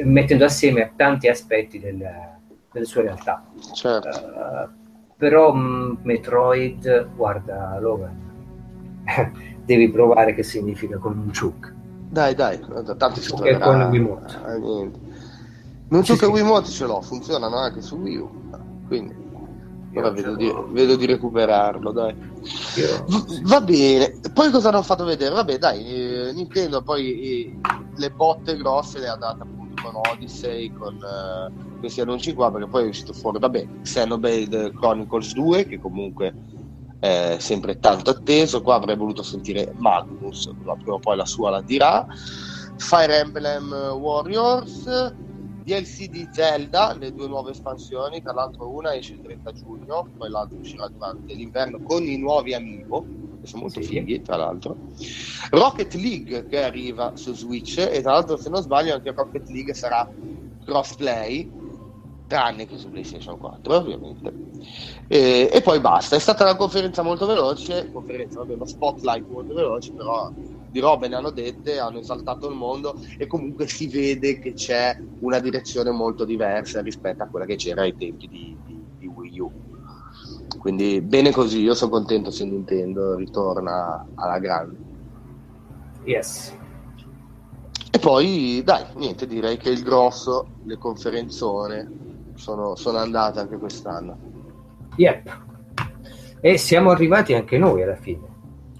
mettendo assieme tanti aspetti del, delle sue realtà. Certo. Uh, però mh, mm, Metroid, guarda Logan, devi provare che significa con un chuk. Dai, dai, tanto si troverà... con Wiimote. Ah. Non so sì, che sì. Wiimote ce l'ho, funzionano anche su Wii U, quindi... Ora vedo di, vedo di, recuperarlo, dai. V- va bene. Poi cosa hanno fatto vedere? Vabbè, dai, eh, Nintendo poi eh, le botte grosse le ha date appunto con Odyssey, con... Eh, questi annunci qua perché poi è uscito fuori, vabbè, Xenoblade Chronicles 2 che comunque è sempre tanto atteso, qua avrei voluto sentire Magnus, ma prima o poi la sua la dirà, Fire Emblem Warriors, DLC di Zelda, le due nuove espansioni, tra l'altro una esce il 30 giugno, poi l'altra uscirà durante l'inverno con i nuovi amiibo, che sono molto sì. fighi tra l'altro, Rocket League che arriva su Switch e tra l'altro se non sbaglio anche Rocket League sarà crossplay tranne che su PlayStation 4 ovviamente. E, e, poi basta. È stata una conferenza molto veloce conferenza, vabbè, uno spotlight molto veloce però di robe ne hanno dette hanno esaltato il mondo e comunque si vede che c'è una direzione molto diversa rispetto a quella che c'era ai tempi di, di, di Wii U quindi bene così io sono contento se Nintendo ritorna alla grande yes e poi, dai, niente, direi che il grosso, le conferenzone, sono, sono andate anche quest'anno. Yep. E siamo arrivati anche noi alla fine.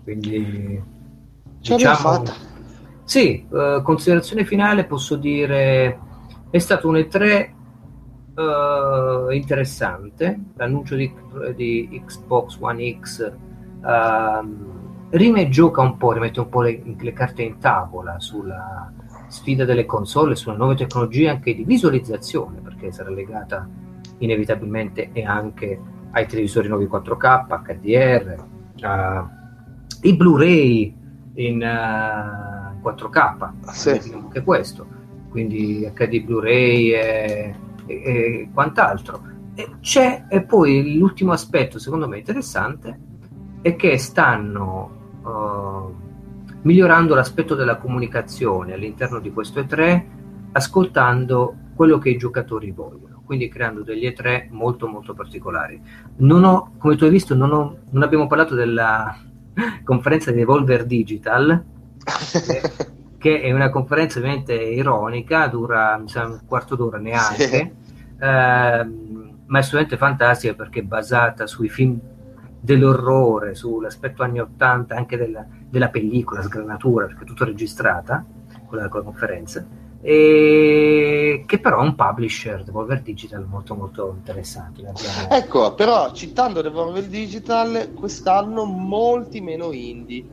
Quindi ce diciamo, fatta. Sì, uh, considerazione finale posso dire è stato un E3 uh, eh, interessante, l'annuncio di, di, Xbox One X uh, rime gioca un po', rimette un po' le, le carte in tavola sulla sfida delle console sulle nuove tecnologie anche di visualizzazione, perché sarà legata inevitabilmente e anche ai televisori nuovi 4K, HDR, uh, i Blu-ray in uh, 4K, sì. anche questo, quindi HD Blu-ray e, e, quant'altro. E c'è e poi l'ultimo aspetto secondo me interessante è che stanno uh, migliorando l'aspetto della comunicazione all'interno di questo E3, ascoltando quello che i giocatori vogliono, quindi creando degli E3 molto molto particolari. Non ho, come tu hai visto, non, ho, non abbiamo parlato della conferenza di Evolver Digital, che è una conferenza ovviamente ironica, dura sa, un quarto d'ora neanche, sì. eh, ma è assolutamente fantastica perché è basata sui film dell'orrore, sull'aspetto anni 80 anche della, della pellicola, sgranatura, perché è tutto registrata, quella della conferenza, e che però è un publisher, Devolver Digital, molto molto interessante. Ecco, però citando Devolver Digital, quest'anno molti meno indie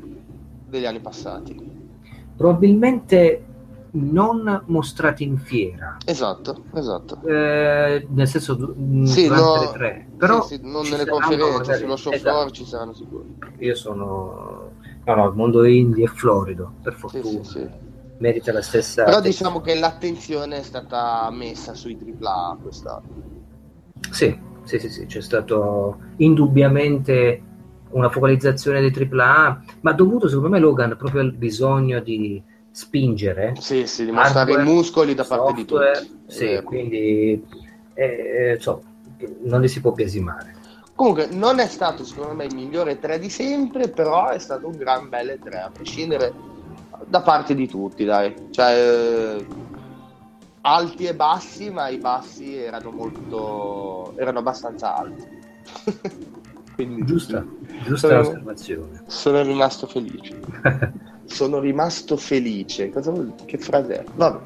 degli anni passati. Probabilmente non mostrati in fiera. Esatto, esatto. Eh, nel senso mm, sì, no, le tre. Però sì, sì, non nelle conferenze, sullo show esatto. floor ci saranno sicuri. Io sono... No, no, il mondo indie è florido, per fortuna. Sì, Merita la stessa... Però diciamo che l'attenzione è stata messa sui AAA quest'anno. Sì, sì, sì, sì, c'è stato indubbiamente una focalizzazione dei AAA, ma dovuto secondo me Logan proprio al bisogno di spingere. Sì, sì, dimostrare i muscoli da parte di tutti. Sì, eh, quindi eh, so, non li si può biasimare. Comunque non è stato secondo me il migliore 3 di sempre, però è stato un gran bel 3, a prescindere da parte di tutti, dai. Cioè, eh, alti e bassi, ma i bassi erano molto... erano abbastanza alti. Quindi, giusta, giusta sono, osservazione. Sono rimasto felice. sono rimasto felice. Cosa vuol... Che frase è? Vabbè.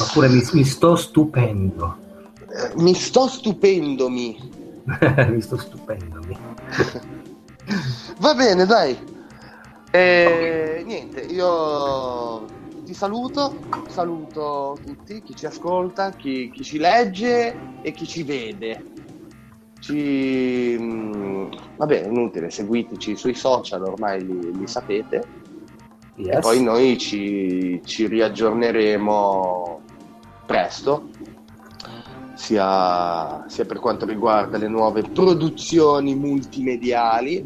Oppure mi, mi sto stupendo. Eh, mi sto stupendomi. mi sto stupendomi. Va bene, dai. E, niente, io ti saluto, saluto tutti, chi ci ascolta, chi, chi ci legge e chi ci vede. Ci... mm, Vabbè, inutile, seguiteci sui social, ormai li, li sapete. E Yes. poi noi ci, ci riaggiorneremo presto, sia, sia per quanto riguarda le nuove produzioni multimediali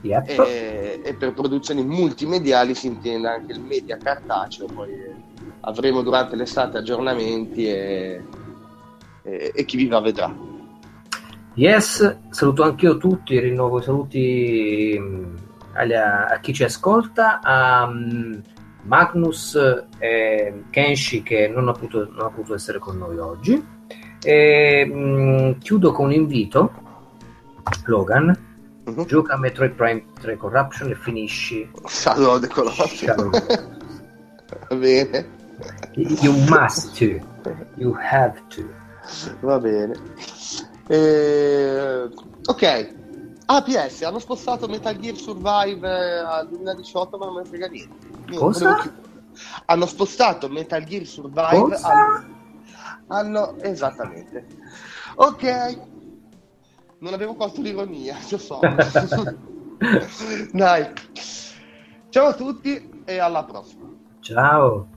Yep. e, e per produzioni multimediali si intende anche il media cartaceo, poi avremo durante l'estate aggiornamenti e, e- e chi viva vedrà. Yes, saluto anch'io tutti, rinnovo i saluti mh, agli- a, chi ci ascolta, a mh, Magnus e Kenshi che non ha, potuto, non ha potuto essere con noi oggi. E, mh, chiudo con un invito, Logan, Mhm. gioca a Metroid Prime 3 Corruption e finisci Shadow of the Colossus. The Va bene, You must to, you have to. va bene. Eh, ok. Ah, PS, hanno spostato Metal Gear Survive eh, al 2018, ma non me ne frega niente. Io Cosa? Hanno spostato Metal Gear Survive Cosa? al... hanno... Esattamente. Ok. Non avevo colto l'ironia, lo so. Dai. Ciao a tutti e alla prossima. Ciao.